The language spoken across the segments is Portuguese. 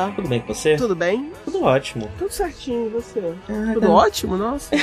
Olá. Tudo bem com você? Tudo bem? Tudo ótimo. Tudo certinho, e você? Ah, Tudo ótimo, nossa.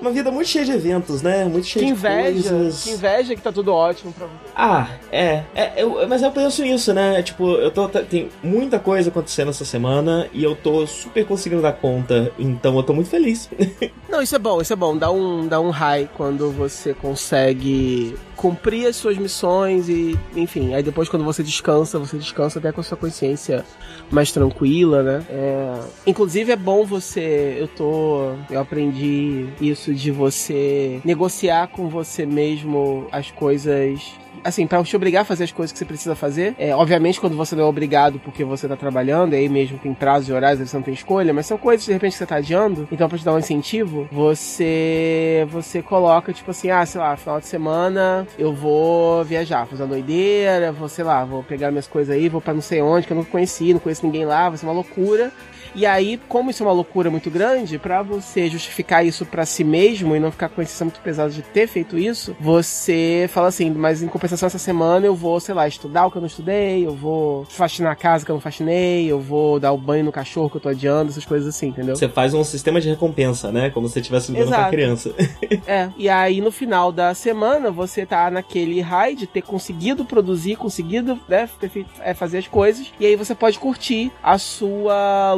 Uma vida muito cheia de eventos, né? Muito cheia Que de inveja. coisas. Que inveja que tá tudo ótimo pra você. Ah, é. é eu, mas eu penso nisso, né? Tipo, eu tô. Tem muita coisa acontecendo essa semana e eu tô super conseguindo dar conta, então eu tô muito feliz. Não, isso é bom, isso é bom. Dá um, dá um high quando você consegue cumprir as suas missões e, enfim, aí depois quando você descansa, você descansa até com a sua consciência mais tranquila, né? É, inclusive é bom você, eu tô, eu aprendi isso de você negociar com você mesmo as coisas assim, pra te obrigar a fazer as coisas que você precisa fazer. É, obviamente, quando você não é obrigado porque você tá trabalhando, aí mesmo tem prazo e horários, você não tem escolha, mas são coisas de repente que você tá adiando. Então, pra te dar um incentivo, você você coloca, tipo assim, ah, sei lá, final de semana eu vou viajar, fazer uma doideira, vou, sei lá, vou pegar minhas coisas aí, vou pra não sei onde, que eu não conheci, não conheço ninguém lá, vai ser uma loucura. E aí, como isso é uma loucura muito grande, pra você justificar isso pra si mesmo e não ficar com a sensação muito pesada de ter feito isso, você fala assim, mas em compensação essa semana eu vou, sei lá, estudar o que eu não estudei, eu vou faxinar a casa que eu não faxinei, eu vou dar o banho no cachorro que eu tô adiando, essas coisas assim, entendeu? Você faz um sistema de recompensa, né? Como se você estivesse lidando com a criança. É, e aí no final da semana você tá naquele high de ter conseguido produzir, conseguido né, é, fazer as coisas, e aí você pode curtir a sua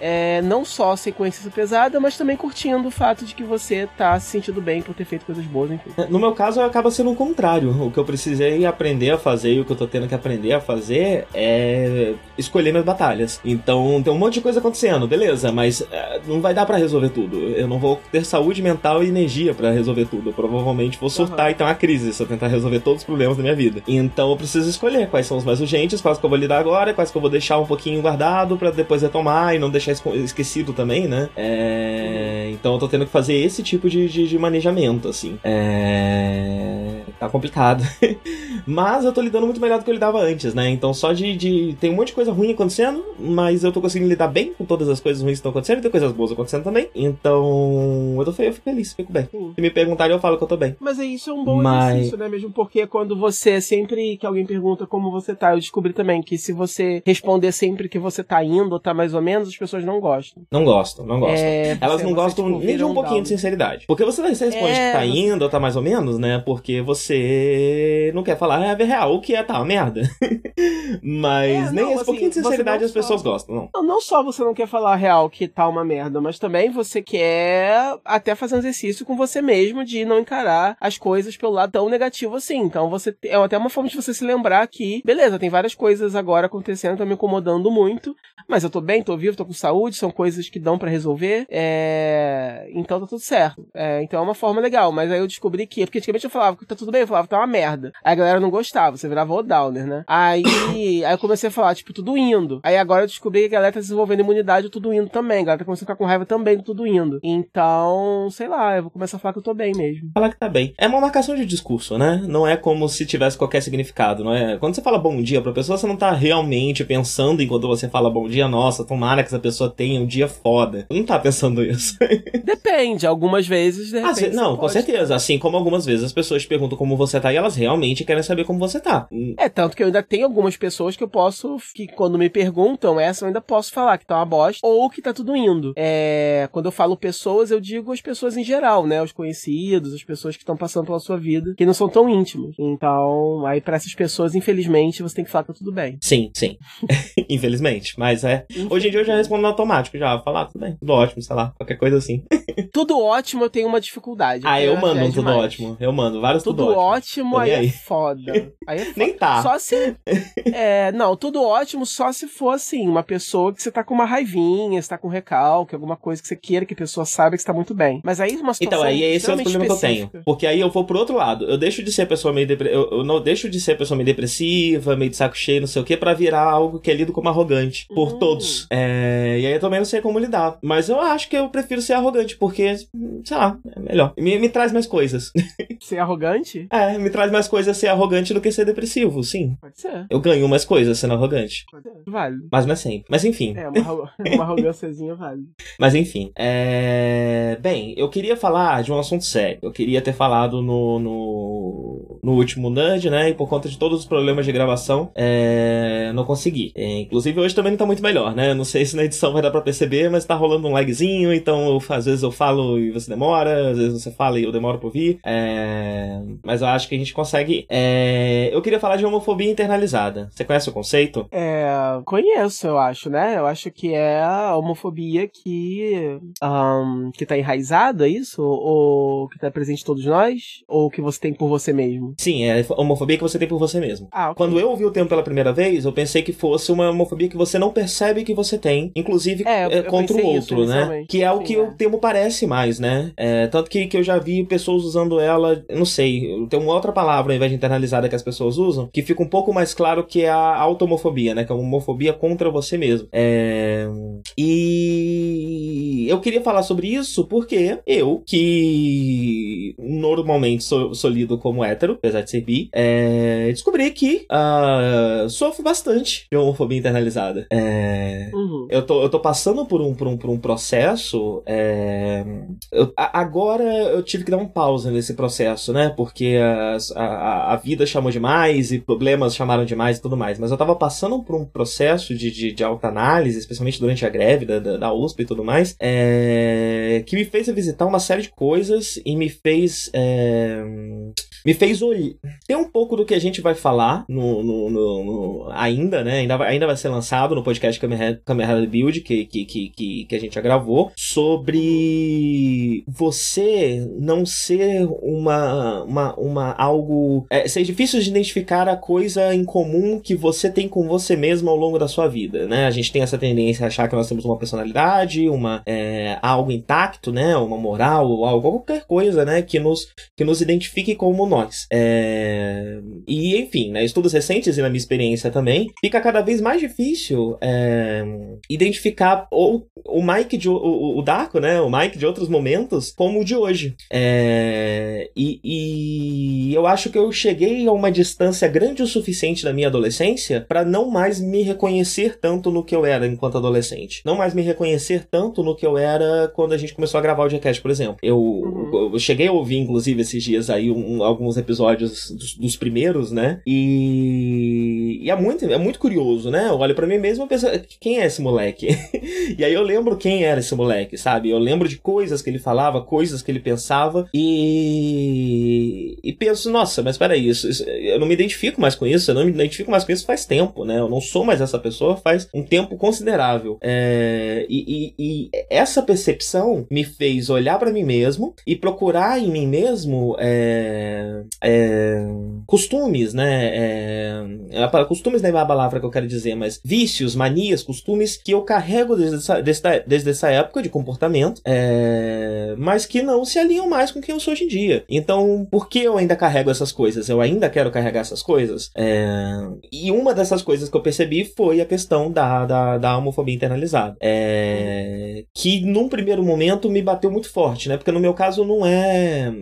é, não só sem consciência pesada, mas também curtindo o fato de que você tá se sentindo bem por ter feito coisas boas, enfim. No meu caso, acaba sendo o contrário. O que eu precisei aprender a fazer e o que eu tô tendo que aprender a fazer é escolher minhas batalhas. Então, tem um monte de coisa acontecendo, beleza, mas é, não vai dar pra resolver tudo. Eu não vou ter saúde mental e energia pra resolver tudo. Eu provavelmente vou surtar e ter uma crise se eu tentar resolver todos os problemas da minha vida. Então, eu preciso escolher quais são os mais urgentes, quais que eu vou lidar agora, quais que eu vou deixar um pouquinho guardado pra depois retomar e não deixar esquecido também, né? É, Então, eu tô tendo que fazer esse tipo de, de, de manejamento, assim. É... Tá complicado. mas eu tô lidando muito melhor do que eu lidava antes, né? Então, só de, de. Tem um monte de coisa ruim acontecendo, mas eu tô conseguindo lidar bem com todas as coisas ruins que estão acontecendo e tem coisas boas acontecendo também. Então, eu tô eu fico feliz, fico bem. Se me perguntarem, eu falo que eu tô bem. Mas é isso é um bom Mas- exercício, né? Mesmo porque quando você, sempre que alguém pergunta como você tá, eu descobri também que se você responder sempre que você tá indo tá mais ou menos, as pessoas não gostam. Não gostam, não gostam. É, Elas você- não gostam tipo, nem de um pouquinho down. de sinceridade. Porque você, você responde É, que tá você- indo ou tá mais ou menos, né? Porque você não quer falar é real, o que é tá uma merda. Mas É, nem não, esse assim, pouquinho de sinceridade não as pessoas só- gostam, não. Não, não só você não quer falar a real que tá uma merda, mas também você quer até fazer um exercício com você mesmo de não encarar as coisas pelo lado tão negativo assim. Então você é até uma forma de você se lembrar que, beleza, tem várias coisas agora acontecendo, tá me incomodando muito, mas eu tô bem, tô vivo, tô com saúde, são coisas que dão pra resolver, é... então tá tudo certo. É, então é uma forma legal, mas aí eu descobri que, porque antigamente eu falava que tá tudo bem, eu falava que tá uma merda. Aí a galera não gostava, você virava o downer, né? Aí, aí eu comecei a falar, tipo, tudo indo. Aí agora eu descobri que a galera tá desenvolvendo imunidade do tudo indo também, a galera tá começando a ficar com raiva também do tudo indo. Então, sei lá, eu vou começar a falar que eu tô bem mesmo. Falar que tá bem. É uma marcação de discurso, né? Não é como se tivesse qualquer significado, não é? Quando você fala bom dia pra pessoa, você não tá realmente pensando enquanto você fala bom dia, nossa, tomara que essa pessoa tenha um dia foda. Não tá pensando isso. Depende, algumas vezes, de Às repente, vezes- não, com pode. certeza. Assim como algumas vezes as pessoas perguntam como você tá e elas realmente querem saber como você tá. É, tanto que eu ainda tenho algumas pessoas que eu posso, que quando me perguntam essa, eu ainda posso falar que tá uma bosta ou que tá tudo indo. É, quando eu falo pessoas, eu digo as pessoas em geral, né? Os conhecidos, as pessoas que estão passando pela sua vida, que não são tão íntimos. Então, aí pra essas pessoas, infelizmente, você tem que falar que tá tudo bem. Sim, sim. Infelizmente. Mas é. Hoje em dia eu já respondo automático, já. Falar, ah, tudo bem, tudo ótimo, sei lá, qualquer coisa assim. Tudo ótimo, eu tenho uma dificuldade. Ah, eu Já mando é um tudo ótimo. Eu mando vários tudo, Tudo ótimo. ótimo, aí nem é aí. foda. Aí é foda. Nem tá. Só se. É, não, tudo ótimo, só se for assim, uma pessoa que você tá com uma raivinha, você tá com recalque, alguma coisa que você queira que a pessoa saiba que você tá muito bem. Mas aí uma situação. Então, aí é esse é o problema que eu tenho. específica. Porque aí eu vou pro outro lado. Eu deixo de ser pessoa meio depre... eu, eu não deixo de ser pessoa meio depressiva, meio de saco cheio, não sei o que, pra virar algo que é lido como arrogante por Hum. todos. É, E aí eu também não sei como lidar. Mas eu acho que eu prefiro ser arrogante, porque, sei lá, é melhor. Me, me traz mais coisas. Ser arrogante? É, me traz mais coisas ser arrogante do que ser depressivo, sim. Pode ser. Eu ganho mais coisas sendo arrogante. Pode ser. Vale. Mas não é sempre. Mas enfim. É, uma, uma arrogânciazinha vale. Mas enfim. É... Bem, eu queria falar de um assunto sério. Eu queria ter falado no, no, no último Nudge, né? E por conta de todos os problemas de gravação, é... não consegui. É, inclusive hoje também não tá muito melhor, né? Não sei se na edição vai dar pra perceber, mas tá rolando um lagzinho, então eu- às vezes eu falo e você demora, às vezes você fala e eu demoro pra ouvir. É... Mas eu acho que a gente consegue. É... Eu queria falar de homofobia internalizada. Você conhece o conceito? É, conheço, eu acho, né? Eu acho que é a homofobia que, ahn, que tá enraizada, é isso? Ou que tá presente em todos nós? Ou que você tem por você mesmo? Sim, é a homofobia que você tem por você mesmo. Ah, ok. Quando eu ouvi o termo pela primeira vez, eu pensei que fosse uma homofobia que você não percebe que você tem, inclusive É, eu- eu contra o pensei isso outro, né? Que é o que é. o termo parece mais, né? É, tanto que, que eu já vi pessoas usando ela, não sei, tem uma outra palavra ao invés de internalizada que as pessoas usam, que fica um pouco mais claro que é a automofobia, né? Que é uma homofobia contra você mesmo. É... E eu queria falar sobre isso porque eu, que normalmente sou, sou lido como hétero, apesar de ser bi, é, descobri que ah, sofro bastante de homofobia internalizada. É, Uhum. Eu tô, eu tô passando por um, por um, por um processo. é, eu- a- agora eu tive que dar um pausa nesse processo, né? Porque as- a, a, vida chamou demais e problemas chamaram demais e tudo mais. Mas eu tava passando por um processo de, de, de autoanálise, especialmente durante a greve da, da, da USP e tudo mais, é, que me fez revisitar uma série de coisas e me fez. é, me fez olhar. Tem um pouco do que a gente vai falar no, no- no- no- ainda, né? Ainda vai, ainda vai ser lançado no podcast Kamen Rider Build, que, que, que, que, que a gente já gravou, sobre você não ser uma, uma, uma algo. É, ser difícil de identificar a coisa em comum que você tem com você mesmo ao longo da sua vida, né? A gente tem essa tendência a achar que nós temos uma personalidade, uma é, algo intacto, né? Uma moral, ou algo, qualquer coisa, né? Que nos, que nos identifique como nós. É, E, enfim, né, estudos recentes e na minha experiência também, fica cada vez mais difícil é, identificar ou, o Mike de o, o, o Darko, né? O Mike de outros momentos, como o de hoje. É, e, e eu acho que eu cheguei a uma distância grande o suficiente da minha adolescência para não mais me reconhecer tanto no que eu era enquanto adolescente. Não mais me reconhecer tanto no que eu era quando a gente começou a gravar o Jackass, por exemplo. Eu, Uhum. eu cheguei a ouvir, inclusive, esses dias aí um- alguns episódios dos, dos primeiros, né? E, e é, muito, é muito curioso, né? Eu olho pra mim mesmo e penso, quem é esse moleque? e aí eu lembro quem era esse moleque, sabe? Eu lembro de coisas que ele falava, coisas que ele pensava e, e penso, nossa, mas peraí, isso, isso- eu não me identifico mais com isso, eu não me identifico mais com isso faz tempo, né? Eu não sou mais essa pessoa faz um tempo considerável. É, e, e- e essa percepção me fez olhar pra mim mesmo e procurar em mim mesmo é, é, costumes, né? É, pa- costumes não é a palavra que eu quero dizer, mas vícios, manias, costumes que eu carrego desde essa, desde, desde essa época de comportamento, é, mas que não se alinham mais com quem eu sou hoje em dia. Então, por que eu ainda carrego essas coisas? Eu ainda quero carregar essas coisas? É, e uma dessas coisas que eu percebi foi a questão da, da, da homofobia internalizada. É, que num primeiro momento me bateu muito forte, né? Porque no meu caso não é.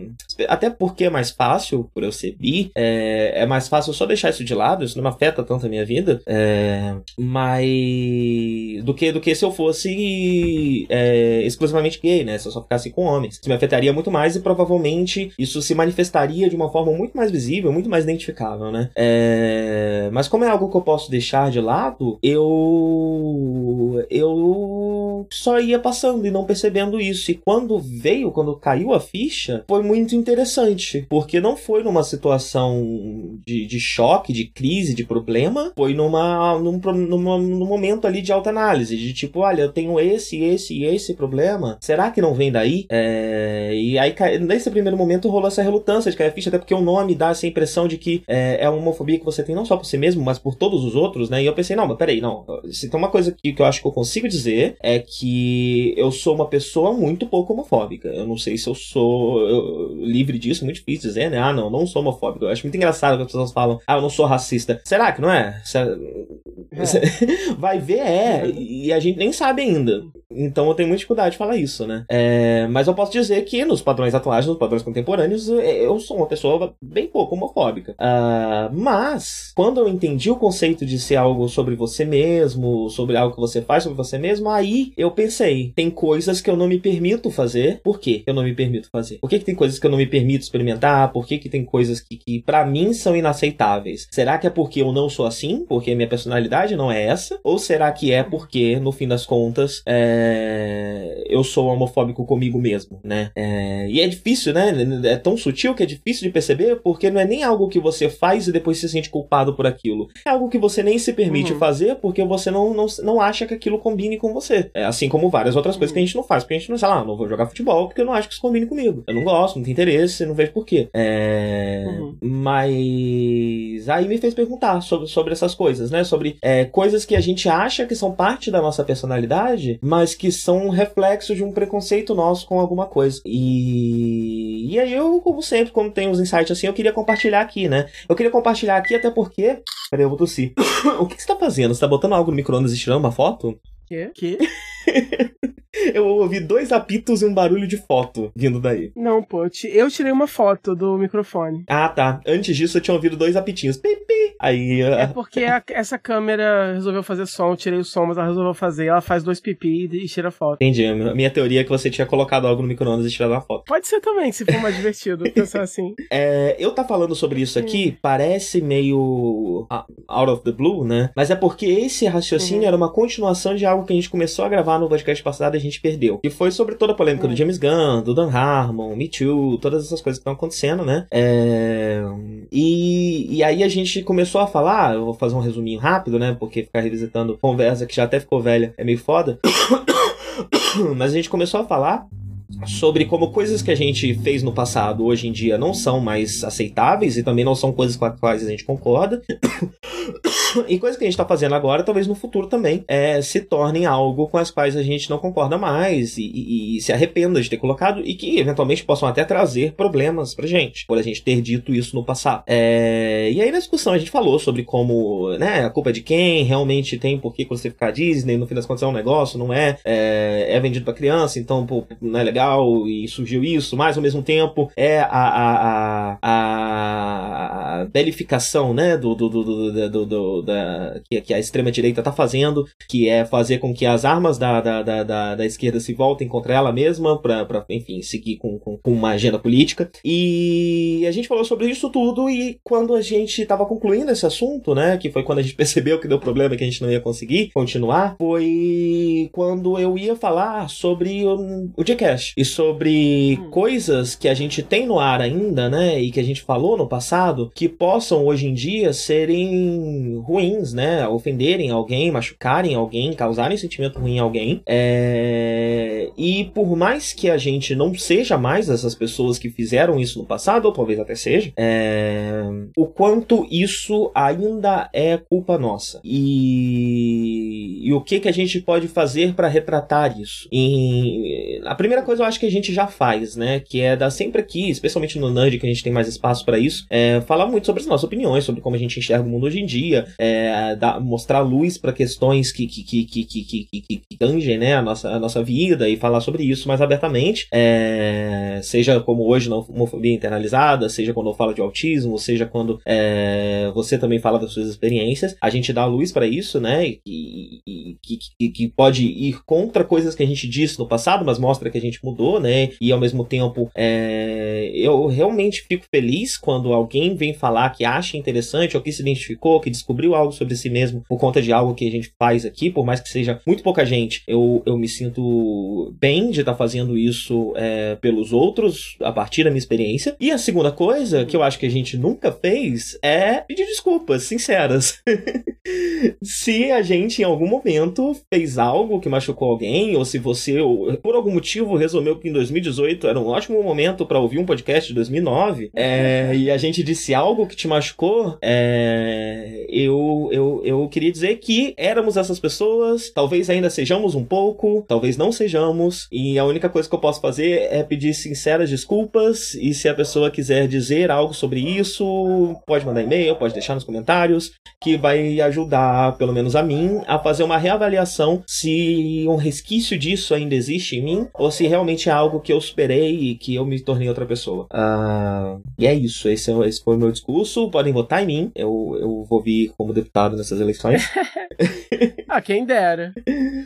Até porque é mais fácil, por eu ser bi, é, é mais fácil só deixar isso de lado, isso não me afeta tanto a minha vida. É, mas. Do que, do que se eu fosse é, exclusivamente gay, né? Se eu só ficasse com homens. Isso me afetaria muito mais e provavelmente isso se manifestaria de uma forma muito mais visível, muito mais identificável, né? É, mas como é algo que eu posso deixar de lado. Eu eu só ia passando e não percebendo isso. E quando veio, quando caiu a ficha, foi muito interessante. Porque não foi numa situação de, de choque, de crise, de problema. Foi numa, num, numa, num momento ali de autoanálise. De tipo, olha, eu tenho esse, esse e esse problema. Será que não vem daí? É... E aí, nesse primeiro momento, rolou essa relutância de cair a ficha, até porque o nome dá essa impressão de que é, é uma homofobia que você tem não só por si mesmo, mas por todos os outros, né? E eu pensei, não, mas peraí, não. Se tem uma coisa que, que eu acho que eu consigo dizer é que eu sou uma pessoa muito pouco homofóbica. Eu não sei se eu sou eu, livre disso, muito difícil dizer, né? Ah, não, não sou homofóbico. Eu acho muito engraçado quando as pessoas falam, ah, eu não sou racista. Será que não é? é. Vai ver, é. E a gente nem sabe ainda. Então eu tenho muita dificuldade de falar isso, né? É, mas eu posso dizer que nos padrões atuais, nos padrões contemporâneos, eu sou uma pessoa bem pouco homofóbica. Uh, mas, quando eu entendi o conceito de ser algo sobre você mesmo, sobre algo que você faz sobre você mesmo, aí eu pensei, tem coisas que eu não me permito fazer. Por que eu não me permito fazer? Por que, que tem coisas que eu não me permito experimentar? Por que, que tem coisas que, que para mim são inaceitáveis? Será que é porque eu não sou assim? Porque minha personalidade não é essa? Ou será que é porque, no fim das contas, é... eu sou homofóbico comigo mesmo, né? É... E é difícil, né? É tão sutil que é difícil de perceber, porque não é nem algo que você faz e depois se sente culpado por aquilo. É algo que você nem se permite uhum. fazer porque você não, não, não acha que aquilo combine com você. É assim como várias outras uhum. coisas que a gente não faz. Porque a gente não, sei lá, não vou jogar futebol porque eu não acho que isso combine comigo. Eu não gosto, não tenho interesse, não vejo porquê. É... Uhum. Mas aí me fez perguntar sobre, sobre essas coisas, né? Sobre é, coisas que a gente acha que são parte da nossa personalidade, mas que são um reflexo de um preconceito nosso com alguma coisa. E, e aí eu, como sempre, quando tem uns insights assim, eu queria compartilhar aqui, né? Eu queria compartilhar aqui até porque. Peraí, eu vou tossir. o que, que você tá fazendo? Você tá botando algo no micro-ondas e tirando uma foto? Quê? Que? eu ouvi dois apitos e um barulho de foto vindo daí. Não, pô, eu tirei uma foto do microfone. Ah, tá. Antes disso eu tinha ouvido dois apitinhos. Pipi. Aí. Uh... É porque a, essa câmera resolveu fazer som, eu tirei o som, mas ela resolveu fazer. Ela faz dois pipi e tira foto. Entendi. A minha teoria é que você tinha colocado algo no micro-ondas e tirado a foto. Pode ser também, se for mais divertido pensar assim. É, eu tá falando sobre isso aqui, hum. parece meio out of the blue, né? Mas é porque esse raciocínio uhum. era uma continuação de algo que a gente começou a gravar no podcast passado e a gente perdeu. Que foi sobre toda a polêmica do James Gunn, do Dan Harmon, Me Too, todas essas coisas que estão acontecendo, né? É... E, e aí a gente começou a falar, eu vou fazer um resuminho rápido, né? Porque ficar revisitando conversa que já até ficou velha é meio foda. Mas a gente começou a falar sobre como coisas que a gente fez no passado hoje em dia não são mais aceitáveis e também não são coisas com as quais a gente concorda. e coisas que a gente está fazendo agora, talvez no futuro também, é, se tornem algo com as quais a gente não concorda mais e, e, e, se arrependa de ter colocado e que eventualmente possam até trazer problemas pra gente, por a gente ter dito isso no passado. É, e aí na discussão a gente falou sobre como, né, a culpa é de quem, realmente tem por que ficar Disney, no fim das contas é um negócio, não é, é, é vendido pra criança, então, pô, não é legal e surgiu isso, mas ao mesmo tempo é a, a, a, a belificação, né, do, do, do, do, do da, que, que a extrema-direita está fazendo, que é fazer com que as armas da, da, da, da, da esquerda se voltem contra ela mesma, para, enfim, seguir com, com, com, uma agenda política. E a gente falou sobre isso tudo, e quando a gente estava concluindo esse assunto, né, que foi quando a gente percebeu que deu problema que a gente não ia conseguir continuar, foi quando eu ia falar sobre o, o E sobre hum. coisas que a gente tem no ar ainda, né, e que a gente falou no passado, que possam hoje em dia serem ruins, né? Ofenderem alguém, machucarem alguém, causarem sentimento ruim em alguém. É... E por mais que a gente não seja mais essas pessoas que fizeram isso no passado, ou talvez até seja, é... o quanto isso ainda é culpa nossa. E, e o que, que a gente pode fazer para retratar isso? E... A primeira coisa eu acho que a gente já faz, né? Que é dar sempre aqui, especialmente no Nerd, que a gente tem mais espaço para isso, é falar muito sobre as nossas opiniões, sobre como a gente enxerga o mundo hoje em dia, é, dar, mostrar luz para questões que, que, que, que, que, que, que, que tangem né, a, nossa, a nossa vida e falar sobre isso mais abertamente, é, seja como hoje na homofobia internalizada, seja quando eu falo de autismo, seja quando é, você também fala das suas experiências, a gente dá luz para isso, né, e, e que, que, que pode ir contra coisas que a gente disse no passado, mas mostra que a gente mudou, né? E ao mesmo tempo, é, eu realmente fico feliz quando alguém vem falar que acha interessante ou que se identificou, que descobriu algo sobre si mesmo por conta de algo que a gente faz aqui, por mais que seja muito pouca gente. Eu, eu me sinto bem de estar tá fazendo isso é, pelos outros a partir da minha experiência. E a segunda coisa que eu acho que a gente nunca fez é pedir desculpas sinceras. se a gente em algum momento fez algo que machucou alguém, ou se você, por algum motivo, resolveu que em 2018 era um ótimo momento para ouvir um podcast de 2009, é, e a gente disse algo que te machucou, é, eu, eu, eu queria dizer que éramos essas pessoas, talvez ainda sejamos um pouco, talvez não sejamos, e a única coisa que eu posso fazer é pedir sinceras desculpas, e se a pessoa quiser dizer algo sobre isso, pode mandar e-mail, pode deixar nos comentários, que vai ajudar, pelo menos a mim, a fazer uma reavaliação se um resquício disso ainda existe em mim, ou se realmente é algo que eu superei e que eu me tornei outra pessoa. Uh, e é isso, esse, é, esse foi o meu discurso, podem votar em mim, eu, eu vou vir como deputado nessas eleições. ah, quem dera.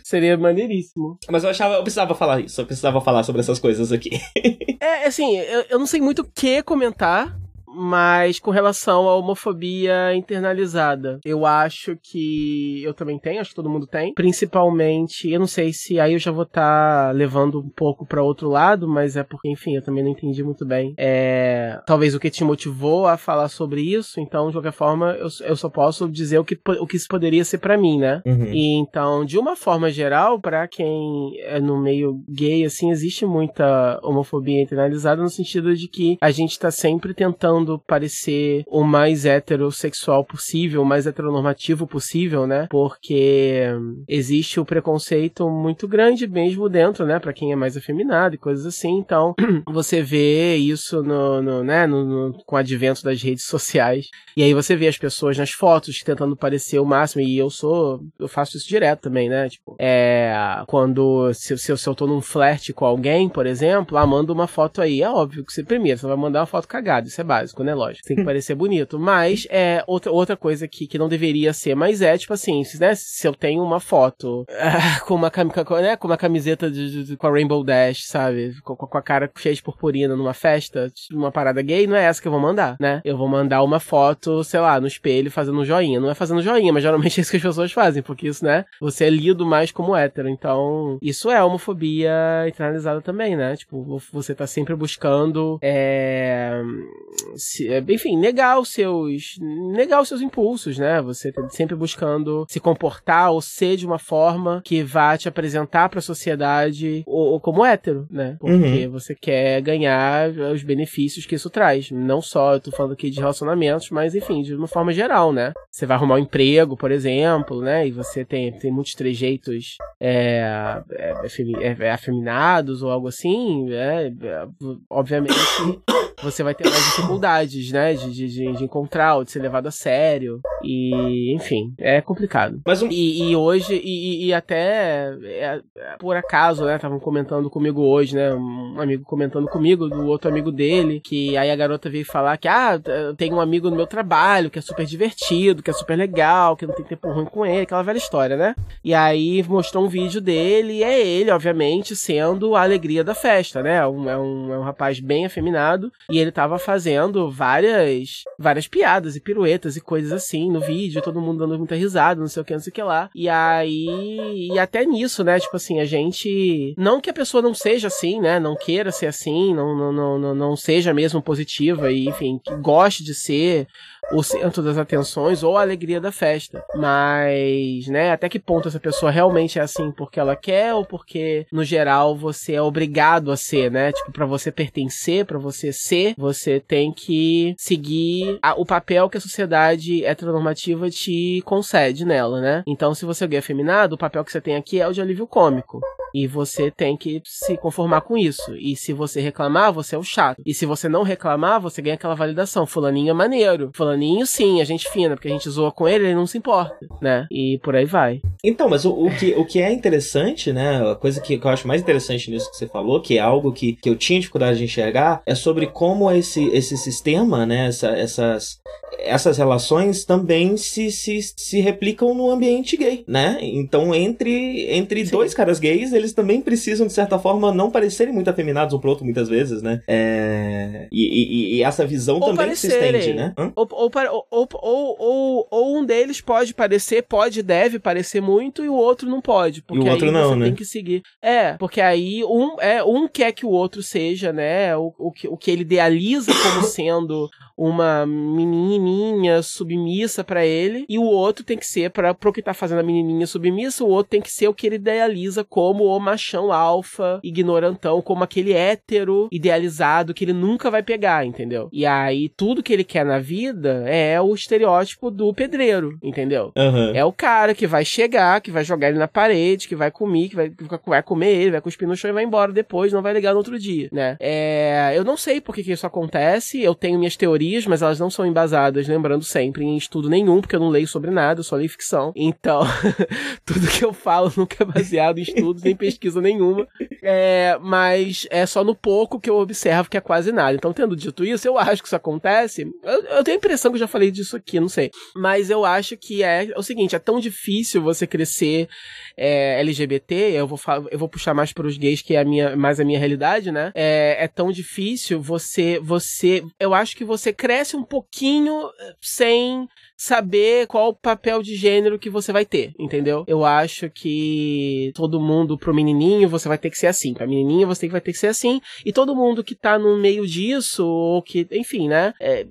Seria maneiríssimo. Mas eu achava, eu precisava falar isso, eu precisava falar sobre essas coisas aqui. é, assim, eu, eu não sei muito o que comentar, mas com relação à homofobia internalizada, eu acho que eu também tenho, acho que todo mundo tem. Principalmente, eu não sei se aí eu já vou estar tá levando um pouco para outro lado, mas é porque, enfim, eu também não entendi muito bem. É, talvez o que te motivou a falar sobre isso, então, de qualquer forma, eu, eu só posso dizer o que, o que isso poderia ser para mim, né? Uhum. E então, de uma forma geral, para quem é no meio gay, assim, existe muita homofobia internalizada no sentido de que a gente tá sempre tentando tentando parecer o mais heterossexual possível, o mais heteronormativo possível, né? Porque existe o preconceito muito grande mesmo dentro, né? Para quem é mais afeminado e coisas assim. Então, você vê isso no, no né? No, no, com o advento das redes sociais. E aí você vê as pessoas nas fotos tentando parecer o máximo. E eu sou. Eu faço isso direto também, né? Tipo, é. Quando. Se, se, eu, se eu tô num flerte com alguém, por exemplo, ah, manda uma foto aí. É óbvio que você, primeiro, você vai mandar uma foto cagada. Isso é básico básico, né? Lógico. Tem que parecer bonito. Mas é outra, outra coisa que, que não deveria ser, mas é, tipo assim, se, né, se eu tenho uma foto com, uma, com, né, com uma camiseta de, de, com a Rainbow Dash, sabe? Com, com, a cara cheia de purpurina numa festa, numa parada gay, não é essa que eu vou mandar, né? Eu vou mandar uma foto, sei lá, no espelho fazendo um joinha. Não é fazendo joinha, mas geralmente é isso que as pessoas fazem, porque isso, né? Você é lido mais como hétero. Então, isso é homofobia internalizada também, né? Tipo, você tá sempre buscando é, se, é, enfim, negar os seus, negar os seus impulsos, né? Você tá sempre buscando se comportar ou ser de uma forma que vá te apresentar para a sociedade ou, ou, como hétero, né? Porque uhum. você quer ganhar os benefícios que isso traz. Não só, eu tô falando aqui de relacionamentos, mas enfim, de uma forma geral, né? Você vai arrumar um emprego, por exemplo, né? E você tem, tem muitos trejeitos é, é, é, é afeminados ou algo assim, é, obviamente você vai ter mais dificuldades, né? De, de, de, encontrar ou de ser levado a sério. E, enfim, é complicado. Mas um... e, e, hoje, e, e até é, por acaso, né? Estavam comentando comigo hoje, né? Um amigo comentando comigo, do outro amigo dele, que aí a garota veio falar que, ah, tem um amigo no meu trabalho que é super divertido, que é super legal, que não tem tempo ruim com ele, aquela velha história, né? E aí mostrou um vídeo dele, e é ele, obviamente, sendo a alegria da festa, né? Um, é, um, é um rapaz bem afeminado e ele tava fazendo várias várias piadas e piruetas e coisas assim no vídeo, todo mundo dando muita risada, não sei o que, não sei o que lá. E aí, e até nisso, né? Tipo assim, a gente. Não que a pessoa não seja assim, né? Não queira ser assim, não, não, não, não seja mesmo positiva e, enfim, que goste de ser o centro das atenções ou a alegria da festa. Mas, né, até que ponto essa pessoa realmente é assim porque ela quer ou porque, no geral, você é obrigado a ser, né? Tipo, para você pertencer, para você ser, você tem que seguir a, o papel que a sociedade heteronormativa te concede nela, né? Então, se você é gay afeminado, o papel que você tem aqui é o de alívio cômico. E você tem que se conformar com isso. E se você reclamar, você é o chato. E se você não reclamar, você ganha aquela validação. Fulaninho é maneiro. Fulaninho, sim, a gente fina, porque a gente zoa com ele, ele não se importa, né? E por aí vai. Então, mas o, o, que, o que é interessante, né? A coisa que, que, eu acho mais interessante nisso que você falou, que é algo que, que eu tinha dificuldade de enxergar, é sobre como esse, esse sistema, né? Essa, essas, essas relações também se, se, se replicam no ambiente gay, né? Então, entre, entre dois caras gays, eles também precisam, de certa forma, não parecerem muito afeminados um pro outro, muitas vezes, né? É... E, e, e essa visão ou também se estende, né? Ou, ou, ou, ou, ou, um deles pode parecer, pode, deve parecer muito, e o outro não pode. Porque e o outro aí não, você né? tem que seguir. É, porque aí um, é, um quer que o outro seja, né? O, o, que, o que ele idealiza como sendo uma menininha submissa para ele, e o outro tem que ser, para pro que tá fazendo a menininha submissa, o outro tem que ser o que ele idealiza como o machão alfa, ignorantão, como aquele hétero idealizado que ele nunca vai pegar, entendeu? E aí tudo que ele quer na vida é o estereótipo do pedreiro, entendeu? Uhum. É o cara que vai chegar, que vai jogar ele na parede, que vai comer, que vai, que vai comer ele, vai cuspir no chão e vai embora depois, não vai ligar no outro dia, né? É, eu não sei por que, que isso acontece, eu tenho minhas teorias teorias, mas elas não são embasadas, lembrando sempre, em estudo nenhum, porque eu não leio sobre nada, eu só leio ficção. Então, tudo que eu falo nunca é baseado em estudos, nem pesquisa nenhuma. É, mas é só no pouco que eu observo que é quase nada. Então, tendo dito isso, eu acho que isso acontece. Eu, eu tenho a impressão que eu já falei disso aqui, não sei. Mas eu acho que é, é o seguinte: é tão difícil você crescer é, LGBT, eu vou, eu vou puxar mais para os gays, que é a minha, mais a minha realidade, né? É, é tão difícil você, você, eu acho que você cresce um pouquinho sem saber qual o papel de gênero que você vai ter, entendeu? Eu acho que todo mundo pro menininho você vai ter que ser assim, pra menininha você vai ter que ser assim, e todo mundo que tá no meio disso, ou que, enfim, né? É,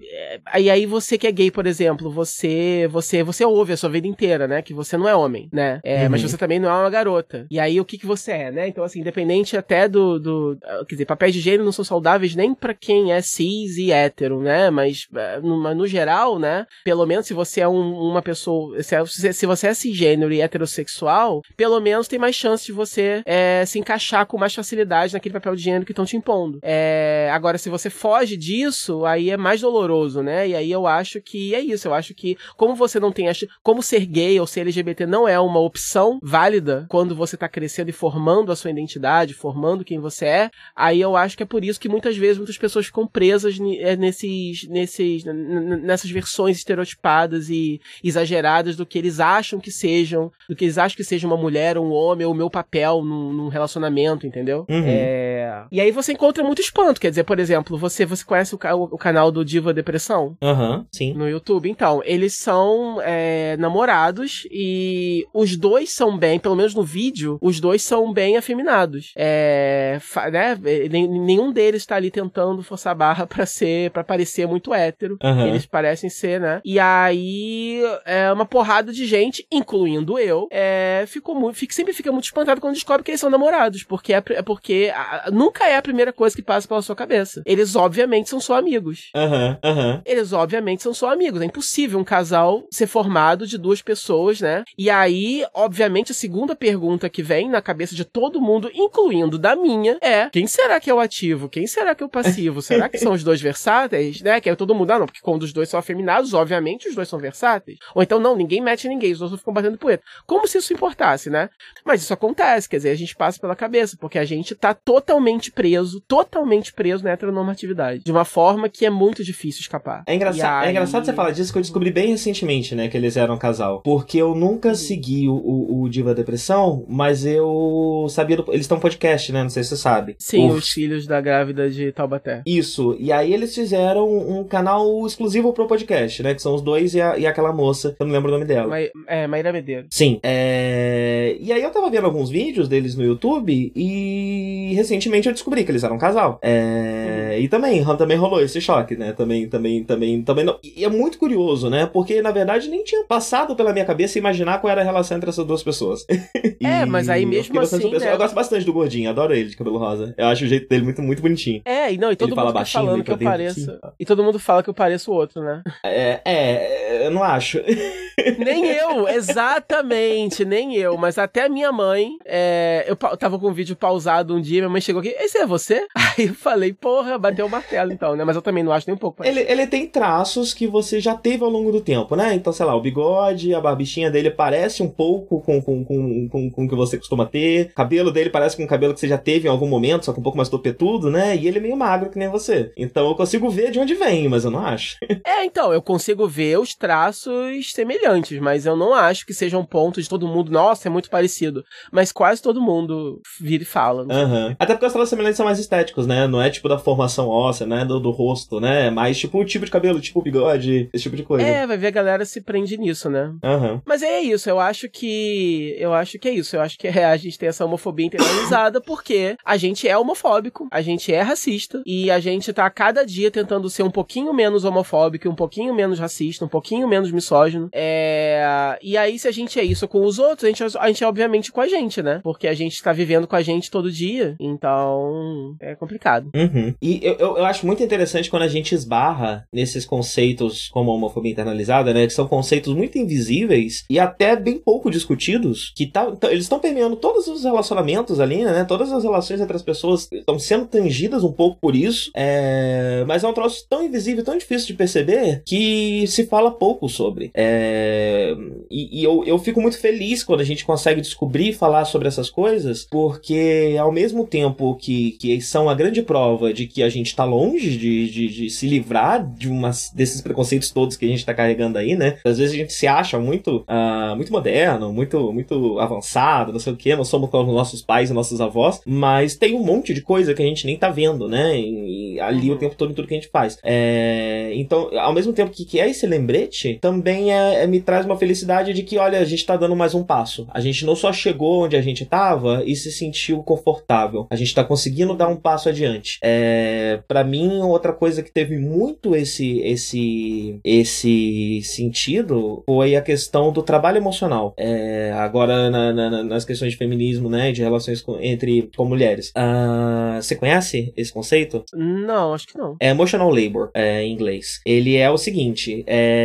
é, e aí você que é gay, por exemplo, você você você ouve a sua vida inteira, né? Que você não é homem, né? É, uhum. Mas você também não é uma garota. E aí o que que você é, né? Então, assim, independente até do, do quer dizer, papéis de gênero não são saudáveis nem para quem é cis e hétero, né? Mas é, no, no geral, né? Pelo menos se você é um, uma pessoa. Se, é, se, você é cisgênero e heterossexual, pelo menos tem mais chance de você é, se encaixar com mais facilidade naquele papel de gênero que estão te impondo. É, agora, se você foge disso, aí é mais doloroso, né? E aí eu acho que é isso. Eu acho que, como você não tem. Como ser gay ou ser LGBT não é uma opção válida quando você tá crescendo e formando a sua identidade, formando quem você é, aí eu acho que é por isso que muitas vezes muitas pessoas ficam presas é, nesses, nesses, nessas versões estereotipadas e exageradas do que eles acham que sejam, do que eles acham que seja uma mulher, um homem, ou o meu papel num, num relacionamento, entendeu? Uhum. É... E aí você encontra muito espanto, quer dizer, por exemplo, você, você conhece o, o, canal do Diva Depressão? Aham, uhum, sim. No YouTube. Então, eles são é, namorados e os dois são bem, pelo menos no vídeo, os dois são bem afeminados. É, né, nenhum deles tá ali tentando forçar a barra pra ser, para parecer muito hétero. Uhum. Eles parecem ser, né? E aí é, uma porrada de gente, incluindo eu, é, ficou muito, fica, sempre fica muito espantado quando descobre que eles são namorados, porque é, é porque a, nunca é a primeira coisa que passa pela sua cabeça. Eles obviamente são só amigos. Aham, uhum, aham. Uhum. Eles obviamente são só amigos. É impossível um casal ser formado de duas pessoas, né? E aí, obviamente, a segunda pergunta que vem na cabeça de todo mundo, incluindo da minha, é: quem será que é o ativo? Quem será que é o passivo? será que são os dois versáteis, né? Que aí todo mundo, ah, não, porque quando os dois são afeminados, obviamente os dois são versáteis. Ou então, não, ninguém mete ninguém, os outros ficam batendo poeta. Como se isso importasse, né? Mas isso acontece, quer dizer, a gente passa pela cabeça, porque a gente tá totalmente preso, totalmente preso na heteronormatividade. De uma forma que é muito difícil escapar. É, engraçado, aí... é engraçado você falar disso, que eu descobri bem recentemente, né, que eles eram um casal. Porque eu nunca segui o, o, o Diva Depressão, mas eu sabia do... Eles estão um podcast, né? Não sei se você sabe. Sim, os filhos da grávida de Taubaté. Isso. E aí eles fizeram um canal exclusivo pro podcast, né? Que são os dois e a, e aquela moça, eu não lembro o nome dela. Ma é, Maíra Medeiros. Sim. É... E aí eu tava vendo alguns vídeos deles no YouTube e recentemente eu descobri que eles eram um casal. É... Uhum. E também, também rolou esse choque, né? Também, também, também, também. Não... E é muito curioso, né? Porque na verdade nem tinha passado pela minha cabeça imaginar qual era a relação entre essas duas pessoas. é, mas aí mesmo assim. Né? Eu gosto bastante do gordinho, adoro ele de cabelo rosa. Eu acho o jeito dele muito, muito bonitinho. É, e não, e todo ele mundo fala baixinho, falando que eu pareço. Assim. E todo mundo fala que eu pareço o outro, né? É, é, eu não acho. nem eu, exatamente, nem eu. Mas até a minha mãe, é, eu tava com o vídeo pausado um dia, minha mãe chegou aqui, esse é você? Aí eu falei, porra, bateu o martelo, então, né? Mas eu também não acho nem um pouco. Ele, ele tem traços que você já teve ao longo do tempo, né? Então, sei lá, o bigode, a barbichinha dele parece um pouco com, com, com, com, com o que você costuma ter. O cabelo dele parece com o cabelo que você já teve em algum momento, só que um pouco mais topetudo, né? E ele é meio magro que nem você. Então eu consigo ver de onde vem, mas eu não acho. é, então, eu consigo ver os traços semelhantes, mas eu não acho que seja um ponto de todo mundo, nossa, é muito parecido. Mas quase todo mundo vira e fala. Uhum. Até porque os traços semelhantes são mais estéticos, né? Não é tipo da formação óssea, né? Do, do rosto, né? É mais tipo o tipo de cabelo, tipo bigode, esse tipo de coisa. É, vai ver a galera se prende nisso, né? Uhum. Mas é isso, eu acho que. Eu acho que é isso. Eu acho que é, a gente tem essa homofobia internalizada porque a gente é homofóbico, a gente é racista e a gente tá a cada dia tentando ser um pouquinho menos homofóbico, um pouquinho menos racista, um pouquinho menos misógino. É... E aí, se a gente é isso com os outros, a gente, a gente é obviamente com a gente, né? Porque a gente tá vivendo com a gente todo dia. Então, é complicado. Uhum. E eu, eu, eu, acho muito interessante quando a gente esbarra nesses conceitos como a homofobia internalizada, né? Que são conceitos muito invisíveis e até bem pouco discutidos, que tá, eles estão permeando todos os relacionamentos ali, né? Todas as relações entre as pessoas estão sendo tangidas um pouco por isso. É... Mas é um troço tão invisível, tão difícil de perceber, que se fala pouco sobre. É... E, e eu, eu fico muito feliz quando a gente consegue descobrir e falar sobre essas coisas, porque ao mesmo tempo que, que são a grande prova de que a gente está longe de, de, de, se livrar de umas, desses preconceitos todos que a gente está carregando aí, né? Às vezes a gente se acha muito, uh, muito moderno, muito, muito avançado, não sei o que, nós somos como nossos pais e nossos avós, mas tem um monte de coisa que a gente nem tá vendo, né? E, e ali o tempo todo em tudo que a gente faz. É, então, ao mesmo tempo que, que é esse lembrete, também é, é, me traz uma felicidade de que, olha, a gente tá dando mais um passo. A gente não só chegou onde a gente tava e se sentiu confortável. A gente tá conseguindo dar um passo adiante. É, para mim, outra coisa que teve muito esse, esse, esse sentido foi a questão do trabalho emocional. É, agora, na, na, nas questões de feminismo, né, de relações com, entre com mulheres. Uh, você conhece esse conceito? Não, acho que não. É emotional labor, é, em inglês. Ele é o seguinte: é,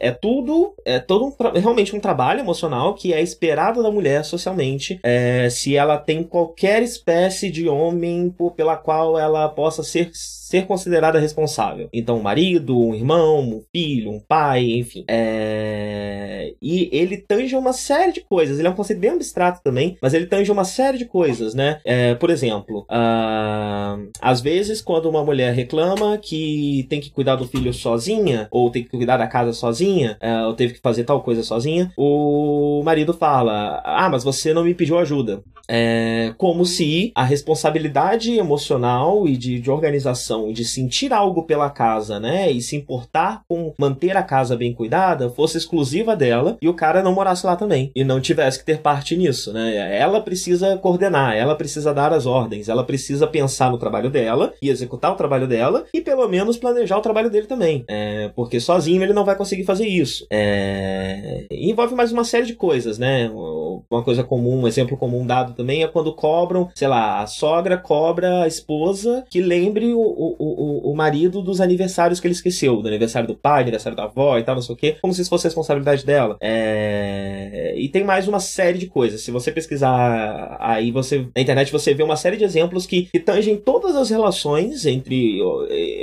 é tudo, é todo um, realmente um trabalho emocional que é esperado da mulher socialmente, é, se ela tem qualquer espécie de homem por, pela qual ela possa ser ser considerada responsável. Então, um marido, um irmão, um filho, um pai, enfim. É... E ele tange uma série de coisas. Ele é um conceito bem abstrato também, mas ele tange uma série de coisas, né? É, por exemplo, uh... às vezes, quando uma mulher reclama que tem que cuidar do filho sozinha, ou tem que cuidar da casa sozinha, uh, ou teve que fazer tal coisa sozinha, o marido fala: Ah, mas você não me pediu ajuda. É como se a responsabilidade emocional e de, de organização de sentir algo pela casa, né, e se importar com manter a casa bem cuidada fosse exclusiva dela e o cara não morasse lá também e não tivesse que ter parte nisso, né? Ela precisa coordenar, ela precisa dar as ordens, ela precisa pensar no trabalho dela e executar o trabalho dela e pelo menos planejar o trabalho dele também, é, porque sozinho ele não vai conseguir fazer isso. É, envolve mais uma série de coisas, né? Uma coisa comum, um exemplo comum dado também é quando cobram, sei lá, a sogra cobra a esposa que lembre o, o, o, o marido dos aniversários que ele esqueceu, do aniversário do pai, aniversário da avó e tal, não sei o quê, como se isso fosse responsabilidade dela. É... E tem mais uma série de coisas. Se você pesquisar aí, você na internet você vê uma série de exemplos que, que tangem todas as relações entre,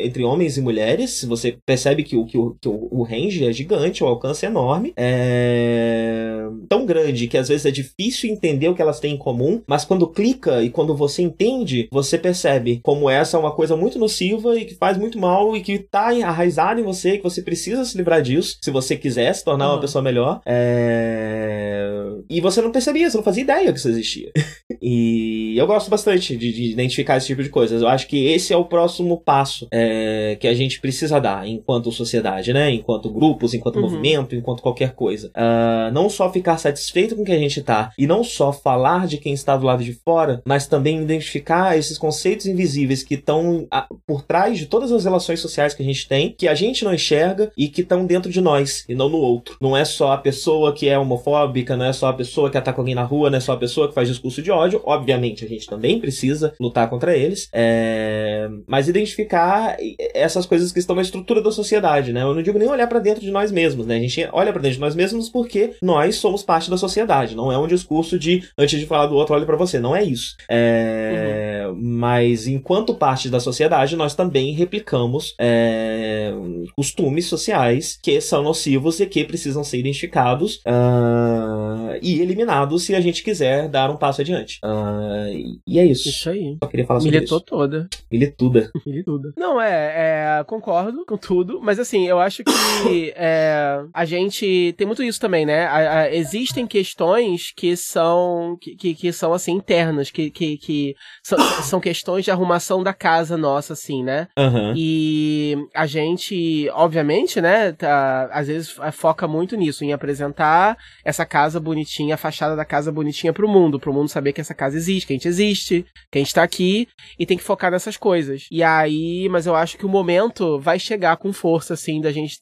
entre homens e mulheres. Você percebe que o, que o, o range é gigante, o alcance é enorme. É tão grande que às vezes é difícil entender o que elas têm em comum mas quando clica e quando você entende, você percebe como essa é uma coisa muito nociva e que faz muito mal e que tá arraizada em você, que você precisa se livrar disso, se você quiser se tornar uhum. uma pessoa melhor. É... E você não percebia, você não fazia ideia que isso existia. e eu gosto bastante de, de, identificar esse tipo de coisas. Eu acho que esse é o próximo passo é, que a gente precisa dar enquanto sociedade, né? Enquanto grupos, enquanto uhum. movimento, enquanto qualquer coisa. Uh, não só ficar satisfeito com o que a gente tá e não só falar de quem está do lado de fora, mas também identificar esses conceitos invisíveis que estão por trás de todas as relações sociais que a gente tem, que a gente não enxerga e que estão dentro de nós e não no outro. Não é só a pessoa que é homofóbica, não é só a pessoa que ataca alguém na rua, não é só a pessoa que faz discurso de ódio. Obviamente, a gente também precisa lutar contra eles, é... mas identificar essas coisas que estão na estrutura da sociedade, né? Eu não digo nem olhar para dentro de nós mesmos, né? A gente olha para dentro de nós mesmos porque nós somos parte da sociedade. Não é um discurso de antes de falar do outro, olhe para você. Não é isso. É... Uhum. Mas enquanto parte da sociedade, nós também replicamos é... costumes sociais que são nocivos e que precisam ser identificados uh... e eliminados se a gente quiser dar um passo adiante. Uh... E é isso. Isso aí. Só queria falar sobre Militou isso. toda. Milituda. Milituda. Não, é, é, concordo com tudo, mas assim, eu acho que é, a gente tem muito isso também, né? A, a, existem questões que são que, que, que, são assim internas, que, que, que são, são, questões de arrumação da casa nossa, assim, né? Uhum. E a gente, obviamente, né, tá, às vezes foca muito nisso, em apresentar essa casa bonitinha, a fachada da casa bonitinha pro mundo, pro mundo saber que essa casa existe, que a gente existe, que a gente tá aqui, e tem que focar nessas coisas. E aí, mas eu acho que o momento vai chegar com força, assim, da gente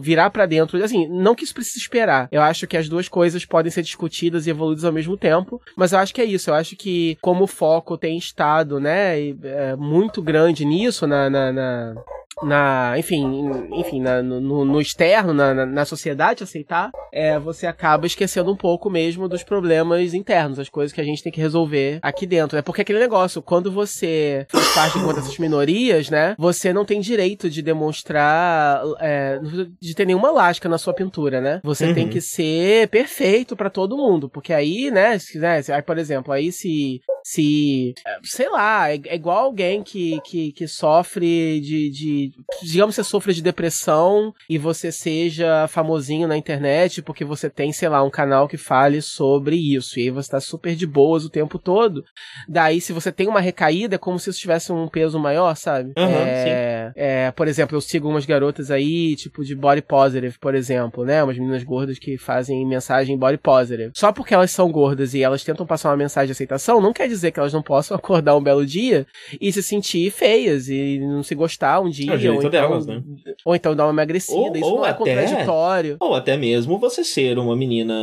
virar para dentro. Assim, não que isso precise esperar. Eu acho que as duas coisas podem ser discutidas e evoluídas ao mesmo tempo, mas eu acho que é isso. Eu acho que como o foco tem estado, né, é, muito grande nisso, na, na, na na, enfim, enfim, na, no, no, externo, na, na, na, sociedade aceitar, é, você acaba esquecendo um pouco mesmo dos problemas internos, as coisas que a gente tem que resolver aqui dentro. É porque aquele negócio, quando você faz parte de uma dessas minorias, né, você não tem direito de demonstrar, é, de ter nenhuma lasca na sua pintura, né? Você uhum. tem que ser perfeito para todo mundo, porque aí, né, se, né, aí, por exemplo, aí se se, sei lá, é, é, igual alguém que, que, que sofre de, de, digamos que você sofre de depressão e você seja famosinho na internet porque você tem, sei lá, um canal que fale sobre isso, e aí você tá super de boas o tempo todo, daí se você tem uma recaída é como se isso tivesse um peso maior, sabe? Uhum, é, é, por exemplo, eu sigo umas garotas aí, tipo de body positive, por exemplo, né, umas meninas gordas que fazem mensagem body positive. Só porque elas são gordas e elas tentam passar uma mensagem de aceitação, não quer dizer que elas não possam acordar um belo dia e se sentir feias e não se gostar um dia. Ou, então, delas, né? ou então dar uma emagrecida. Ou, Isso ou não é até, contraditório. Ou até mesmo você ser uma menina.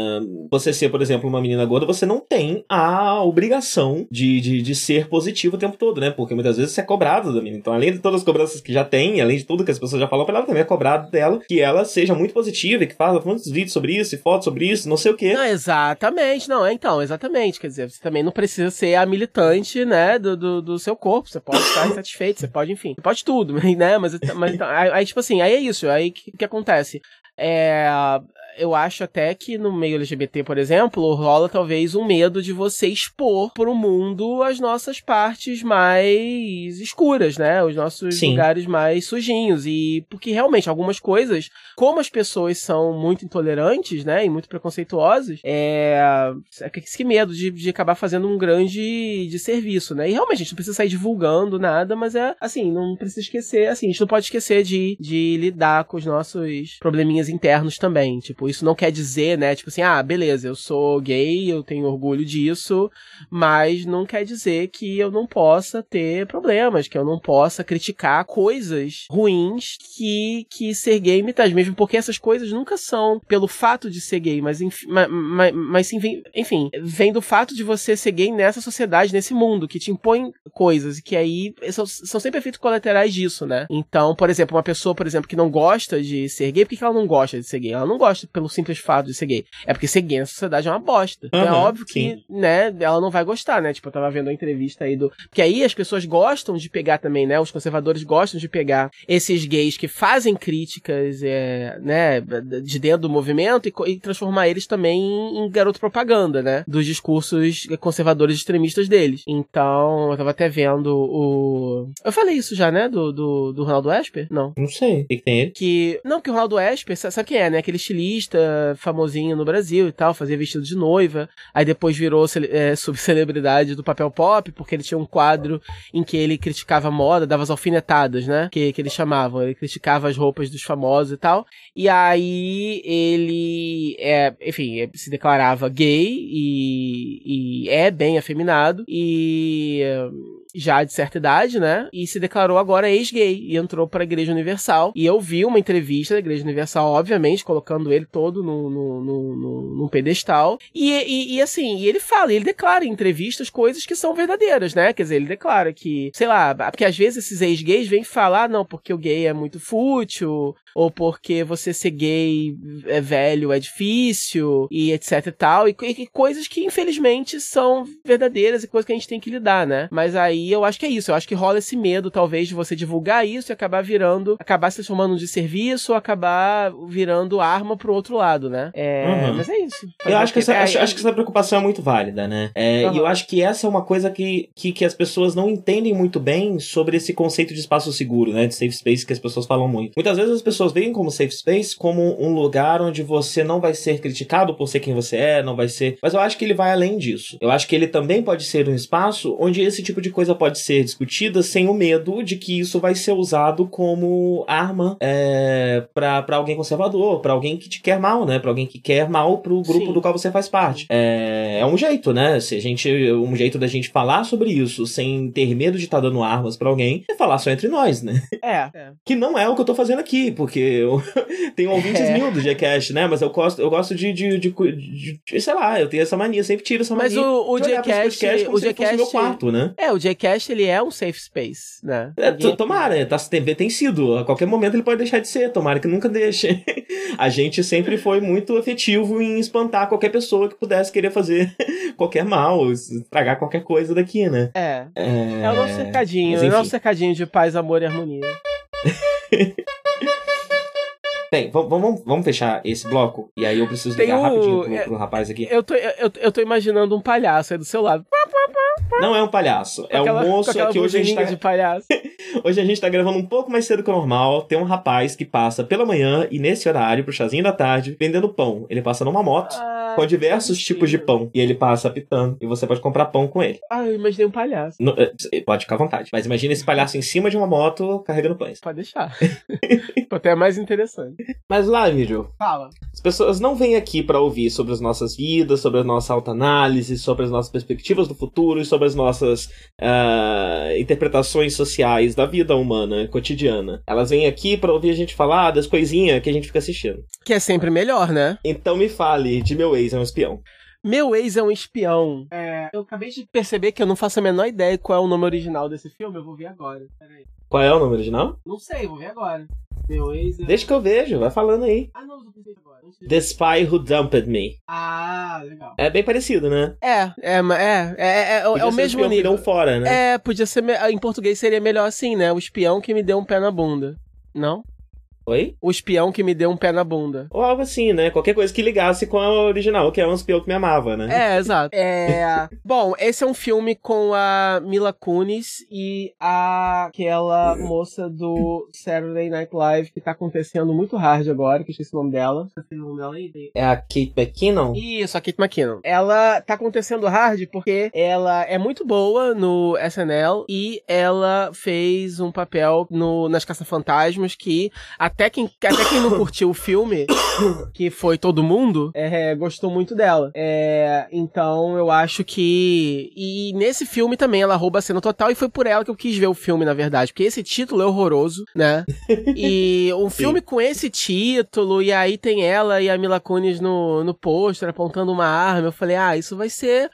Você ser, por exemplo, uma menina gorda, você não tem a obrigação de, de, de ser positivo o tempo todo, né? Porque muitas vezes você é cobrado da menina. Então, além de todas as cobranças que já tem, além de tudo que as pessoas já falam pra ela, também é cobrado dela que ela seja muito positiva e que faça muitos vídeos sobre isso e fotos sobre isso, não sei o quê. Não, exatamente. Não, é então, exatamente. Quer dizer, você também não precisa ser a militante, né, do, do, do seu corpo. Você pode estar insatisfeito, você pode, enfim, você pode tudo, né? Mas, mas então, aí, tipo assim, aí é isso. Aí o que, que acontece? É, eu acho até que no meio LGBT, por exemplo, rola talvez um medo de você expor pro mundo as nossas partes mais escuras, né? Os nossos Sim. lugares mais sujinhos. E porque realmente algumas coisas, como as pessoas são muito intolerantes, né? E muito preconceituosas, é. Que medo de, de acabar fazendo um grande de serviço, né? E realmente a gente não precisa sair divulgando nada, mas é assim, não precisa esquecer, assim, a gente não pode esquecer de, de lidar com os nossos probleminhas internos também. Tipo, Tipo, isso não quer dizer, né? Tipo assim, ah, beleza, eu sou gay, eu tenho orgulho disso, mas não quer dizer que eu não possa ter problemas, que eu não possa criticar coisas ruins que, que ser gay me traz, mesmo porque essas coisas nunca são pelo fato de ser gay, mas, mas, mas, mas sim, vem, enfim, vem do fato de você ser gay nessa sociedade, nesse mundo, que te impõe coisas, e que aí são, são sempre efeitos colaterais disso, né? Então, por exemplo, uma pessoa, por exemplo, que não gosta de ser gay, por que ela não gosta de ser gay? Ela não gosta pelo simples fato de ser gay. É porque ser gay na sociedade é uma bosta. Uhum, é óbvio sim. que, né, ela não vai gostar, né? Tipo, eu tava vendo a entrevista aí do. Porque aí as pessoas gostam de pegar também, né? Os conservadores gostam de pegar esses gays que fazem críticas, é, né, de dentro do movimento e, e transformar eles também em, em garoto propaganda, né? Dos discursos conservadores extremistas deles. Então, eu tava até vendo o. Eu falei isso já, né? Do, do, do Ronaldo Esper? Não. Não sei. O que, que tem ele? Que. Não, que o Ronaldo Esper, sabe quem é, né? Aquele estilista artista famosinho no Brasil e tal, fazia vestido de noiva. Aí depois virou é, subcelebridade do papel pop, porque ele tinha um quadro em que ele criticava a moda, dava as alfinetadas, né? Que, que eles chamavam. Ele criticava as roupas dos famosos e tal. E aí ele, é, enfim, se declarava gay e, e é bem afeminado. E já de certa idade, né? E se declarou agora ex-gay e entrou para a Igreja Universal. E eu vi uma entrevista da Igreja Universal, obviamente, colocando ele todo no, no, no, no, num pedestal. E, e, e assim, e ele fala, ele declara em entrevistas coisas que são verdadeiras, né? Quer dizer, ele declara que, sei lá, porque às vezes esses ex-gays vêm falar, não, porque o gay é muito fútil, ou porque você ser gay é velho é difícil, e etc e tal, e, e coisas que infelizmente são verdadeiras e coisas que a gente tem que lidar, né? Mas aí eu acho que é isso, eu acho que rola esse medo, talvez, de você divulgar isso e acabar virando, acabar se transformando de serviço ou acabar virando arma pro outro lado, né? É, uhum. Mas é isso. Eu acho que, essa, é, acho, é, acho, que essa preocupação é muito válida, né? Uhum. E eu acho que essa é uma coisa que, que, que as pessoas não entendem muito bem sobre esse conceito de espaço seguro, né? De safe space que as pessoas falam muito. Muitas vezes as pessoas veem como safe space como um lugar onde você não vai ser criticado por ser quem você é, não vai ser. Mas eu acho que ele vai além disso. Eu acho que ele também pode ser um espaço onde esse tipo de coisa pode ser discutida sem o medo de que isso vai ser usado como arma é, para alguém conservador, para alguém que te quer mal, né? Para alguém que quer mal pro grupo Sim. do qual você faz parte. É, é um jeito, né? Se a gente, um jeito da gente falar sobre isso sem ter medo de estar tá dando armas para alguém é falar só entre nós, né? É. Que não é o que eu tô fazendo aqui, porque eu tenho ouvintes é. mil do Gcast, né? Mas eu gosto, eu gosto de, de, de, de, sei lá, eu tenho essa mania, sempre tiro essa mania. Mas o, o Gcast, o Gcast, meu quarto, né? É, o Gcast ele é um safe space, né? É, tomara, tá, tem, tem sido. A qualquer momento ele pode deixar de ser, tomara que nunca deixe. a gente sempre foi muito efetivo em espantar qualquer pessoa que pudesse querer fazer qualquer mal, estragar qualquer coisa daqui, né? É. É, é o nosso cercadinho, é o nosso cercadinho de paz, amor e harmonia. Bem, vamos, vamos fechar esse bloco e aí eu preciso ligar o... rapidinho pro, pro, rapaz aqui. Eu tô, eu, eu tô imaginando um palhaço aí do seu lado. Não é um palhaço, é um moço que hoje a gente tá... de palhaço. hoje a gente tá gravando um pouco mais cedo que o normal. Tem um rapaz que passa pela manhã e nesse horário, pro chazinho da tarde, vendendo pão. Ele passa numa moto. Ah com diversos tipos de pão. E ele passa apitando. E você pode comprar pão com ele. Ah, eu imaginei um palhaço. No, eh, pode ficar à vontade. Mas imagina esse palhaço em cima de uma moto carregando pães. Pode deixar. Até é mais interessante. Mas lá, vídeo. Fala. As pessoas não vêm aqui para ouvir sobre as nossas vidas, sobre a nossa autoanálise, sobre as nossas perspectivas do futuro e sobre as nossas uh, interpretações sociais da vida humana cotidiana. Elas vêm aqui para ouvir a gente falar das coisinhas que a gente fica assistindo. Que é sempre melhor, né? Então me fale de meu ex é um espião. Meu ex é um espião. É, eu acabei de perceber que eu não faço a menor ideia qual é o nome original desse filme. Eu vou ver agora. Peraí. Qual é o nome original? Não sei, vou ver agora. Meu ex é... Deixa que eu vejo, vai falando aí. Ah, não, eu pensei agora. The Spy Who Dumped Me. Ah, legal. É bem parecido, né? É, é, é, é, é, é o mesmo nível. fora, né? É, podia ser. Em português seria melhor assim, né? O espião que me deu um pé na bunda. Não? Oi? O espião que me deu um pé na bunda. Ou algo assim, né? Qualquer coisa que ligasse com a original, que é um espião que me amava, né? É, exato. É... Bom, esse é um filme com a Mila Kunis e a... aquela moça do Saturday Night Live que tá acontecendo muito hard agora, que esqueci o nome dela. Você o nome dela aí? É a Kate McKinnon? Isso, a Kate McKinnon. Ela tá acontecendo hard porque ela é muito boa no SNL e ela fez um papel no, nas Caça-Fantasmas que até quem, até quem não curtiu o filme, que foi todo mundo, é, gostou muito dela. É, então eu acho que. E nesse filme também ela rouba a cena total e foi por ela que eu quis ver o filme, na verdade. Porque esse título é horroroso, né? E um filme Sim. com esse título, e aí tem ela e a Mila Kunis no, no pôster apontando uma arma. Eu falei, ah, isso vai ser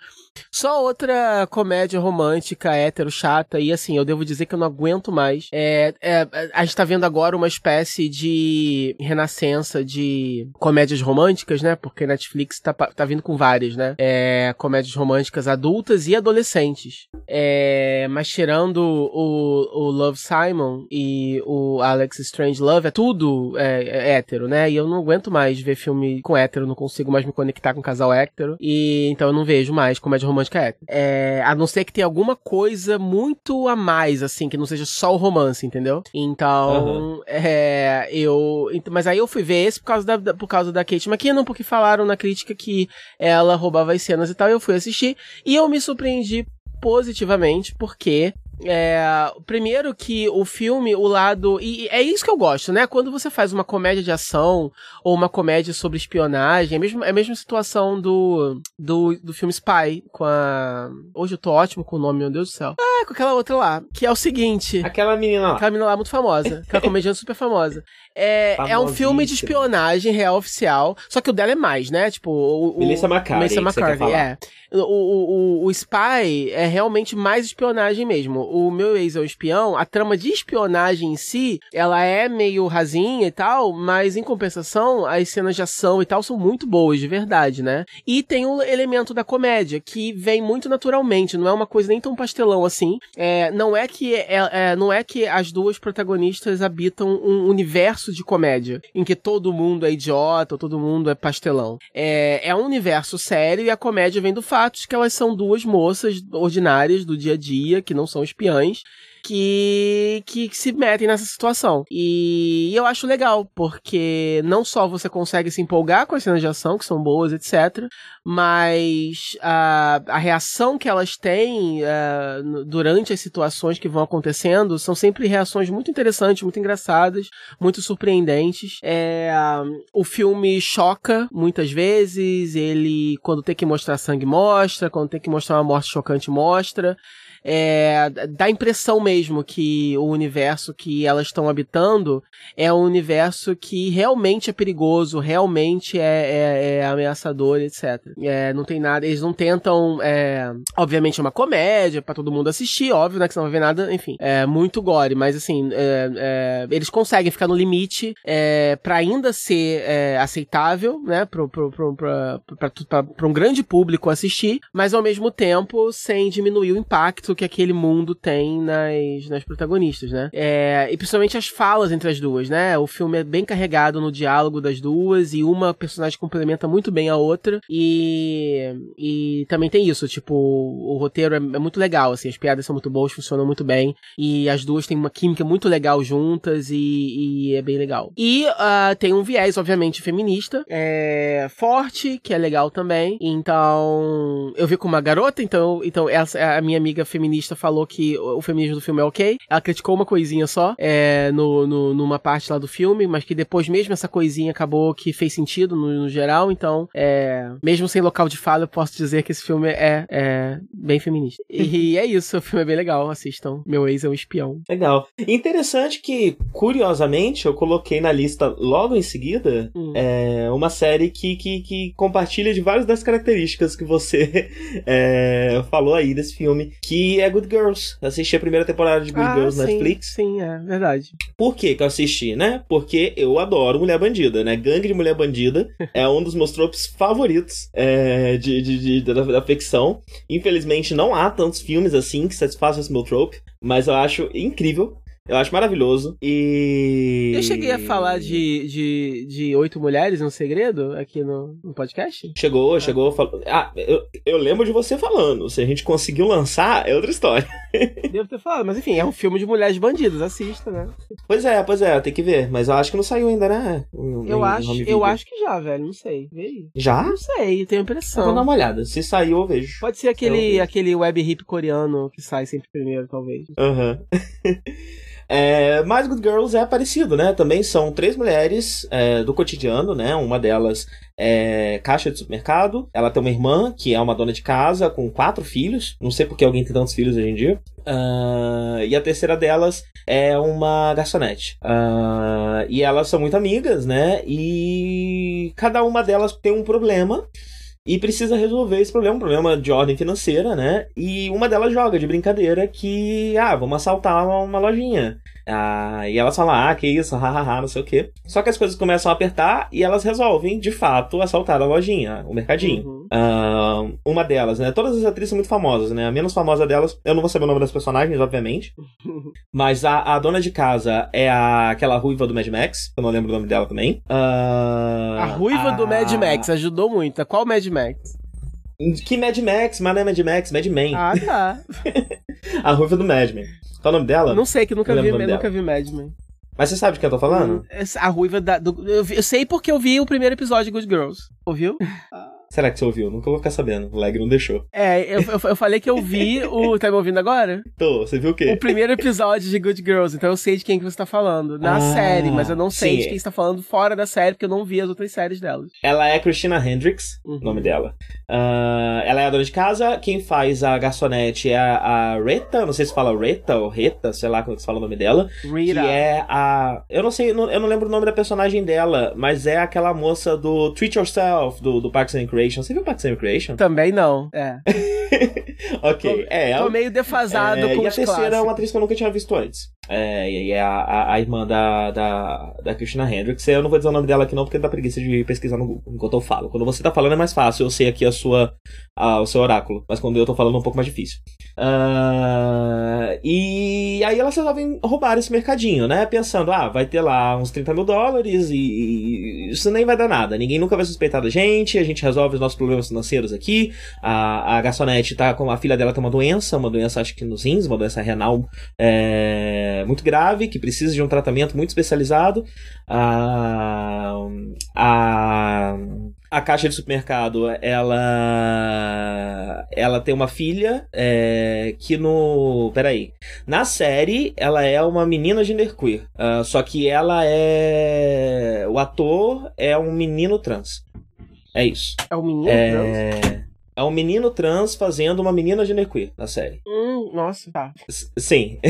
só outra comédia romântica, hétero, chata, e assim, eu devo dizer que eu não aguento mais. É, é, a gente tá vendo agora uma espécie de renascença de comédias românticas, né? Porque Netflix tá, tá vindo com várias, né? É, comédias românticas adultas e adolescentes. É, mas tirando o, o Love Simon e o Alex Strange Love, é tudo é, é hétero, né? E eu não aguento mais ver filme com hétero, não consigo mais me conectar com casal hétero. E então eu não vejo mais comédia romântica é. é. A não ser que tenha alguma coisa muito a mais, assim, que não seja só o romance, entendeu? Então, uhum. é. Eu. Mas aí eu fui ver esse por causa da, por causa da Kate McKinnon, porque falaram na crítica que ela roubava as cenas e tal. E eu fui assistir. E eu me surpreendi positivamente, porque é, primeiro que o filme, o lado. E é isso que eu gosto, né? Quando você faz uma comédia de ação ou uma comédia sobre espionagem, é, mesmo, é a mesma situação do, do, do filme Spy com a. Hoje eu tô ótimo com o nome, meu Deus do céu. Ah, com aquela outra lá, que é o seguinte. Aquela menina lá. Aquela menina lá muito famosa, aquela comediante super famosa. É, é um filme de espionagem real oficial, só que o dela é mais, né? Tipo, o. o Melissa McCarthy. Melissa McCarthy, é. O, o, o, o Spy é realmente mais espionagem mesmo. O meu ex é o espião, a trama de espionagem em si, ela é meio rasinha e tal, mas em compensação, as cenas de ação e tal são muito boas, de verdade, né? E tem o elemento da comédia, que vem muito naturalmente, não é uma coisa nem tão pastelão assim. É, não é que é, é, não é que as duas protagonistas habitam um universo de comédia, em que todo mundo é idiota, todo mundo é pastelão. É, é um universo sério e a comédia vem do fato fatos que elas são duas moças ordinárias do dia a dia, que não são espiãs, que, que, se metem nessa situação. E eu acho legal, porque não só você consegue se empolgar com as cenas de ação, que são boas, etc., mas a, a reação que elas têm uh, durante as situações que vão acontecendo são sempre reações muito interessantes, muito engraçadas, muito surpreendentes. É, o filme choca muitas vezes, ele, quando tem que mostrar sangue, mostra, quando tem que mostrar uma morte chocante, mostra é, dá a impressão mesmo que o universo que elas estão habitando é um universo que realmente é perigoso, realmente é, é, é ameaçador, etc. É, não tem nada, eles não tentam, é, obviamente é uma comédia para todo mundo assistir, óbvio, né, que você não vai ver nada, enfim, é muito gore, mas assim, é, eles conseguem ficar no limite é, para ainda ser aceitável, né, pra um grande público assistir, mas ao mesmo tempo sem diminuir o impacto que aquele mundo tem nas, nas protagonistas, né? É, e principalmente as falas entre as duas, né? O filme é bem carregado no diálogo das duas e uma personagem complementa muito bem a outra e, e também tem isso, tipo, o roteiro é, é muito legal, assim, as piadas são muito boas, funcionam muito bem e as duas têm uma química muito legal juntas e, e é bem legal. E uh, tem um viés, obviamente, feminista, é, forte, que é legal também, então eu vi com uma garota, então, então essa é a minha amiga feminista feminista falou que o feminismo do filme é ok. Ela criticou uma coisinha só, é, no, no, numa parte lá do filme, mas que depois mesmo essa coisinha acabou que fez sentido no, no geral. Então, é, mesmo sem local de fala, eu posso dizer que esse filme é, é bem feminista. E é isso, o filme é bem legal, assistam. Meu ex é um espião. Legal. Interessante que, curiosamente, eu coloquei na lista logo em seguida hum. é, uma série que, que, que compartilha de várias das características que você é, falou aí desse filme, que é Good Girls. assisti a primeira temporada de Good ah, Girls na Netflix. Sim, é verdade. Por que que eu assisti, né? Porque eu adoro Mulher Bandida, né? Gangue de Mulher Bandida é um dos meus tropes favoritos é, de, de, de, da, da ficção. Infelizmente não há tantos filmes assim que satisfaçam esse meu trope, mas eu acho incrível. Eu acho maravilhoso. E. Eu cheguei a falar de, de, de Oito Mulheres um Segredo aqui no, no podcast? Chegou, ah. chegou. Fal... Ah, eu, eu lembro de você falando. Se a gente conseguiu lançar, é outra história. Devo ter falado, mas enfim, é um filme de mulheres bandidas, assista, né? Pois é, pois é, tem que ver. Mas eu acho que não saiu ainda, né? eu, acho, eu acho que já, velho. Não sei. Vê aí. Já? Não sei, tenho a impressão. vou dar uma olhada. Se saiu, eu vejo. Pode ser aquele, aquele web hip coreano que sai sempre primeiro, talvez. Aham. Uhum. É, mas Good Girls é parecido, né? Também são três mulheres é, do cotidiano, né? Uma delas é caixa de supermercado. Ela tem uma irmã que é uma dona de casa com quatro filhos. Não sei porque alguém tem tantos filhos hoje em dia. Uh, e a terceira delas é uma garçonete. Uh, e elas são muito amigas, né? E cada uma delas tem um problema e precisa resolver esse problema, um problema de ordem financeira, né? E uma delas joga de brincadeira que, ah, vamos assaltar uma lojinha. Ah, e elas falam, ah, que isso, hahaha, não sei o quê. Só que as coisas começam a apertar e elas resolvem, de fato, assaltar a lojinha, o mercadinho. Uhum. Ah, uma delas, né? Todas as atrizes são muito famosas, né? A menos famosa delas, eu não vou saber o nome das personagens, obviamente. mas a, a dona de casa é a, aquela ruiva do Mad Max, eu não lembro o nome dela também. Ah, a ruiva a... do Mad Max ajudou muito. Qual Mad Max? Que Mad Max? Mas não é Mad Max, Mad Men. Ah, tá. a ruiva do Mad Men. Qual o nome dela? Não sei, que nunca vi, nunca vi Mad Men. Mas você sabe de quem eu tô falando? Hum, a ruiva da. Do, eu, eu, sei porque eu vi o primeiro episódio de Good Girls. Ouviu? Será que você ouviu? Nunca vou ficar sabendo. O lag não deixou. É, eu, eu, eu falei que eu vi o. Tá me ouvindo agora? Tô, você viu o quê? O primeiro episódio de Good Girls, então eu sei de quem que você tá falando. Na Ah, série, mas eu não sei sim. de quem você tá falando fora da série, porque eu não vi as outras séries delas. Ela é Christina Hendricks, Uhum. o nome dela. Ah, ela é a dona de casa. Quem faz a garçonete é a, a Reta. Não sei se fala Reta ou Reta, sei lá como que se fala o nome dela. Rita. Que é a. Eu não sei, eu não, lembro o nome da personagem dela, mas é aquela moça do Treat Yourself, do, do Parks and Recreation. Você viu Parks and Recreation? Também não. É. ok. É, Tô ela. meio defasado É, com e a terceira é clássicos. uma atriz que eu nunca tinha visto antes. É, e é a, a, irmã da, da, da Christina Hendricks. Eu não vou dizer o nome dela aqui não, porque dá preguiça de pesquisar no enquanto eu falo. Quando você tá falando é mais fácil, eu sei aqui a sua, a- o seu oráculo. Mas quando eu tô falando é um pouco mais difícil. Ah, e aí elas resolvem roubar esse mercadinho, né? Pensando, ah, vai ter lá uns 30 mil dólares e, e isso nem vai dar nada. Ninguém nunca vai suspeitar da gente, a gente resolve os nossos problemas financeiros aqui. A, a garçonete tá com a filha dela tem uma doença, uma doença acho que nos rins, uma doença renal é, muito grave, que precisa de um tratamento muito especializado. A, a, a caixa de supermercado, ela ela tem uma filha é, que no... Peraí. Na série, ela é uma menina genderqueer. ah, só que ela é... O ator é um menino trans. É isso. É o menino trans? É... um menino trans fazendo uma menina genderqueer na série. Hum, nossa, tá. S- Sim.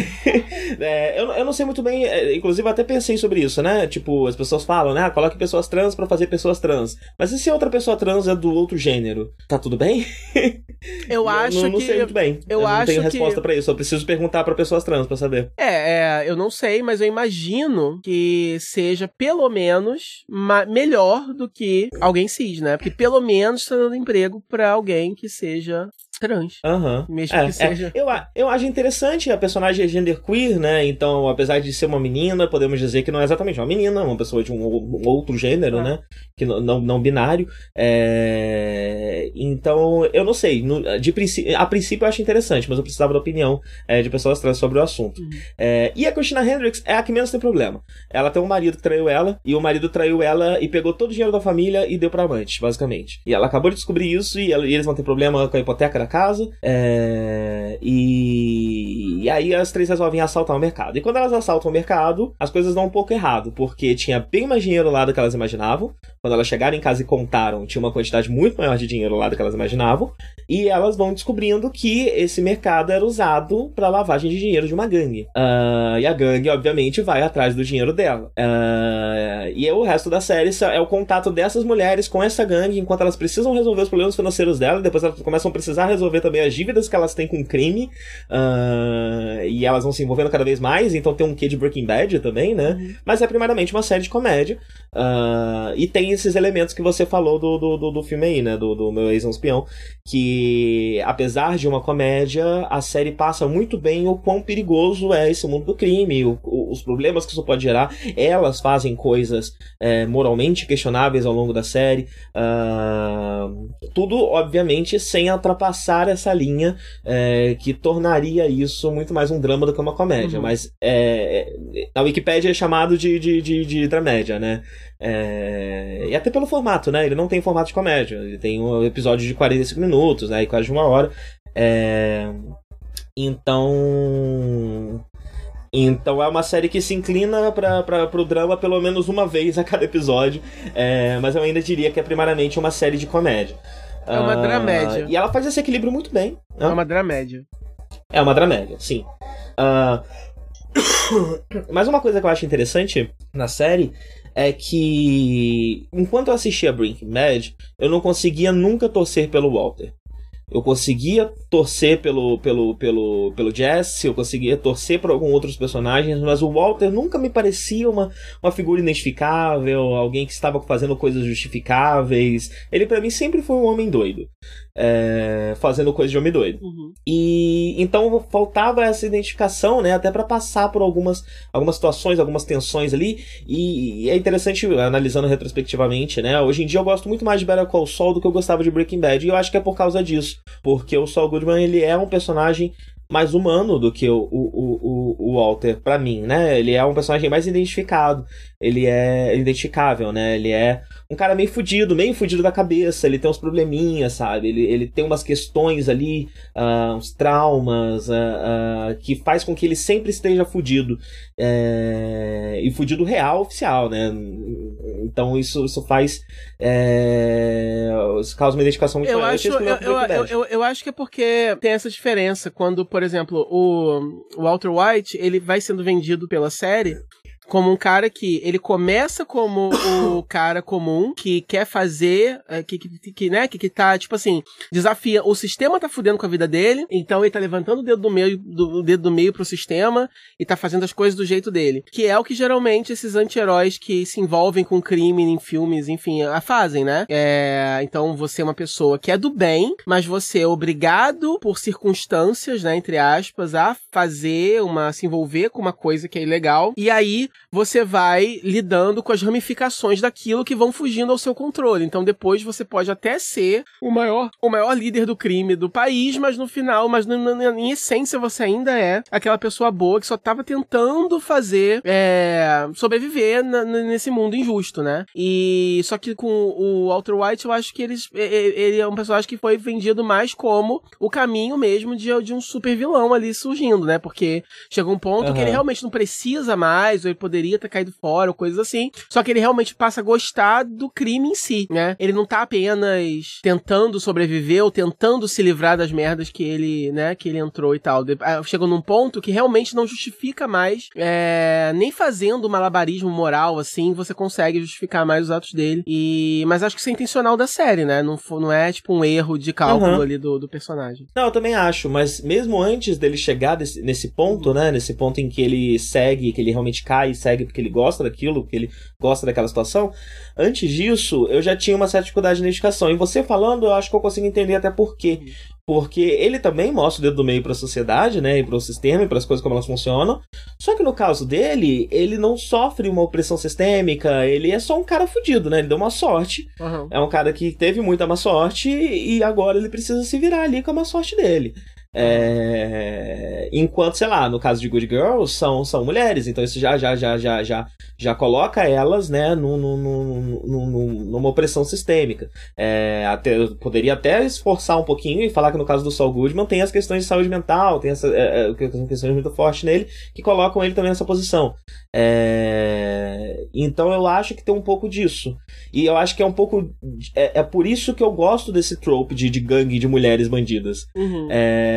É, eu, eu não sei muito bem, é, inclusive eu até pensei sobre isso, né? Tipo, as pessoas falam, né? Ah, coloque pessoas trans pra fazer pessoas trans. Mas e se outra pessoa trans é do outro gênero? Tá tudo bem? Eu acho não, não que. sei muito bem. eu não acho tenho que- resposta pra isso. Eu preciso perguntar pra pessoas trans pra saber. É, é, eu não sei, mas eu imagino que seja pelo menos melhor do que alguém cis, né? Porque pelo menos tá dando emprego pra alguém que seja trans. Aham. Mesmo É, que é. seja. Eu, a- eu acho interessante a personagem é genderqueer, né? Então, apesar de ser uma menina, podemos dizer que não é exatamente uma menina, uma pessoa de um, um outro gênero, É. né? Que não, não, não binário. É, Então, eu não sei. No- de princípio, a princípio eu acho interessante, mas eu precisava da opinião é, de pessoas trans sobre o assunto. Uhum. É, e a Christina Hendricks é a que menos tem problema. Ela tem um marido que traiu ela, e o marido traiu ela e pegou todo o dinheiro da família e deu pra amante, basicamente. E ela acabou de descobrir isso e, ela- e eles vão ter problema com a hipoteca da casa. É, e, e aí as três resolvem assaltar o mercado. E quando elas assaltam o mercado, as coisas dão um pouco errado, porque tinha bem mais dinheiro lá do que elas imaginavam. Quando elas chegaram em casa e contaram, tinha uma quantidade muito maior de dinheiro lá do que elas imaginavam. E elas vão descobrindo que esse mercado era usado para lavagem de dinheiro de uma gangue. Ah, e a gangue, obviamente, vai atrás do dinheiro dela. Ah, e o resto da série é o contato dessas mulheres com essa gangue enquanto elas precisam resolver os problemas financeiros dela. Depois elas começam a precisar resolver também as dívidas que elas têm com crime. Ah, e elas vão se envolvendo cada vez mais. Então tem um quê de Breaking Bad também, né? Mas é primariamente uma série de comédia. Ah, e tem esses elementos que você falou do, do, do, do filme aí, né? Do, do meu ex-espião. Que, apesar de uma comédia, a série passa muito bem o quão perigoso é esse mundo do crime, o- o- os problemas que isso pode gerar. Elas fazem coisas é, moralmente questionáveis ao longo da série. Ah, tudo, obviamente, sem ultrapassar essa linha é, que tornaria isso muito mais um drama do que uma comédia. Uhum. Mas é, é, na Wikipédia é chamado de, de, de, de dramédia, né? É, e até pelo formato, né? Ele não tem formato de comédia. Ele tem um episódio de 45 minutos, né? E quase uma hora. É, então. Então é uma série que se inclina para pro drama pelo menos uma vez a cada episódio. É, mas eu ainda diria que é primariamente uma série de comédia. É uma Ah, dramédia. E ela faz esse equilíbrio muito bem. É né? uma dramédia. É uma dramédia, sim. Ah, Mas uma coisa que eu acho interessante na série é que enquanto eu assistia Breaking Bad, eu não conseguia nunca torcer pelo Walter. Eu conseguia torcer pelo, pelo, pelo, pelo Jesse, eu conseguia torcer por alguns outros personagens, mas o Walter nunca me parecia uma, uma figura identificável, alguém que estava fazendo coisas justificáveis. Ele para mim sempre foi um homem doido, é, fazendo coisas de homem doido. Uhum. E então faltava essa identificação, né? Até para passar por algumas, algumas situações, algumas tensões ali. E, e é interessante analisando retrospectivamente, né? Hoje em dia eu gosto muito mais de Better Call Saul do que eu gostava de Breaking Bad. E eu acho que é por causa disso, porque o Saul Goodman ele é um personagem mais humano do que o, o, o, o Walter para mim, né? Ele é um personagem mais identificado, ele é identificável, né? Ele é um cara meio fudido, meio fudido da cabeça, ele tem uns probleminhas, sabe? Ele, ele tem umas questões ali, uh, uns traumas, uh, uh, que faz com que ele sempre esteja fudido. É... E fudido real, oficial, né? Então isso, isso faz. É... causa uma identificação muito eu acho, eu, eu, eu, eu, acho que é porque tem essa diferença. Quando, por exemplo, o Walter White ele vai sendo vendido pela série como um cara que ele começa como o cara comum que quer fazer, é, que, que, que, né, que, que tá, tipo assim, desafia, o sistema tá fudendo com a vida dele, então ele tá levantando o dedo do meio, do, o dedo do meio pro sistema e tá fazendo as coisas do jeito dele. Que é o que geralmente esses anti-heróis que se envolvem com crime em filmes, enfim, a fazem, né? É, então você é uma pessoa que é do bem, mas você é obrigado por circunstâncias, né, entre aspas, a fazer uma, se envolver com uma coisa que é ilegal, e aí você vai lidando com as ramificações daquilo que vão fugindo ao seu controle. Então depois você pode até ser o maior, o maior líder do crime do país, mas no final, mas na, na, em essência você ainda é aquela pessoa boa que só estava tentando fazer é, sobreviver na, nesse mundo injusto, né? E só que com o Walter White eu acho que eles, ele é um personagem que foi vendido mais como o caminho mesmo de, de um super vilão ali surgindo, né? Porque chegou um ponto uhum. que ele realmente não precisa mais, ou ele poderia ter caído fora, ou coisas assim. Só que ele realmente passa a gostar do crime em si, né? Ele não tá apenas tentando sobreviver ou tentando se livrar das merdas que ele, né, que ele entrou e tal. Ah, chegou num ponto que realmente não justifica mais, é, nem fazendo malabarismo moral, assim, você consegue justificar mais os atos dele. E, mas acho que isso é intencional da série, né? Não, não é tipo um erro de cálculo uhum. ali do, do personagem. Não, eu também acho, mas mesmo antes dele chegar desse, nesse ponto, né? Nesse ponto em que ele segue, que ele realmente cai segue porque ele gosta daquilo, porque ele gosta daquela situação. Antes disso, eu já tinha uma certa dificuldade de identificação. E você falando, eu acho que eu consigo entender até por quê. Porque ele também mostra o dedo do meio para a sociedade, né, e para o sistema e para as coisas como elas funcionam. Só que no caso dele, ele não sofre uma opressão sistêmica, ele é só um cara fudido, né? Ele deu uma sorte. Uhum. É um cara que teve muita má sorte e agora ele precisa se virar ali com a má sorte dele. É... Enquanto, sei lá, no caso de Good Girls, são, são mulheres, então isso já, já, já, já, já, já coloca elas, né, no, no, no, numa opressão sistêmica. É, até, poderia até esforçar um pouquinho e falar que no caso do Saul Goodman tem as questões de saúde mental, tem essa, é, é questões muito fortes nele que colocam ele também nessa posição. É, então eu acho que tem um pouco disso. E eu acho que é um pouco. É, é por isso que eu gosto desse trope de, de gangue de mulheres bandidas. Uhum. É,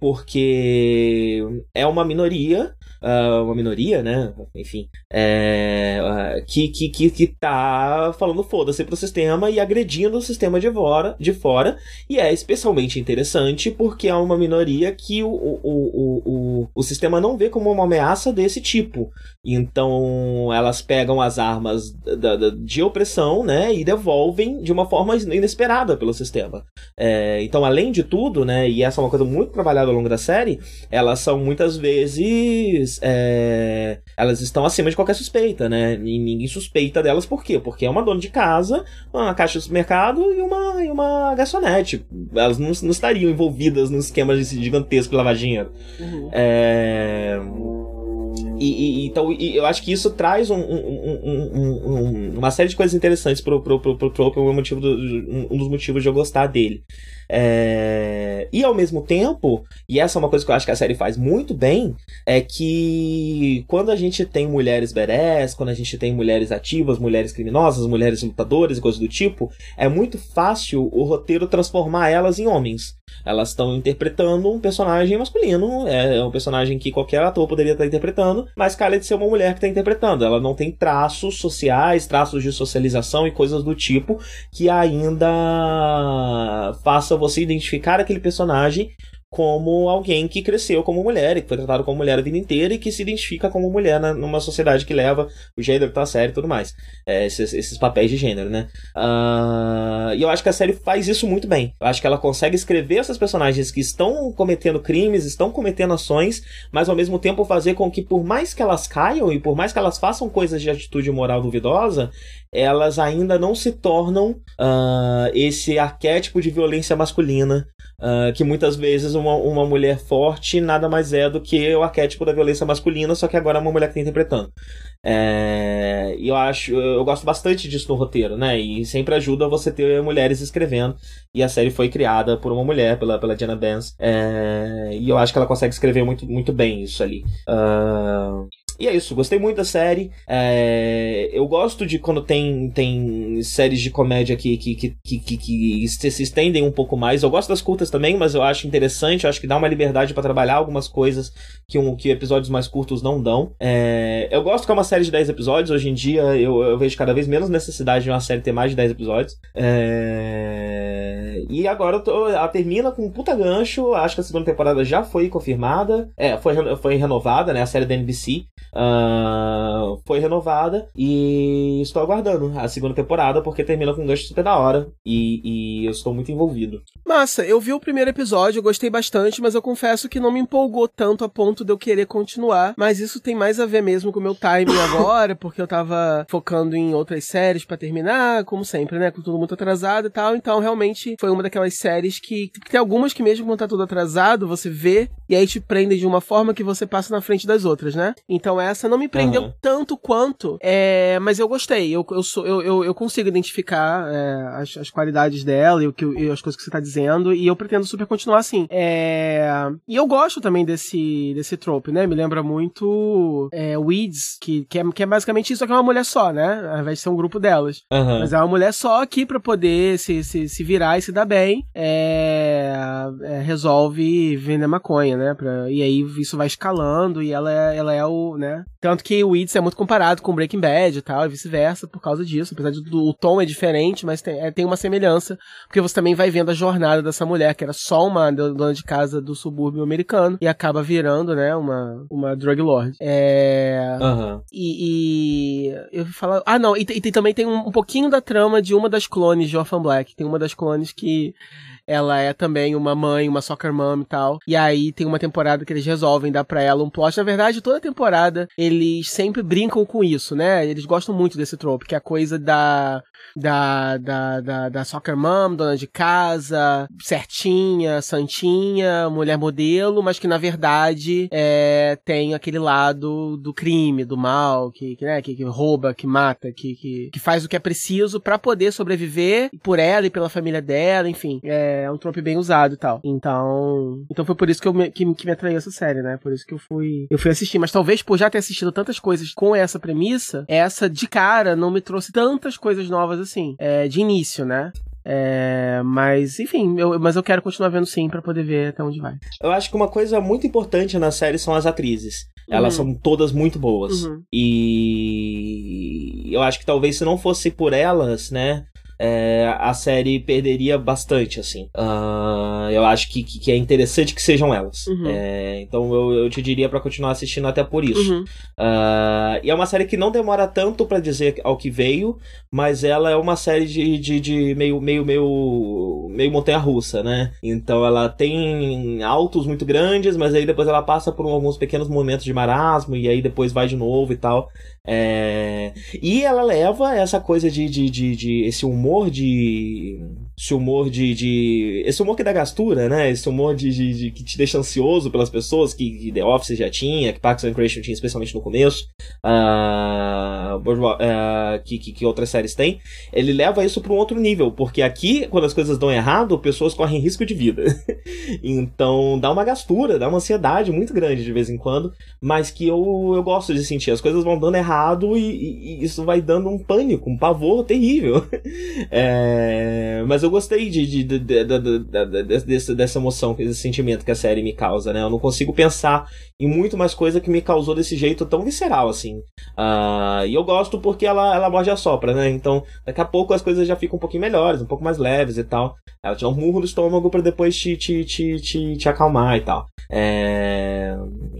porque é uma minoria uh, uma minoria, né? Enfim, é, uh, que, que, que, que tá falando foda-se pro sistema e agredindo o sistema de fora, de fora. E é especialmente interessante porque é uma minoria que o, o, o, o, o sistema não vê como uma ameaça desse tipo. Então elas pegam as armas da, da, de opressão, né? E devolvem de uma forma inesperada pelo sistema. É, então, além de tudo, né? E essa é uma coisa muito trabalhada ao longo da série, elas são muitas vezes eles é, elas estão acima de qualquer suspeita, né? E ninguém suspeita delas por quê? Porque é uma dona de casa, uma caixa de supermercado e uma, e uma garçonete. Elas não, não estariam envolvidas num esquema gigantesco de lavar dinheiro. Uhum. É... E, e, então e eu acho que isso traz um, um, um, uma série de coisas interessantes pro, pro, pro, pro Trope, um, motivo do, um dos motivos de eu gostar dele. É... E ao mesmo tempo, e essa é uma coisa que eu acho que a série faz muito bem, é que quando a gente tem mulheres berés, quando a gente tem mulheres ativas, mulheres criminosas, mulheres lutadoras e coisas do tipo, é muito fácil o roteiro transformar elas em homens. Elas estão interpretando um personagem masculino, é um personagem que qualquer ator poderia estar interpretando, mas de ser uma mulher que está interpretando. Ela não tem traços sociais, traços de socialização e coisas do tipo que ainda façam você identificar aquele personagem como alguém que cresceu como mulher e que foi tratado como mulher a vida inteira e que se identifica como mulher na, numa sociedade que leva o gênero pra série e tudo mais. É, esses, esses, papéis de gênero, né? Uh, e eu acho que a série faz isso muito bem. Eu acho que ela consegue escrever essas personagens que estão cometendo crimes, estão cometendo ações, mas ao mesmo tempo fazer com que, por mais que elas caiam e por mais que elas façam coisas de atitude moral duvidosa, elas ainda não se tornam uh, esse arquétipo de violência masculina Uh, que muitas vezes uma, uma mulher forte nada mais é do que o arquétipo da violência masculina, só que agora é uma mulher que está interpretando. É, eu acho, eu gosto bastante disso no roteiro, né? E sempre ajuda você ter mulheres escrevendo. E a série foi criada por uma mulher, pela, pela Diana Benz. É, e eu acho que ela consegue escrever muito, muito bem isso ali. Uh, e é isso, gostei muito da série. É, eu gosto de quando tem, tem séries de comédia que, que, que, que, que, se estendem um pouco mais. Eu gosto das curtas também, mas eu acho interessante, eu acho que dá uma liberdade para trabalhar algumas coisas que, um, que episódios mais curtos não dão. É, eu gosto que é uma série de 10 episódios. Hoje em dia eu, eu vejo cada vez menos necessidade de uma série ter mais de 10 episódios. É, e agora tô, ela termina com um puta gancho. Acho que a segunda temporada já foi confirmada. É, foi, foi renovada, né? A série da NBC. Uh, foi renovada e estou aguardando a segunda temporada porque termina com um gancho super da hora e, e, eu estou muito envolvido. Massa, eu vi o primeiro episódio, gostei bastante, mas eu confesso que não me empolgou tanto a ponto de eu querer continuar. Mas isso tem mais a ver mesmo com o meu timing agora, porque eu tava focando em outras séries para terminar, como sempre, né? Com tudo muito atrasado e tal. Então, realmente, foi uma daquelas séries que, que tem algumas que, mesmo quando tá tudo atrasado, você vê e aí te prende de uma forma que você passa na frente das outras, né? Então, essa não me prendeu uhum. tanto quanto, é, mas eu gostei. Eu, eu, sou, eu, eu, eu consigo identificar é, as, as qualidades dela e, o que, e as coisas que você tá dizendo, e eu pretendo super continuar assim. É, e eu gosto também desse, desse trope, né? Me lembra muito é, Weeds, que, que, é, que é basicamente isso, só que é uma mulher só, né? Ao invés de ser um grupo delas. Uhum. Mas é uma mulher só aqui pra poder se, se, se virar e se dar bem, é, é, resolve vender maconha, né? Pra, e aí isso vai escalando e ela é, ela é o, né? Tanto que o Weeds é muito comparado com Breaking Bad e tal, e vice-versa, por causa disso. Apesar de o tom é diferente, mas tem, é, tem uma semelhança, porque você também vai vendo a jornada dessa mulher, que era só uma dona de casa do subúrbio americano, e acaba virando, né, uma, uma drug lord. É... Uhum. E, e, eu vou falar... Ah, não, e, e, também tem um, um pouquinho da trama de uma das clones de Orphan Black. Tem uma das clones que ela é também uma mãe, uma soccer mom e tal. E aí tem uma temporada que eles resolvem dar pra ela um plot. Na verdade, toda temporada eles sempre brincam com isso, né? Eles gostam muito desse trope, que é a coisa da da, da, da, da soccer mom, dona de casa, certinha, santinha, mulher modelo, mas que na verdade é, tem aquele lado do crime, do mal, que, que, né, que, que rouba, que mata, que, que, que, faz o que é preciso para poder sobreviver por ela e pela família dela, enfim. É um trope bem usado e tal. Então, então foi por isso que, eu me, que, que me atraiu essa série, né? Por isso que eu fui, eu fui assistir. Mas talvez por já ter assistido tantas coisas com essa premissa, essa de cara não me trouxe tantas coisas novas assim, é, de início, né? É, mas, enfim, eu, mas eu quero continuar vendo sim para poder ver até onde vai. Eu acho que uma coisa muito importante na série são as atrizes. Elas uhum. são todas muito boas. Uhum. E eu acho que talvez se não fosse por elas, né? É, a série perderia bastante, assim. Uh, eu acho que, que, é interessante que sejam elas. Uhum. É, então eu, eu te diria para continuar assistindo até por isso. Uhum. Uh, e é uma série que não demora tanto para dizer ao que veio, mas ela é uma série de, de, de meio, meio, meio, meio montanha-russa, né? Então ela tem altos muito grandes, mas aí depois ela passa por alguns pequenos momentos de marasmo e aí depois vai de novo e tal. É... E ela leva essa coisa de, de, de, de esse humor de esse humor de, de, Esse humor que dá gastura, né? Esse humor de, de, de, que te deixa ansioso pelas pessoas, que, que The Office já tinha, que Parks and Recreation tinha, especialmente no começo, uh, uh, que, que, que, outras séries têm. Ele leva isso para um outro nível, porque aqui, quando as coisas dão errado, pessoas correm risco de vida. então dá uma gastura, dá uma ansiedade muito grande de vez em quando, mas que eu, eu gosto de sentir. As coisas vão dando errado e, e, e isso vai dando um pânico, um pavor terrível. é, mas eu eu gostei de, de, de, de, dessa, dessa emoção, desse sentimento que a série me causa, né? Eu não consigo pensar em muito mais coisa que me causou desse jeito tão visceral, assim. Uh, e eu gosto porque ela, ela morde a sopra, né? Então, daqui a pouco as coisas já ficam um pouquinho melhores, um pouco mais leves e tal. Ela te dá um murro no estômago para depois te, te, te, te, te acalmar e tal. É...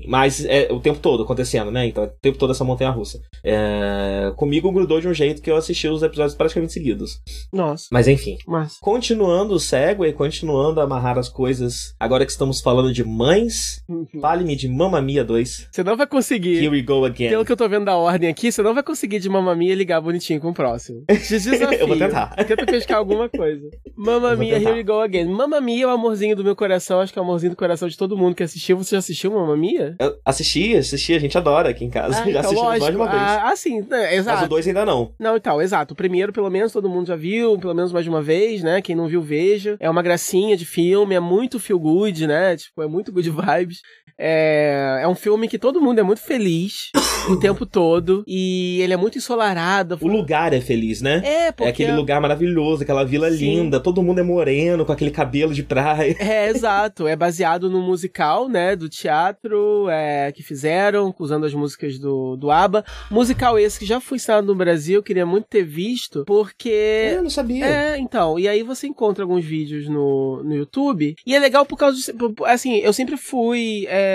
Mas é o tempo todo acontecendo, né? Então, é o tempo todo essa montanha russa. É... Comigo grudou de um jeito que eu assisti os episódios praticamente seguidos. Nossa. Mas enfim. Mas continuando o segue, continuando a amarrar as coisas, agora que estamos falando de mães, uhum. fale-me de Mamma Mia 2. Você não vai conseguir. Here we go again. Pelo que eu tô vendo da ordem aqui, você não vai conseguir de Mamma Mia ligar bonitinho com o próximo. Desafio. eu vou tentar. Tenta pescar alguma coisa. Mamma Mia, Here we go again. Mamma Mia é o amorzinho do meu coração, acho que é o amorzinho do coração de todo mundo que assistiu. Você já assistiu Mamma Mia? Eu assisti, assisti, a gente adora aqui em casa. Ah, já então, assistimos mais de uma vez. Ah, ah sim, né, exato. Mas o dois ainda não. Não, então, exato. O primeiro, pelo menos, todo mundo já viu, pelo menos mais de uma vez, né? Quem não viu, veja. É uma gracinha de filme, é muito feel good, né? Tipo, é muito good vibes. É, é um filme que todo mundo é muito feliz o tempo todo. E ele é muito ensolarado. O lugar é feliz, né? É, porque... É aquele lugar maravilhoso, aquela vila Sim. linda, todo mundo é moreno, com aquele cabelo de praia. É, exato. É baseado no musical, né, do teatro é, que fizeram, usando as músicas do, do ABBA. Musical esse que já foi ensinado no Brasil, queria muito ter visto, porque... É, eu não sabia. É, então. E aí você encontra alguns vídeos no, no YouTube. E é legal por causa de... Assim, eu sempre fui é,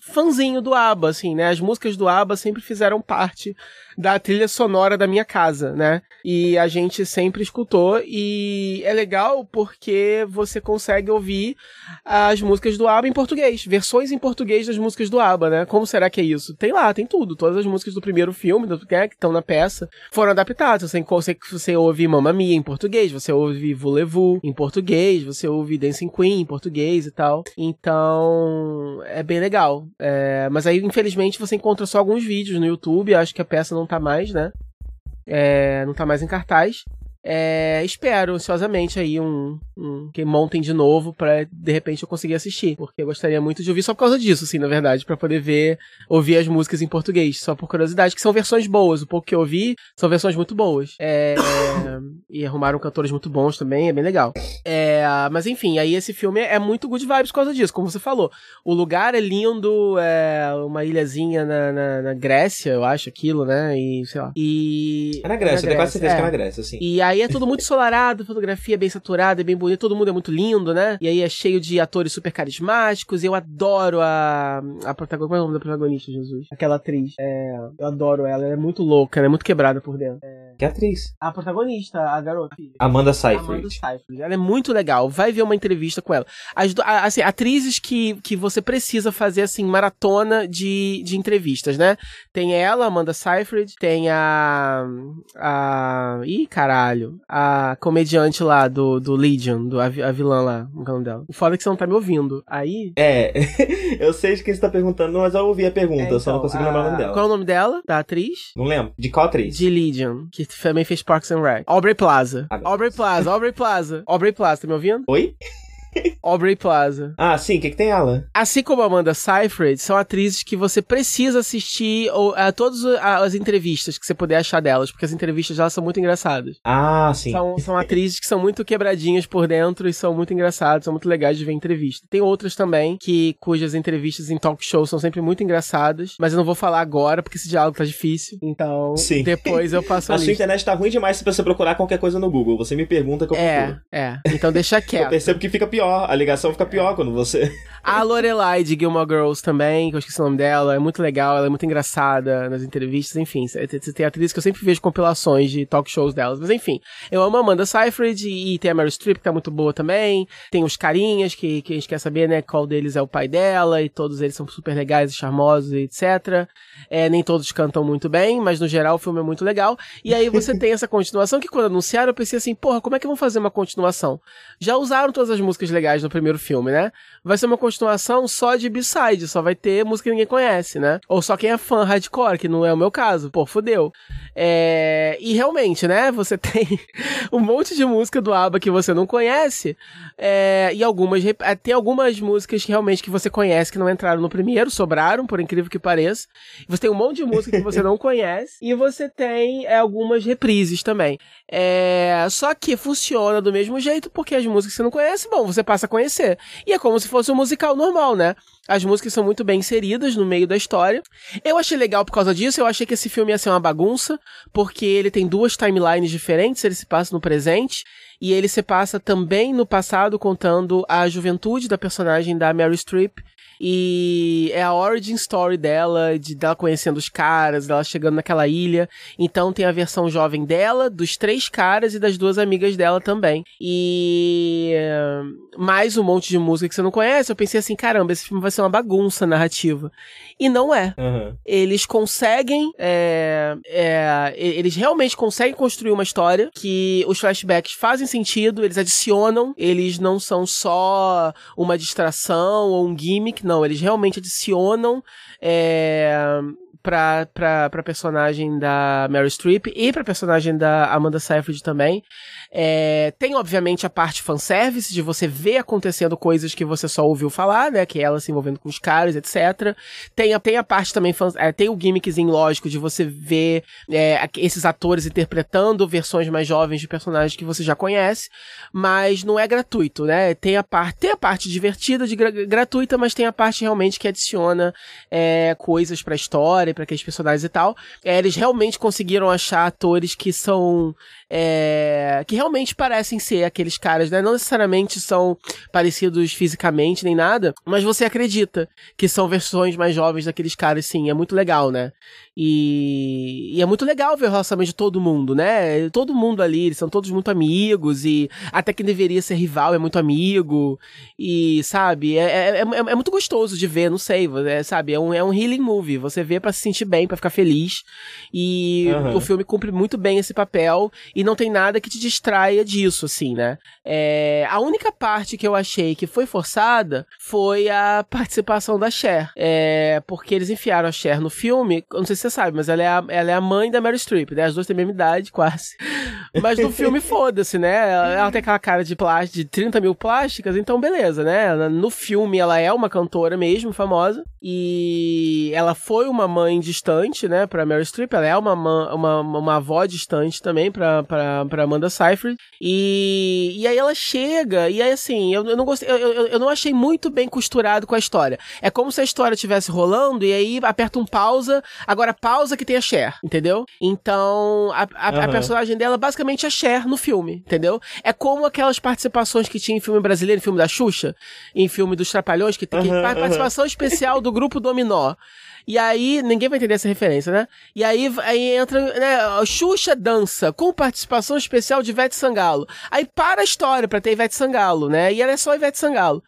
fãzinho do ABBA, assim, né? As músicas do ABBA sempre fizeram parte da trilha sonora da minha casa, né? E a gente sempre escutou e é legal porque você consegue ouvir as músicas do ABBA em português, versões em português das músicas do ABBA, né? Como será que é isso? Tem lá, tem tudo, todas as músicas do primeiro filme, do, né, que estão na peça, foram adaptadas. Você, você, você ouve Mamma Mia em português, você ouve Voulez-Vous em português, você ouve Dancing Queen em português e tal. Então, é bem legal. É, mas aí, infelizmente, você encontra só alguns vídeos no YouTube, acho que a peça não tá mais, né? É, não tá mais em cartaz. É, espero ansiosamente aí um, um, que montem de novo para de repente eu conseguir assistir, porque eu gostaria muito de ouvir só por causa disso, assim, na verdade, para poder ver, ouvir as músicas em português, só por curiosidade, que são versões boas. O pouco que eu ouvi são versões muito boas. É, é, e arrumaram cantores muito bons também, é bem legal. É, mas enfim, aí esse filme é muito good vibes por causa disso, como você falou. O lugar é lindo, é uma ilhazinha na, na, na Grécia, eu acho, aquilo, né? E sei lá. E. É na Grécia, eu tenho quase certeza é. que é na Grécia, sim. E aí é tudo muito solarado, fotografia bem saturada, bem bonita, todo mundo é muito lindo, né? E aí é cheio de atores super carismáticos. Eu adoro a. A protagonista. É o nome da protagonista, Jesus? Aquela atriz. É, eu adoro ela, ela é muito louca, ela é muito quebrada por dentro. É... Que atriz? A protagonista, a garota. Amanda Seyfried. Amanda Seyfried. Ela é muito legal. Vai ver uma entrevista com ela. As, assim, atrizes que, que você precisa fazer, assim, maratona de, de entrevistas, né? Tem ela, Amanda Seyfried, tem a. A. Ih, caralho a comediante lá do, do Legion, do, a, a vilã lá, no canal dela. O foda é que você não tá me ouvindo. Aí. É, eu sei de quem você tá perguntando, mas eu ouvi a pergunta, é, então, só não então, consegui a... lembrar o nome dela. Qual é o nome dela? Da atriz? Não lembro. De qual atriz? De Legion, que também fez Parks and Rec. Aubrey Plaza. Ah, Aubrey Plaza, Aubrey Plaza. Aubrey Plaza, tá me ouvindo? Oi? Aubrey Plaza. Ah, sim, o que, que tem ela? Assim como a Amanda Seyfried, são atrizes que você precisa assistir ou, a todas as entrevistas que você puder achar delas, porque as entrevistas delas são muito engraçadas. Ah, sim. São, são atrizes que são muito quebradinhas por dentro e são muito engraçadas, são muito legais de ver entrevista. Tem outras também que cujas entrevistas em talk show são sempre muito engraçadas, mas eu não vou falar agora porque esse diálogo tá difícil. Então, sim. depois eu passo a, a sua internet tá ruim demais se você procurar qualquer coisa no Google. Você me pergunta que eu é, procuro. É, Então deixa quieto. eu percebo que fica pior pior, a ligação fica pior quando você. A Lorelai de Gilmore Girls também, que eu esqueci o nome dela, é muito legal, ela é muito engraçada nas entrevistas, enfim. Tem atriz que eu sempre vejo compilações de talk shows delas, mas enfim. Eu amo a Amanda Seyfried e tem a Meryl Streep, que tá muito boa também. Tem os carinhas, que, que a gente quer saber, né, qual deles é o pai dela, e todos eles são super legais e charmosos, etc. É, nem todos cantam muito bem, mas no geral o filme é muito legal. E aí você tem essa continuação que quando anunciaram eu pensei assim, porra, como é que vão fazer uma continuação? Já usaram todas as músicas legais no primeiro filme, né? Vai ser uma continuação só de B-side, só vai ter música que ninguém conhece, né? Ou só quem é fã hardcore, que não é o meu caso. Pô, fodeu. É... E realmente, né? Você tem um monte de música do ABBA que você não conhece. É... E algumas. É, tem algumas músicas que realmente que você conhece que não entraram no primeiro, sobraram, por incrível que pareça. Você tem um monte de música que você não conhece. E você tem é, algumas reprises também. É... Só que funciona do mesmo jeito, porque as músicas que você não conhece, bom, você passa a conhecer. E é como se fosse um musical normal, né? As músicas são muito bem inseridas no meio da história. Eu achei legal por causa disso, eu achei que esse filme ia ser uma bagunça, porque ele tem duas timelines diferentes, ele se passa no presente, e ele se passa também no passado contando a juventude da personagem da Mary Streep e é a origin story dela, de dela conhecendo os caras, dela chegando naquela ilha. Então tem a versão jovem dela, dos três caras e das duas amigas dela também. E mais um monte de música que você não conhece. Eu pensei assim, caramba, esse filme vai ser uma bagunça narrativa. E não é. Uhum. Eles conseguem, é, é, eles realmente conseguem construir uma história que os flashbacks fazem sentido, eles adicionam, eles não são só uma distração ou um gimmick, não, eles realmente adicionam é, pra, pra, pra personagem da Mary Streep e pra personagem da Amanda Seyfried também. É, tem, obviamente, a parte fanservice, de você ver acontecendo coisas que você só ouviu falar, né? Que é ela se envolvendo com os caras, etc. Tem a, tem a parte também, é, tem o gimmickzinho lógico de você ver é, esses atores interpretando versões mais jovens de personagens que você já conhece, mas não é gratuito, né? Tem a parte, tem a parte divertida, de gra gratuita, mas tem a parte realmente que adiciona é, coisas pra história, para aqueles personagens e tal. É, eles realmente conseguiram achar atores que são é, que realmente parecem ser aqueles caras, né? Não necessariamente são parecidos fisicamente nem nada, mas você acredita que são versões mais jovens daqueles caras, sim. É muito legal, né? E, e, é muito legal ver o relacionamento de todo mundo, né? Todo mundo ali, eles são todos muito amigos e até quem deveria ser rival é muito amigo e, sabe, é, é, é, é muito gostoso de ver, não sei, é, sabe, é um, é um healing movie, você vê para se sentir bem, para ficar feliz e uhum. o filme cumpre muito bem esse papel e não tem nada que te distraia disso, assim, né? É, a única parte que eu achei que foi forçada foi a participação da Cher, é, porque eles enfiaram a Cher no filme, não sei se você sabe, mas ela é a, ela é a mãe da Mary Streep, né? As duas têm a mesma idade, quase. Mas no filme, foda-se, né? Ela, ela, tem aquela cara de plástico, de 30 mil plásticas, então beleza, né? no filme, ela é uma cantora mesmo, famosa. E ela foi uma mãe distante, né, pra Mary Streep. Ela é uma, uma, uma avó distante também pra, pra, pra Amanda Seyfried. E, e aí ela chega, e aí assim, eu, eu não gostei, eu, eu, eu não achei muito bem costurado com a história. É como se a história estivesse rolando, e aí aperta um pausa, agora pausa que tem a Cher, entendeu? Então, a, a, uhum. a personagem dela basicamente é a Cher no filme, entendeu? É como aquelas participações que tinha em filme brasileiro, em filme da Xuxa, em filme dos Trapalhões, que tem uhum, participação uhum. especial do grupo Dominó. E aí, ninguém vai entender essa referência, né? E aí, aí entra, né, Xuxa dança, com participação especial de Ivete Sangalo. Aí para a história pra ter Ivete Sangalo, né? E ela é só Ivete Sangalo.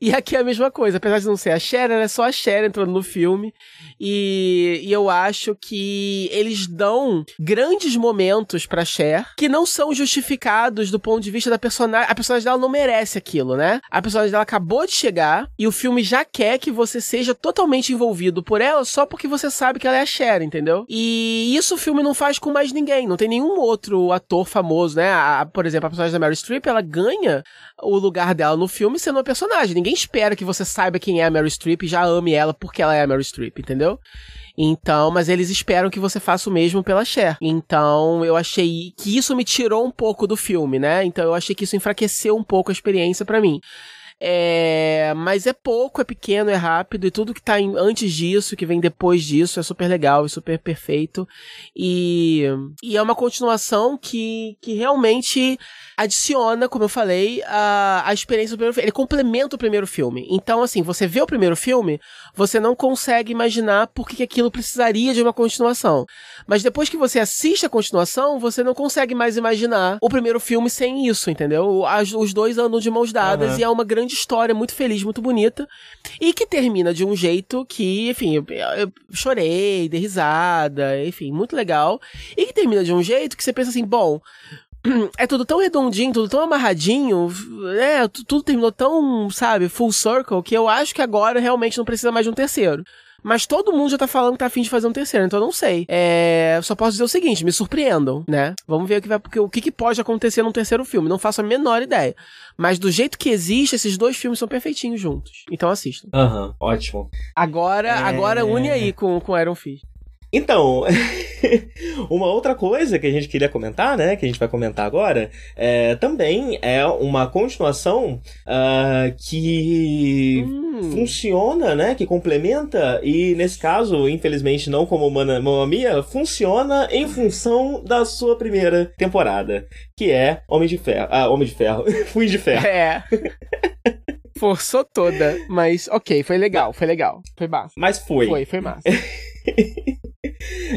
E aqui é a mesma coisa, apesar de não ser a Cher, ela é só a Cher entrando no filme. E, e eu acho que eles dão grandes momentos pra Cher que não são justificados do ponto de vista da personagem. A personagem dela não merece aquilo, né? A personagem dela acabou de chegar e o filme já quer que você seja totalmente envolvido por ela só porque você sabe que ela é a Cher, entendeu? E isso o filme não faz com mais ninguém. Não tem nenhum outro ator famoso, né? A, por exemplo, a personagem da Mary Streep, ela ganha o lugar dela no filme sendo uma personagem. Ninguém espera que você saiba quem é a Mary Streep e já ame ela porque ela é a Mary Streep, entendeu? Então, mas eles esperam que você faça o mesmo pela Cher. Então, eu achei que isso me tirou um pouco do filme, né? Então, eu achei que isso enfraqueceu um pouco a experiência para mim. É, mas é pouco, é pequeno, é rápido, e tudo que tá em, antes disso, que vem depois disso, é super legal e super perfeito. E, e é uma continuação que, que realmente adiciona, como eu falei, a, a experiência do primeiro filme. Ele complementa o primeiro filme. Então, assim, você vê o primeiro filme, você não consegue imaginar por que aquilo precisaria de uma continuação. Mas depois que você assiste a continuação, você não consegue mais imaginar o primeiro filme sem isso, entendeu? As, os dois andam de mãos dadas uhum. e é uma grande história, muito feliz, muito bonita. E que termina de um jeito que, enfim, eu, eu chorei, dei risada, enfim, muito legal. E que termina de um jeito que você pensa assim, bom, é tudo tão redondinho, tudo tão amarradinho, é, tudo terminou tão, sabe, full circle, que eu acho que agora realmente não precisa mais de um terceiro. Mas todo mundo já tá falando que tá afim de fazer um terceiro, então eu não sei. É, só posso dizer o seguinte, me surpreendam, né? Vamos ver o que vai, porque o que, que pode acontecer num terceiro filme. Não faço a menor ideia. Mas do jeito que existe, esses dois filmes são perfeitinhos juntos. Então assistam. Aham, uhum, ótimo. Agora, é... agora une aí com, com Iron Fist. Então, uma outra coisa que a gente queria comentar, né, que a gente vai comentar agora, é, também é uma continuação uh, que hum. funciona, né, que complementa e nesse caso, infelizmente não como Mamma Mia, funciona em função da sua primeira temporada, que é Homem de Ferro. Ah, Homem de Ferro. Fui de Ferro. É. Forçou toda, mas ok, foi legal, foi legal. Foi massa. Mas foi. Foi, foi massa.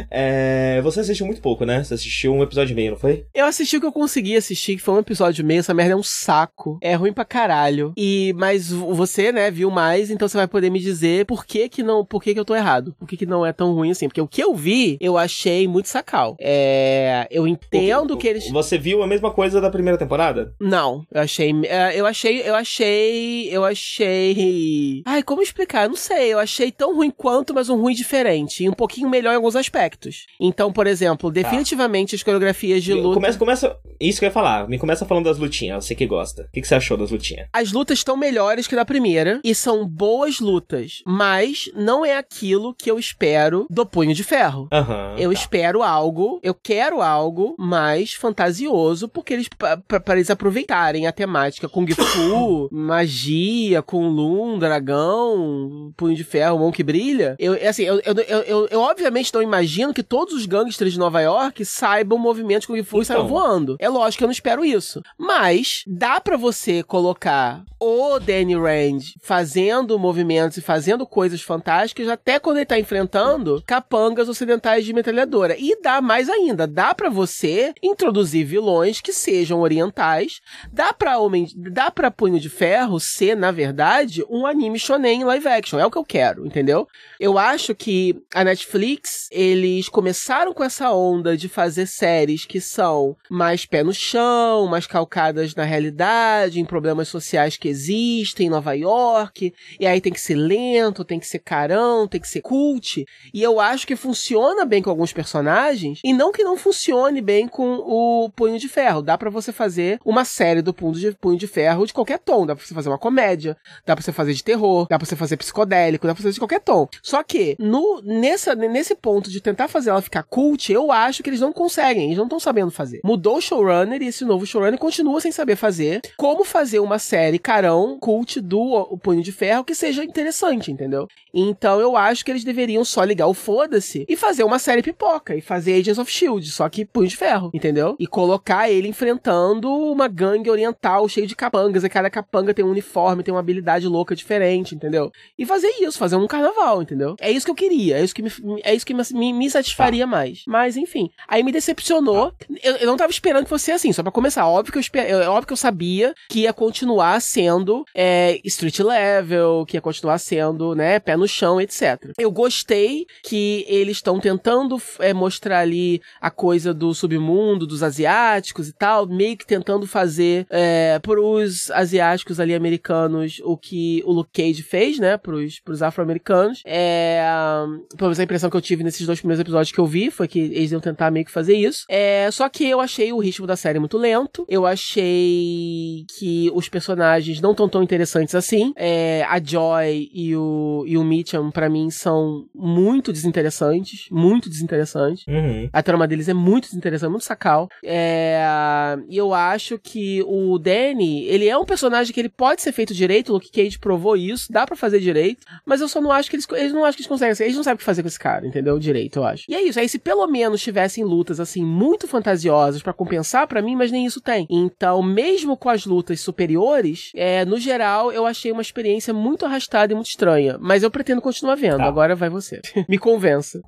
É, você assistiu muito pouco, né? Você assistiu um episódio e meio, não foi? Eu assisti o que eu consegui assistir, que foi um episódio e meio. Essa merda é um saco. É ruim pra caralho. E, mas você, né, viu mais, então você vai poder me dizer por que que não, por que que eu tô errado. Por que que não é tão ruim assim. Porque o que eu vi, eu achei muito sacal. É, eu entendo que eles... Você viu a mesma coisa da primeira temporada? Não, eu achei, é, eu achei, eu achei, eu achei... Ai, como explicar? Eu não sei. Eu achei tão ruim quanto, mas um ruim diferente. E um pouquinho melhor em alguns aspectos. Então, por exemplo, tá. definitivamente tá. as coreografias de luta. Começa, começa. Isso que eu ia falar. Me começa falando das lutinhas. Você que gosta. O que, que você achou das lutinhas? As lutas estão melhores que da primeira. E são boas lutas. Mas não é aquilo que eu espero do Punho de Ferro. Uhum, eu tá. espero algo. Eu quero algo mais fantasioso. Porque eles. para eles aproveitarem a temática Kung Fu, magia, Kunlun, dragão, Punho de Ferro, mão que brilha. Eu, assim, eu, eu, eu, eu, eu obviamente não imagino que todos os gangsters de Nova York saibam movimentos Kung Fu então. e saiam voando. É lógico que eu não espero isso. Mas dá para você colocar o Danny Rand fazendo movimentos e fazendo coisas fantásticas até quando ele tá enfrentando capangas ocidentais de metralhadora. E dá mais ainda, dá para você introduzir vilões que sejam orientais. Dá para homem, dá para Punho de Ferro ser, na verdade, um anime shonen live action. É o que eu quero, entendeu? Eu acho que a Netflix, eles começaram com essa onda de fazer séries que são mais pé no chão, mais calcadas na realidade, em problemas sociais que existem em Nova York, e aí tem que ser lento, tem que ser carão, tem que ser cult, e eu acho que funciona bem com alguns personagens, e não que não funcione bem com o Punho de Ferro. Dá para você fazer uma série do Punho de, Punho de Ferro de qualquer tom, dá pra você fazer uma comédia, dá pra você fazer de terror, dá pra você fazer psicodélico, dá pra você fazer de qualquer tom. Só que, no, nessa, nesse ponto de tentar fazer ela ficar cult, eu acho que eles não conseguem, eles não estão sabendo fazer. Mudou o showrunner e esse novo showrunner continua sem saber fazer como fazer uma série carão cult do o Punho de Ferro que seja interessante, entendeu? Então eu acho que eles deveriam só ligar o foda-se e fazer uma série pipoca e fazer Agents of Shield, só que Punho de Ferro, entendeu? E colocar ele enfrentando uma gangue oriental cheio de capangas, e cada capanga tem um uniforme, tem uma habilidade louca diferente, entendeu? E fazer isso, fazer um carnaval, entendeu? É isso que eu queria, é isso que me, é isso que me, me satisfaria tá. mais. Mas, enfim. Aí me decepcionou. Tá. Eu, eu, não tava esperando que fosse assim, só pra começar. Óbvio que eu, esper, eu, óbvio que eu sabia que ia continuar sendo é, street level, que ia continuar sendo, né, pé no chão, etc. Eu gostei que eles estão tentando é, mostrar ali a coisa do submundo, dos asiáticos e tal, meio que tentando fazer é, pros asiáticos ali americanos o que o Luke Cage fez, né, pros, pros afro-americanos. É, pelo menos a impressão que eu tive nesses dois primeiros episódios que eu vi foi que eles iam tentar meio que fazer isso. É, só que eu achei o ritmo da série muito lento. Eu achei que os personagens não estão tão interessantes assim. É, a Joy e o, e o Mitchum, para mim, são muito desinteressantes. Muito desinteressantes. Uhum. A trama deles é muito desinteressante, muito sacal. É, e eu acho que o Danny, ele é um personagem que ele pode ser feito direito. O Luke Cage provou isso. Dá para fazer direito. Mas eu só não acho que eles, eles não acham que eles conseguem. Eles não sabem o que fazer com esse cara, entendeu? Direito, eu acho. E é isso. Aí se pelo menos tivessem lutas assim muito fantasiosas para compensar para mim, mas nem isso tem. Então, mesmo com as lutas superiores, é, no geral, eu achei uma experiência muito arrastada e muito estranha. Mas eu pretendo continuar vendo. Tá. Agora vai você. Me convença.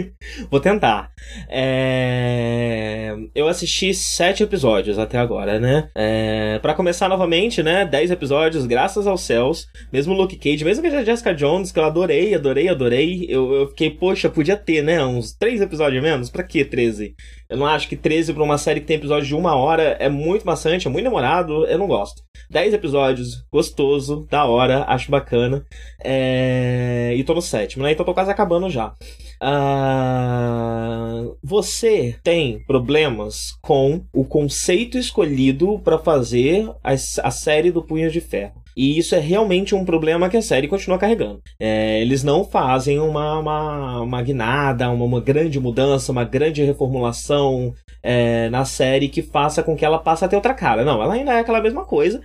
Vou tentar. É... Eu assisti sete episódios até agora, né? É... Para começar novamente, né? Dez episódios, graças aos céus. Mesmo Luke Cage, mesmo que a Jessica Jones, que eu adorei, adorei, adorei. Eu, eu fiquei, poxa, podia ter, né? Uns três episódios menos? Pra que 13? Eu não acho que 13 pra uma série que tem episódio de uma hora é muito maçante, é muito demorado, eu não gosto. 10 episódios, gostoso, da hora, acho bacana. É... E tô no sétimo, né? Então tô quase acabando já. Uh... Você tem problemas com o conceito escolhido para fazer a, a série do Punho de Ferro. E isso é realmente um problema que a série continua carregando. É, eles não fazem uma, uma, uma guinada, uma, uma grande mudança, uma grande reformulação é, na série que faça com que ela passe a ter outra cara. Não, ela ainda é aquela mesma coisa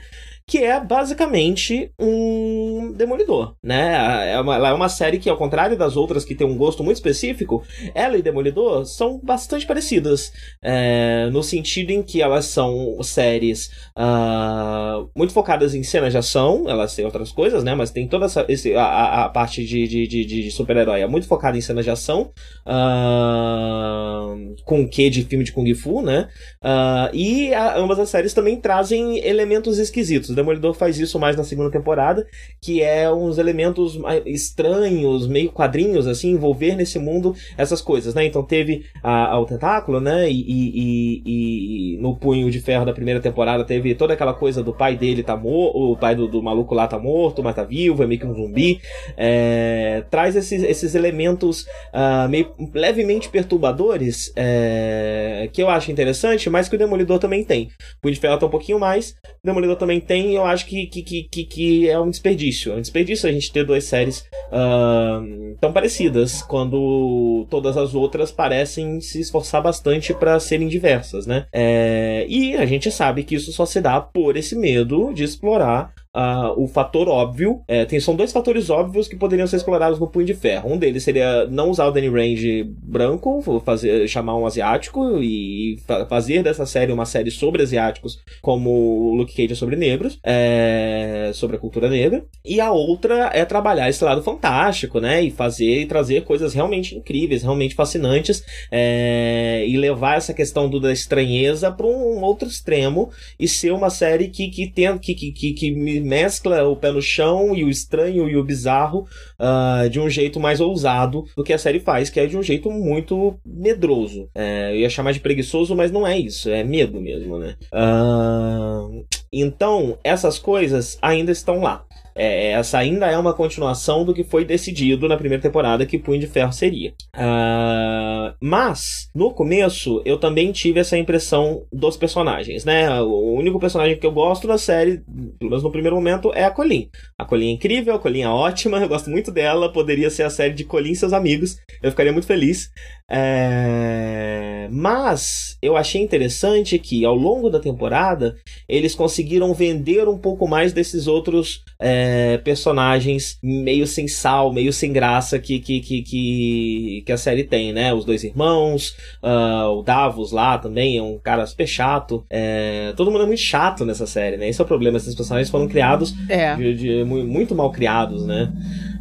que é basicamente um Demolidor, né? É uma, ela é uma série que, ao contrário das outras que tem um gosto muito específico, ela e Demolidor são bastante parecidas, é, no sentido em que elas são séries uh, muito focadas em cenas de ação, elas têm outras coisas, né? Mas tem toda essa esse, a, a parte de, de, de, de super-herói é muito focada em cenas de ação, uh, com o que de filme de Kung Fu, né? Uh, e a, ambas as séries também trazem elementos esquisitos Demolidor faz isso mais na segunda temporada, que é uns elementos estranhos, meio quadrinhos, assim, envolver nesse mundo essas coisas, né? Então teve a, a o tentáculo, né? E, e, e, no punho de ferro da primeira temporada teve toda aquela coisa do pai dele tá morto, o pai do, do, maluco lá tá morto, mas tá vivo, é meio que um zumbi. É, traz esses, esses elementos uh, meio levemente perturbadores é, que eu acho interessante, mas que o Demolidor também tem. O punho de ferro tá um pouquinho mais, o Demolidor também tem eu acho que, que, que, que, é um desperdício. É um desperdício a gente ter duas séries uh, tão parecidas, quando todas as outras parecem se esforçar bastante para serem diversas, né? É, e a gente sabe que isso só se dá por esse medo de explorar uh, o fator óbvio. É, tem, são dois fatores óbvios que poderiam ser explorados no Punho de Ferro. Um deles seria não usar o Danny Range branco, fazer, chamar um asiático e fa fazer dessa série uma série sobre asiáticos, como o Luke Cage é sobre negros, é, sobre a cultura negra. E a outra é trabalhar esse lado fantástico, né? E fazer e trazer coisas realmente incríveis, realmente fascinantes, é, e levar essa questão do, da estranheza para um outro extremo e ser uma série que, que, tem, que, que, que, me mescla o pé no chão e o estranho e o bizarro uh, de um jeito mais ousado do que a série faz, que é de um jeito muito medroso. É, eu ia chamar de preguiçoso, mas não é isso, é medo mesmo, né? Uh, então, essas coisas ainda estão lá. É, essa ainda é uma continuação do que foi decidido na primeira temporada que Punho de Ferro seria. Uh, mas, no começo, eu também tive essa impressão dos personagens, né? O único personagem que eu gosto da série, pelo menos no primeiro momento, é a Colin. A Colin é incrível, a Colin é ótima, eu gosto muito dela, poderia ser a série de Colin e seus amigos, eu ficaria muito feliz. É... Mas eu achei interessante que ao longo da temporada eles conseguiram vender um pouco mais desses outros é, personagens meio sem sal, meio sem graça que, que, que, que, que a série tem, né? Os dois irmãos, uh, o Davos lá também é um cara super chato. É... Todo mundo é muito chato nessa série, né? Esse é o problema. Esses personagens foram criados é. de, de, muito mal criados, né?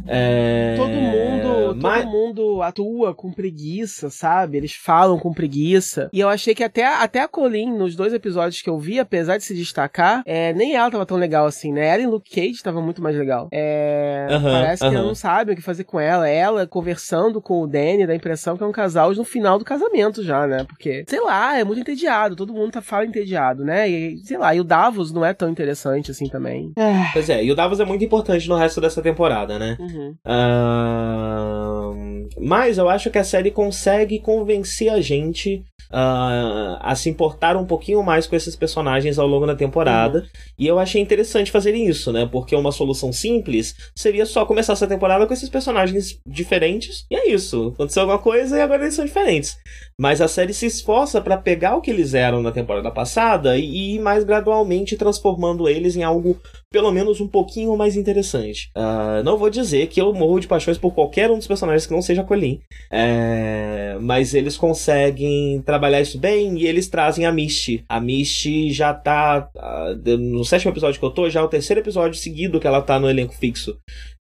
É... Todo mundo, Mas... todo mundo atua com preguiça, sabe? Eles falam com preguiça. E eu achei que até, até a Colin, nos dois episódios que eu vi, apesar de se destacar, é, nem ela tava tão legal assim, né? Ela e Luke Cage tava muito mais legal. É, parece que não sabem o que fazer com ela. Ela conversando com o Danny, dá a impressão que é um casal no final do casamento já, né? Porque, sei lá, é muito entediado. Todo mundo tá, fala entediado, né? E, sei lá, e o Davos não é tão interessante assim também. Pois é, e o Davos é muito importante no resto dessa temporada, né? Uhum. Uhum. Uh, mas eu acho que a série consegue convencer a gente uh, a se importar um pouquinho mais com esses personagens ao longo da temporada. Uhum. E eu achei interessante fazerem isso, né? Porque uma solução simples seria só começar essa temporada com esses personagens diferentes. E é isso. Aconteceu alguma coisa e agora eles são diferentes. Mas a série se esforça para pegar o que eles eram na temporada passada e ir mais gradualmente transformando eles em algo pelo menos um pouquinho mais interessante. Uh, não vou dizer que eu morro de paixões por qualquer um dos personagens que não seja Colin, é, mas eles conseguem trabalhar isso bem e eles trazem a Misty. A Misty já tá uh, no sétimo episódio que eu tô, já é o terceiro episódio seguido que ela tá no elenco fixo.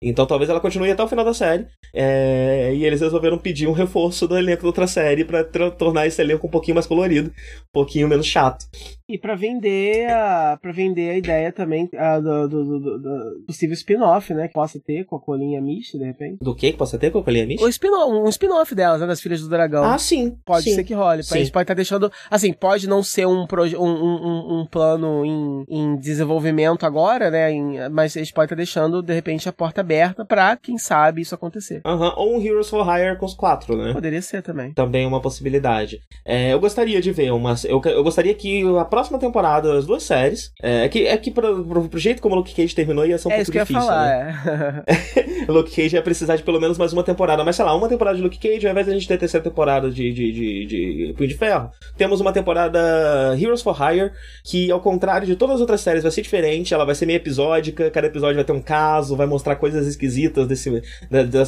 Então talvez ela continue até o final da série. É, e eles resolveram pedir um reforço do elenco da outra série para tornar esse elenco um pouquinho mais colorido, um pouquinho menos chato. E para vender a para vender a ideia também a, do, do, do, do, possível spin-off, né, que possa ter com a Colinha Misty, de repente. Do que que possa ter com a Colinha? O spin um spin-off delas, né, das Filhas do Dragão. Ah, sim. Pode sim, ser que role. Sim. A gente pode estar tá deixando, assim, pode não ser um, proje um, um, um plano em, em desenvolvimento agora, né, em, mas a gente pode estar tá deixando de repente a porta aberta aberta pra, quem sabe, isso acontecer. Uhum. Ou um Heroes for Hire com os quatro, né? Poderia ser também. Também é uma possibilidade. É, eu gostaria de ver uma. Eu, eu gostaria que a próxima temporada, as duas séries. É, é que, é que pro, pro, pro jeito como o Luke Cage terminou ia ser um é pouco isso que difícil. Eu ia falar, né? é. Luke Cage ia precisar de pelo menos mais uma temporada. Mas sei lá, uma temporada de Luke Cage, ao invés de a gente ter a terceira temporada de, de, de, de Punho de Ferro, temos uma temporada Heroes for Hire, que ao contrário de todas as outras séries vai ser diferente, ela vai ser meio episódica, cada episódio vai ter um caso, vai mostrar coisas esquisitas desse,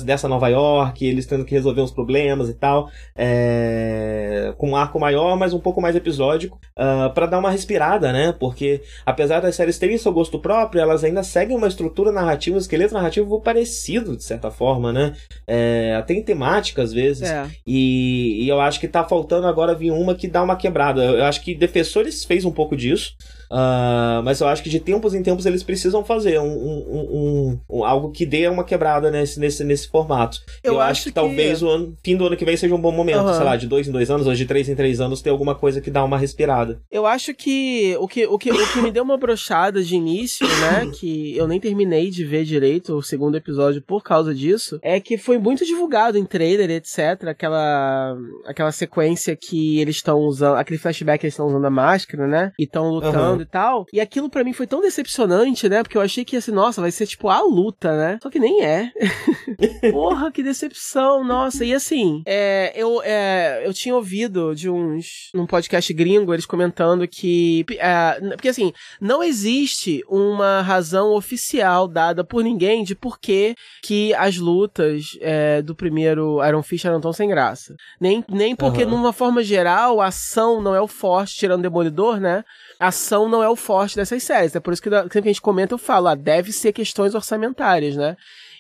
dessa Nova York, eles tendo que resolver uns problemas e tal. É, com um arco maior, mas um pouco mais episódico, uh, ah, para dar uma respirada, né? Porque apesar das séries terem seu gosto próprio, elas ainda seguem uma estrutura narrativa, um esqueleto narrativo parecido, de certa forma, né? É, até em temática, às vezes. É. E, e, eu acho que tá faltando agora vir uma que dá uma quebrada. Eu acho que Defensores fez um pouco disso. Uh, mas eu acho que de tempos em tempos eles precisam fazer um, um, um, um algo que dê uma quebrada nesse, nesse, nesse formato. Eu, eu acho, acho que, que, talvez o ano, fim do ano que vem seja um bom momento, uhum. sei lá, de dois em dois anos, ou de três em três anos, ter alguma coisa que dá uma respirada. Eu acho que o que, o que, o que me deu uma brochada de início, né, que eu nem terminei de ver direito o segundo episódio por causa disso, é que foi muito divulgado em trailer, etc, aquela, aquela sequência que eles estão usando, aquele flashback que eles estão usando a máscara, né, e estão lutando uhum. e tal, e aquilo para mim foi tão decepcionante, né, porque eu achei que ser, nossa, vai ser tipo a luta, né, só que nem é. Porra, que decepção, nossa, e assim, é, eu, é, eu tinha ouvido de uns, num podcast gringo, eles comentando que, é, porque assim, não existe uma razão oficial dada por ninguém de por que, que as lutas é, do primeiro Iron Fist eram tão sem graça. Nem, nem porque, uhum. numa forma geral, a ação não é o forte, tirando o Demolidor, né? Ação não é o forte dessas séries. É por isso que sempre que a gente comenta, eu falo, ah, deve ser questões orçamentárias, né?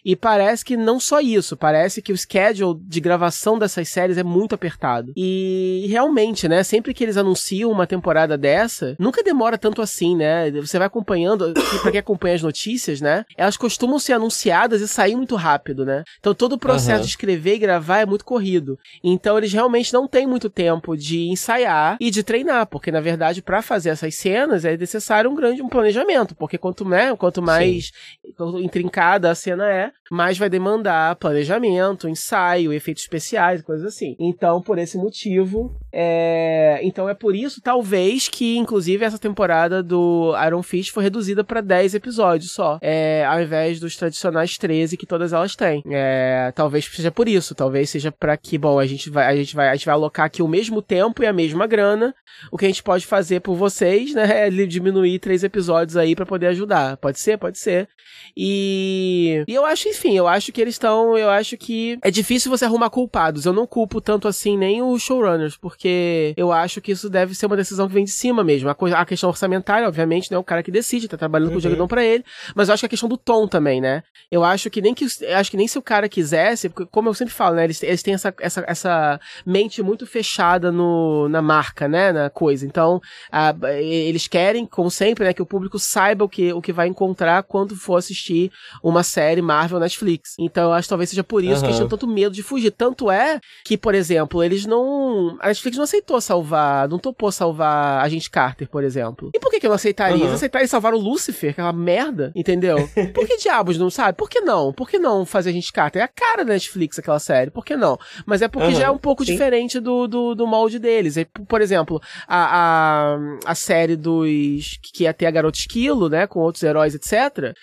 E parece que não só isso, parece que o schedule de gravação dessas séries é muito apertado. E realmente, né, sempre que eles anunciam uma temporada dessa, nunca demora tanto assim, né? Você vai acompanhando, pra quem acompanha as notícias, né? Elas costumam ser anunciadas e sair muito rápido, né? Então todo o processo uhum. de escrever e gravar é muito corrido. Então eles realmente não têm muito tempo de ensaiar e de treinar, porque na verdade para fazer essas cenas é necessário um grande um planejamento, porque quanto, né, quanto mais Sim. intrincada a cena é, mas vai demandar planejamento, ensaio, efeitos especiais, coisas assim. Então, por esse motivo, é... então é por isso, talvez, que inclusive essa temporada do Iron Fist foi reduzida para 10 episódios só, é... ao invés dos tradicionais 13 que todas elas têm. É... Talvez seja por isso, talvez seja para que, bom, a gente vai, a gente vai, a gente vai alocar aqui o mesmo tempo e a mesma grana. O que a gente pode fazer por vocês, né, é diminuir três episódios aí para poder ajudar. Pode ser, pode ser. E, e eu acho enfim, eu acho que eles estão. Eu acho que é difícil você arrumar culpados. Eu não culpo tanto assim nem os showrunners, porque eu acho que isso deve ser uma decisão que vem de cima mesmo. A, coisa, a questão orçamentária, obviamente, né? O cara que decide, tá trabalhando uhum. com o jogador pra ele. Mas eu acho que a questão do tom também, né? Eu acho que nem que. acho que nem se o cara quisesse, porque, como eu sempre falo, né? Eles, eles têm essa, essa, essa mente muito fechada no, na marca, né? Na coisa. Então, a, eles querem, como sempre, né? Que o público saiba o que, o que vai encontrar quando for assistir uma série Marvel Netflix. Então eu acho que talvez seja por isso uhum. que eles tinham tanto medo de fugir. Tanto é que, por exemplo, eles não. A Netflix não aceitou salvar, não topou salvar a gente Carter, por exemplo. E por que, que eu não aceitaria? Uhum. Eles aceitaram salvar o Lucifer, aquela merda, entendeu? Por que diabos não sabe? Por que não? Por que não fazer a gente Carter? É a cara da Netflix aquela série, por que não? Mas é porque uhum. já é um pouco Sim. diferente do, do, do molde deles. Por exemplo, a, a, a série dos. que ia ter a Garota Esquilo, né? Com outros heróis, etc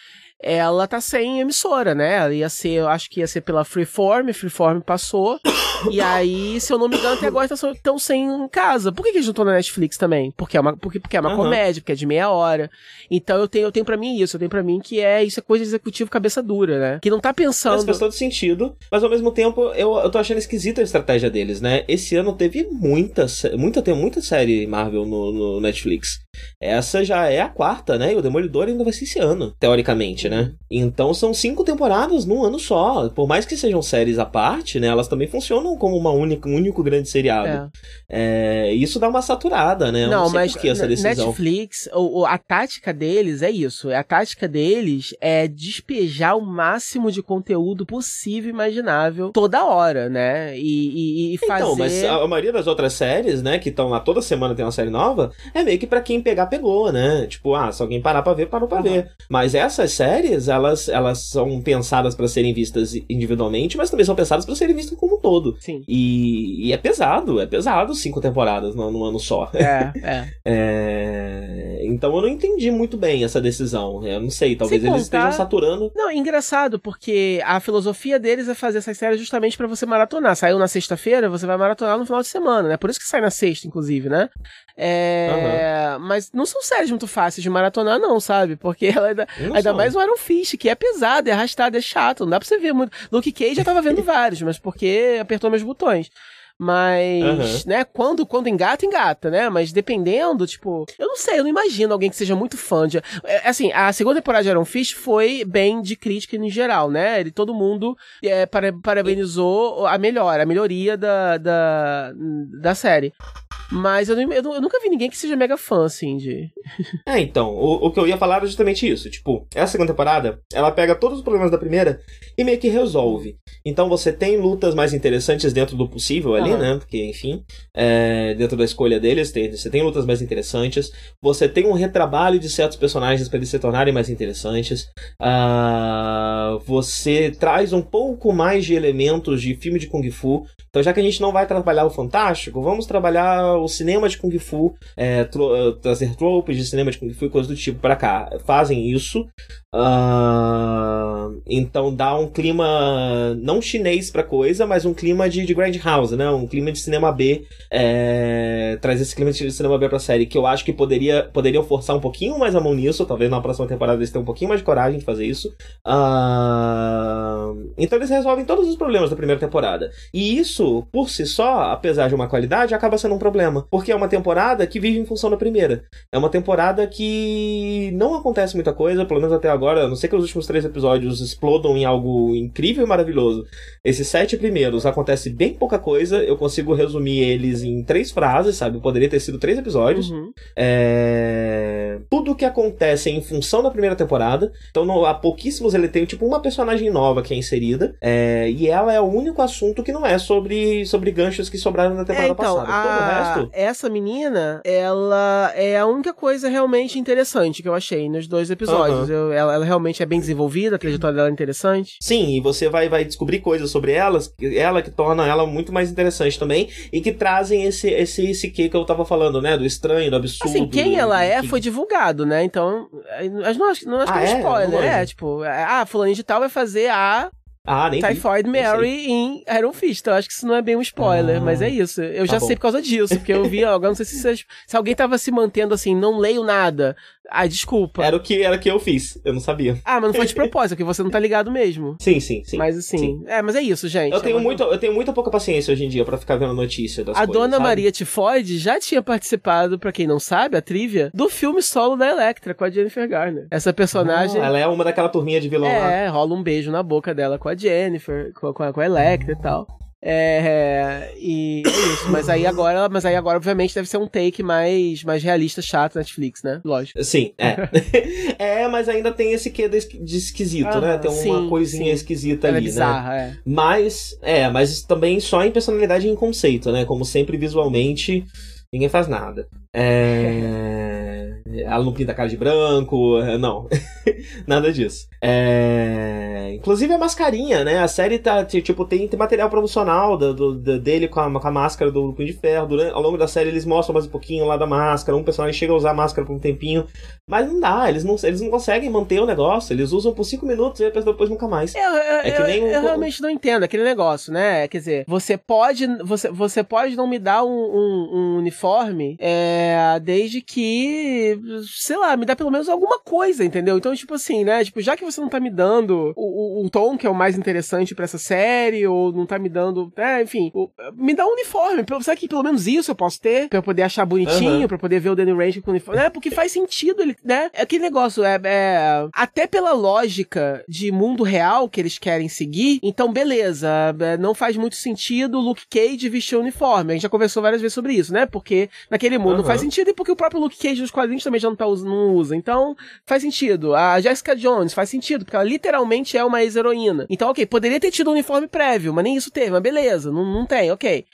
ela tá sem emissora, né? Ela ia ser, eu acho que ia ser pela Freeform, Freeform passou. e aí, se eu não me engano, até agora estão sem casa. Por que, que eles não estão na Netflix também? Porque é uma, porque, porque é uma uhum. comédia, porque é de meia hora. Então eu tenho, eu tenho para mim isso, eu tenho para mim que é isso é coisa de executivo cabeça dura, né? Que não tá pensando. Faz todo sentido, mas ao mesmo tempo eu, eu tô achando esquisita a estratégia deles, né? Esse ano teve muita, muita, tem muita série Marvel no, no Netflix. Essa já é a quarta, né? E o Demolidor ainda vai ser esse ano, teoricamente, né? Então são cinco temporadas num ano só. Por mais que sejam séries à parte, né? Elas também funcionam como uma única, um único grande seriado. É. É, isso dá uma saturada, né? Eu não, não mas por que essa decisão. Netflix, o, a tática deles é isso. A tática deles é despejar o máximo de conteúdo possível e imaginável toda hora, né? E, e, e fazer. Então, mas a, a maioria das outras séries, né? Que estão lá toda semana tem uma série nova, é meio que para quem pegar, pegou, né? Tipo, ah, se alguém parar pra ver, parou pra uhum. ver. Mas essas séries, elas, elas são pensadas para serem vistas individualmente, mas também são pensadas para serem vistas como um todo. Sim. E, e é pesado, é pesado cinco temporadas no ano só. É, é. é. Então eu não entendi muito bem essa decisão. Eu não sei, talvez eles estejam saturando. Não, é engraçado, porque a filosofia deles é fazer essas séries justamente para você maratonar. Saiu na sexta-feira, você vai maratonar no final de semana, né? Por isso que sai na sexta, inclusive, né? É... Uhum. Mas não são séries muito fáceis de maratonar, não, sabe? Porque ela ainda, ainda mais o Iron Fist, que é pesado, é arrastado, é chato. Não dá pra você ver muito. Luke Cage já tava vendo vários, mas porque apertou meus botões. Mas, uhum. né, quando, quando engata, engata, né? Mas dependendo, tipo, eu não sei, eu não imagino alguém que seja muito fã de. É, assim, a segunda temporada de Iron Fist foi bem de crítica em geral, né? Ele, todo mundo é, parabenizou a melhora, a melhoria da, da, da série. Mas eu, eu, eu, nunca vi ninguém que seja mega fã, assim, de. é, então, o, o que eu ia falar era justamente isso. Tipo, essa segunda temporada, ela pega todos os problemas da primeira e meio que resolve. Então você tem lutas mais interessantes dentro do possível ali, uhum. né? Porque, enfim, é, dentro da escolha deles, tem, você tem lutas mais interessantes. Você tem um retrabalho de certos personagens para eles se tornarem mais interessantes. Uh, você traz um pouco mais de elementos de filme de Kung Fu. Então, já que a gente não vai trabalhar o Fantástico, vamos trabalhar o cinema de Kung Fu, é, tro trazer tropes de cinema de Kung Fu e coisas do tipo para cá. Fazem isso. Uh, então dá um clima não chinês pra coisa, mas um clima de, de Grand House, né? Um clima de cinema B. É, traz esse clima de cinema B pra série, que eu acho que poderia, poderiam forçar um pouquinho mais a mão nisso. Talvez na próxima temporada eles tenham um pouquinho mais de coragem de fazer isso. Uh, então eles resolvem todos os problemas da primeira temporada. E isso, por si só, apesar de uma qualidade, acaba sendo um problema. Porque é uma temporada que vive em função da primeira. É uma temporada que não acontece muita coisa, pelo menos até agora. A não sei que os últimos três episódios explodam em algo incrível e maravilhoso. Esses sete primeiros acontece bem pouca coisa. Eu consigo resumir eles em três frases, sabe? Poderia ter sido três episódios. Uhum. É... Tudo que acontece é em função da primeira temporada. Então, no, há pouquíssimos ele tem tipo uma personagem nova que é inserida. É... E ela é o único assunto que não é sobre sobre, ganchos que sobraram na temporada é, então, passada. Todo a... o resto. Essa menina, ela é a única coisa realmente interessante que eu achei nos dois episódios. Eu, ela, ela, realmente é bem desenvolvida, a trajetória dela é interessante. Sim, e você vai, vai descobrir coisas sobre elas, ela que torna ela muito mais interessante também, e que trazem esse, esse, esse que que eu tava falando, né? Do estranho, do absurdo. Assim, quem ela é que... foi divulgado, né? Então, não acho, não acho ah, que é um spoiler. É, tipo, ah, fulano de tal vai fazer a ah, nem Typhoid vi. Mary em Iron Fist. Então, acho que isso não é bem um spoiler, ah, mas é isso. Eu já tá sei por causa disso, porque eu vi, agora não sei se, se alguém tava se mantendo assim, não leio nada. Ai, desculpa. Era o que era que eu fiz, eu não sabia. Ah, mas não foi de propósito, porque você não tá ligado mesmo. Sim, sim, sim. Mas assim, sim. é, mas é isso, gente. Eu tenho, é muito, eu tenho muita pouca paciência hoje em dia para ficar vendo notícia das A coisas, dona sabe? Maria Tifoide já tinha participado, para quem não sabe, a trivia, do filme solo da Electra com a Jennifer Garner. Essa personagem. Ah, ela é uma daquela turminha de vilão é, lá. É, rola um beijo na boca dela com a Jennifer, com, com, a, com a Electra e tal. É, e é isso. Mas aí agora, mas aí agora, obviamente, deve ser um take mais, mais realista, chato Netflix, né? Lógico. Sim, é. é, mas ainda tem esse quê de, esquisito, ah, né? Tem uma sim, coisinha sim. esquisita Ela é ali, é bizarra, né? É. Mas, é, mas também só em personalidade e em conceito, né? Como sempre, visualmente, ninguém faz nada. É... Ela não pinta a cara de branco, é, não. Nada disso. É... Inclusive a mascarinha, né? A série tá, tipo, tem, tem material promocional do, do, do, dele com a, com a máscara do Punho de Ferro. Durante, ao longo da série eles mostram mais um pouquinho lá da máscara. Um personagem chega a usar a máscara por um tempinho. Mas não dá, eles não, eles não conseguem manter o negócio. Eles usam por cinco minutos e depois, depois nunca mais. Eu, eu, é que nem eu, eu realmente não entendo aquele negócio, né? Quer dizer, você pode, você, você pode não me dar um, um, um uniforme é, desde que, sei lá, me dá pelo menos alguma coisa, entendeu? Então, tipo assim, né? Tipo, já que você não tá me dando o, o, o tom que é o mais interessante para essa série, ou não tá me dando. É, enfim, o, me dá um uniforme. Será que pelo menos isso eu posso ter? Pra eu poder achar bonitinho, uhum. pra poder ver o Danny Rand com o uniforme? É, porque faz sentido ele, né? É aquele negócio, é, é. Até pela lógica de mundo real que eles querem seguir, então beleza, é, não faz muito sentido o Luke Cage vestir o uniforme. A gente já conversou várias vezes sobre isso, né? Porque naquele mundo uhum. não faz sentido e porque o próprio Luke Cage nos quadrinhos também já não, tá, não usa. Então, faz sentido. A Jessica Jones faz sentido, porque ela literalmente é uma ex-heroína. Então, ok, poderia ter tido um uniforme prévio, mas nem isso teve, mas beleza, não, não tem, ok.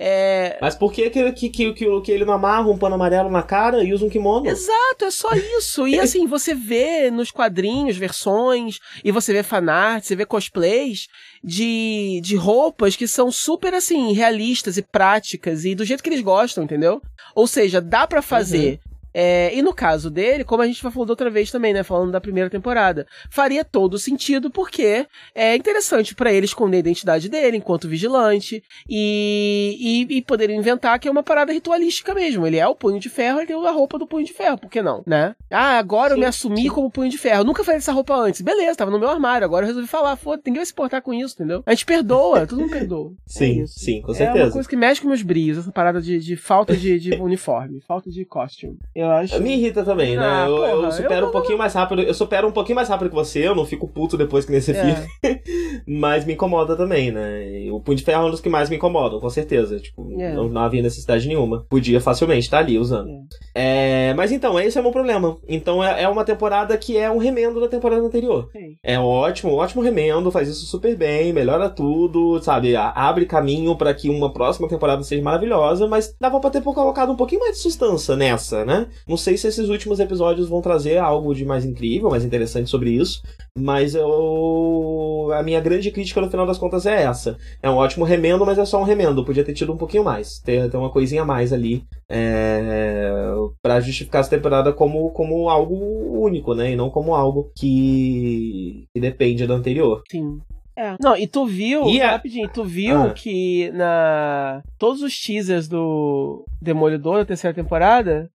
É... Mas por que, que, que, que, que ele não amarra um pano amarelo na cara e usa um kimono? Exato, é só isso. E assim, você vê nos quadrinhos versões, e você vê fanart, você vê cosplays de, de roupas que são super assim, realistas e práticas e do jeito que eles gostam, entendeu? Ou seja, dá para fazer uhum. É, e no caso dele, como a gente falou da outra vez também, né? Falando da primeira temporada, faria todo sentido porque é interessante para ele esconder a identidade dele enquanto vigilante e, e, e poder inventar que é uma parada ritualística mesmo. Ele é o punho de ferro, ele tem a roupa do punho de ferro, por que não, né? Ah, agora sim, eu me assumi sim. como punho de ferro. nunca falei essa roupa antes. Beleza, tava no meu armário, agora eu resolvi falar, foda, ninguém vai se portar com isso, entendeu? A gente perdoa, todo mundo perdoa. Sim, é sim, com certeza. É uma coisa que mexe com meus brilhos, essa parada de, de falta de, de uniforme, falta de costume. Eu acho. Me irrita também, né? Ah, eu, porra, eu, supero eu... um pouquinho mais rápido. Eu supero um pouquinho mais rápido que você, eu não fico puto depois que nesse é. Mas me incomoda também, né? E o Punho de Ferro é um dos que mais me incomodam, com certeza. Tipo, é. não, não, havia necessidade nenhuma. Podia facilmente estar ali usando. É. é mas então, esse é o meu problema. Então é, é, uma temporada que é um remendo da temporada anterior. Sim. É ótimo, ótimo remendo, faz isso super bem, melhora tudo, sabe? Abre caminho para que uma próxima temporada seja maravilhosa, mas dava pra ter colocado um pouquinho mais de sustância nessa, né? Não sei se esses últimos episódios vão trazer algo de mais incrível, mais interessante sobre isso, mas eu... a minha grande crítica no final das contas é essa. É um ótimo remendo, mas é só um remendo. Podia ter tido um pouquinho mais, ter, ter uma coisinha a mais ali é... para justificar essa temporada como, como algo único, né? E não como algo que, que depende da anterior. Sim. É. Não, e tu viu, e a... rapidinho, tu viu ah. que na todos os teasers do Demolidor da terceira temporada,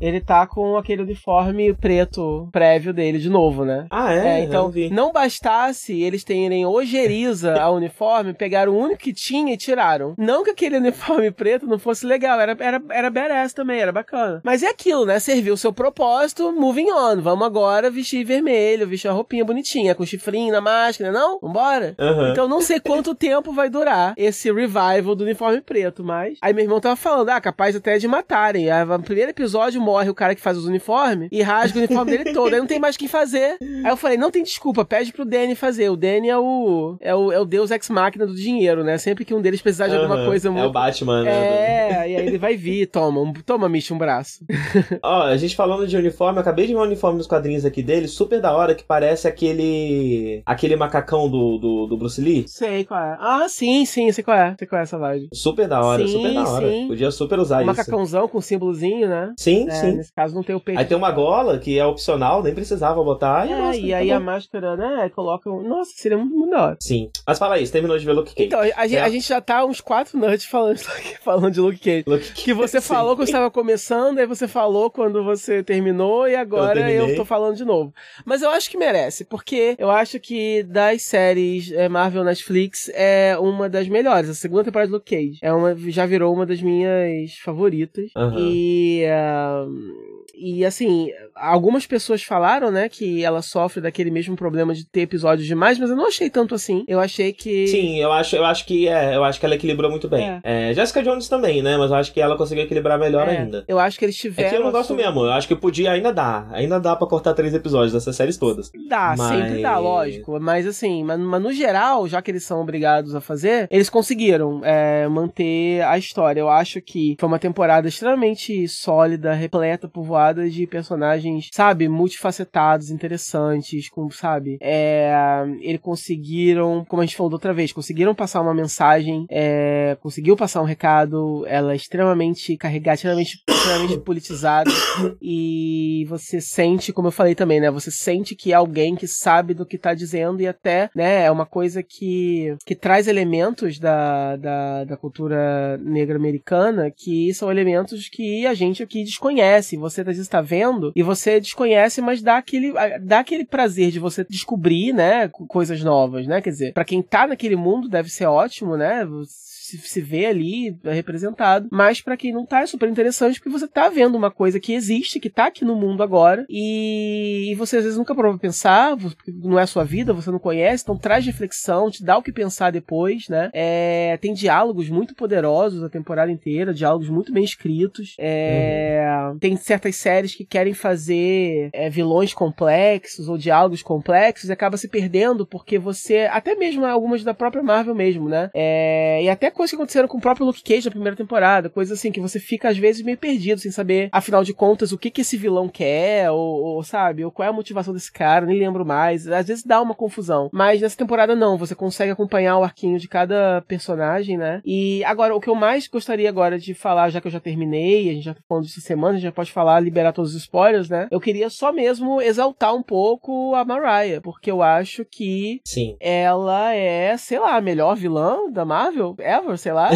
ele tá com aquele uniforme preto prévio dele de novo, né? Ah, é? é então, não bastasse eles terem ojeriza a uniforme, pegaram o único que tinha e tiraram. Não que aquele uniforme preto não fosse legal, era, era, era badass também, era bacana. Mas é aquilo, né? Serviu o seu propósito, moving on. Vamos agora vestir vermelho, vestir uma roupinha bonitinha, com chifrinho na máscara, não? Vambora? Uhum. Então não sei quanto tempo vai durar esse revival do uniforme preto, mas... Aí meu irmão tava falando, ah, capaz até de matarem. Aí, no primeiro episódio morre o cara que faz os uniformes e rasga o uniforme dele todo. Aí não tem mais quem fazer. Aí eu falei, não tem desculpa, pede pro Danny fazer. O Danny é o, é o, é o deus ex-máquina do dinheiro, né? Sempre que um deles precisar de alguma coisa muito... É o Batman, né? É, e aí ele vai vir, toma, um, toma, Mitch, um braço. Ó, a gente falando de uniforme, eu acabei de ver um uniforme nos quadrinhos aqui dele, super da hora, que parece aquele aquele macacão do, do, do Bruce Lee. Sei qual é. Ah, sim, sim, sei qual é. Sei qual é essa vibe. Super da hora, sim, super da hora. Sim. Podia super usar um isso. macacãozão com símbolozinho, né? Sim, é, sim. Nesse caso não tem o peito. Aí tem uma gola que é opcional, nem precisava botar. É, e, e tá aí bom. a máscara, né, coloca. Nossa, seria muito melhor. Sim. Mas fala aí, você terminou de ver Luke Cage. Então, a, gente, a gente já tá uns quatro nuts falando, falando de Luke Cage. Luke Cage. Que você Sim. falou quando estava começando, aí você falou quando você terminou, e agora eu, eu tô falando de novo. Mas eu acho que merece, porque eu acho que das séries é, Marvel Netflix é uma das melhores. A segunda temporada de Luke Cage é uma, já virou uma das minhas favoritas. Uhum. E. Uh, e assim, algumas pessoas falaram, né, que ela sofre daquele mesmo problema de ter episódios demais, mas eu não achei tanto assim. Eu achei que. Sim, eu acho, eu acho que é, eu acho que ela equilibrou muito bem. É. É, Jessica Jones também, né? Mas eu acho que ela conseguiu equilibrar melhor é, ainda. Eu acho que eles tiveram. É que eu não gosto mesmo. Eu acho que podia ainda dar. Ainda dá para cortar três episódios dessas séries todas. Dá, mas... sempre dá, lógico. Mas assim, mas, mas, no geral, já que eles são obrigados a fazer, eles conseguiram é, manter a história. Eu acho que foi uma temporada extremamente sólida, repleta, povoada de personagens personagens, sabe, multifacetados, interessantes, com, sabe, é, eles conseguiram, como a gente falou da outra vez, conseguiram passar uma mensagem, é, conseguiu passar um recado, ela é extremamente carregada, extremamente, extremamente politizada, e você sente, como eu falei também, né, você sente que é alguém que sabe do que tá dizendo e até, né, é uma coisa que, que traz elementos da, da, da cultura negra americana que são elementos que a gente aqui desconhece, você às vezes está vendo e você desconhece, mas dá aquele, dá aquele prazer de você descobrir, né, coisas novas, né? Quer dizer, para quem tá naquele mundo deve ser ótimo, né? Se, se vê ali representado. Mas para quem não tá, é super interessante porque você tá vendo uma coisa que existe, que tá aqui no mundo agora, e, e você às vezes nunca prova pensar, não é a sua vida, você não conhece, então traz reflexão, te dá o que pensar depois, né? É, tem diálogos muito poderosos a temporada inteira, diálogos muito bem escritos. É, uhum. Tem certas séries que querem fazer é, vilões complexos ou diálogos complexos, acaba se perdendo porque você, até mesmo algumas da própria Marvel mesmo, né? É, e até coisas que aconteceram com o próprio Luke Cage na primeira temporada, coisas assim que você fica às vezes meio perdido sem saber, afinal de contas, o que que esse vilão quer, ou, ou sabe, ou qual é a motivação desse cara, nem lembro mais. Às vezes dá uma confusão. Mas nessa temporada não, você consegue acompanhar o arquinho de cada personagem, né? E agora, o que eu mais gostaria agora de falar, já que eu já terminei, a gente já tá falando disso semana, a gente já pode falar, liberar todos os spoilers, né? Eu queria só mesmo exaltar um pouco a Mariah, porque eu acho que Sim. ela é, sei lá, a melhor vilã da Marvel ever, sei lá.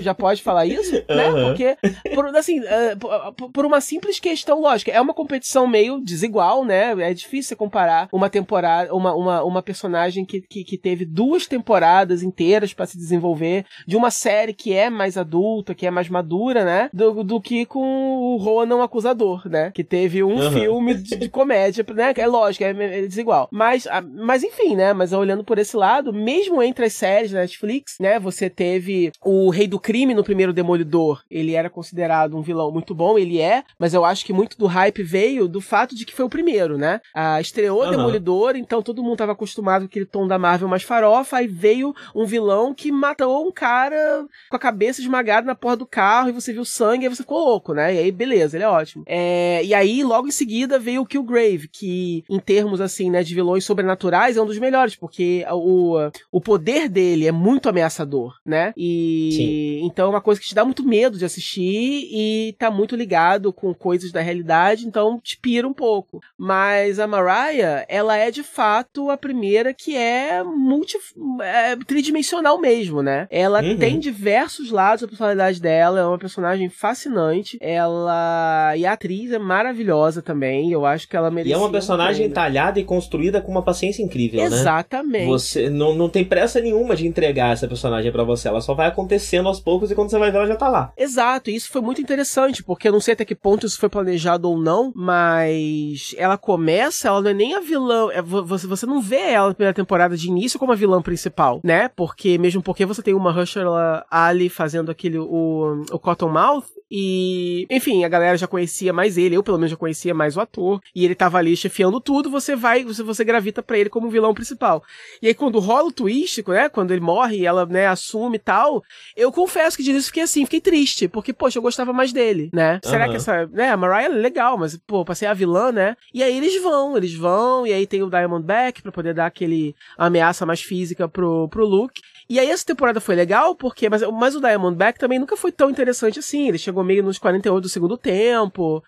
já pode falar isso, né? Uhum. Porque, por, assim, uh, por, por uma simples questão lógica, é uma competição meio desigual, né? É difícil comparar uma temporada, uma, uma, uma personagem que, que, que teve duas temporadas inteiras para se desenvolver, de uma série que é mais adulta, que é mais madura, né? Do, do que com o Ronan Acusador, né? Que teve um Uhum. filme de, de comédia, né? É lógico, é, é desigual. Mas, ah, mas enfim, né? Mas olhando por esse lado, mesmo entre as séries da Netflix, né? Você teve o Rei do Crime no primeiro Demolidor. Ele era considerado um vilão muito bom, ele é, mas eu acho que muito do hype veio do fato de que foi o primeiro, né? Ah, estreou Aham. Demolidor, então todo mundo tava acostumado com aquele tom da Marvel mais farofa, aí veio um vilão que matou um cara com a cabeça esmagada na porra do carro, e você viu sangue, aí você ficou louco, né? E aí, beleza, ele é ótimo. É, e aí, logo em seguida, veio o Killgrave, que, em termos, assim, né, de vilões sobrenaturais, é um dos melhores, porque o, o poder dele é muito ameaçador, né? E Sim. então é uma coisa que te dá muito medo de assistir e tá muito ligado com coisas da realidade, então te pira um pouco. Mas a Mariah, ela é de fato a primeira que é multi é, tridimensional mesmo, né? Ela Uhum. tem diversos lados da personalidade dela, é uma personagem fascinante. Ela e a atriz é maravilhosa também. Eu acho que ela E merecia é uma um personagem prêmio. talhada e construída com uma paciência incrível, né? Exatamente. Você não, não tem pressa nenhuma de entregar essa personagem pra você. Ela só vai acontecendo aos poucos e quando você vai ver, ela já tá lá. Exato, e isso foi muito interessante, porque eu não sei até que ponto isso foi planejado ou não, mas ela começa, ela não é nem a vilã, é, vo- você, você não vê ela na primeira temporada de início como a vilã principal, né? Porque, mesmo porque você tem uma Rusher Ali fazendo aquele, o, o Cottonmouth, e, enfim, a galera já conhecia mais ele, eu pelo menos já conhecia mais o ator, e ele tava ali chefiando tudo, você vai, você, você gravita pra ele como vilão principal. E aí quando rola o twist, né, quando ele morre ela, né, assume e tal, eu confesso que de início fiquei assim, fiquei triste, porque, poxa, eu gostava mais dele, né? Será Aham. que essa, né, a Mariah é legal, mas, pô, pra ser a vilã, né? E aí eles vão, eles vão, e aí tem o Diamondback pra poder dar aquele ameaça mais física pro, pro Luke. E aí essa temporada foi legal, porque, mas, mas o Diamondback também nunca foi tão interessante assim, ele chegou meio nos 48 do segundo tempo,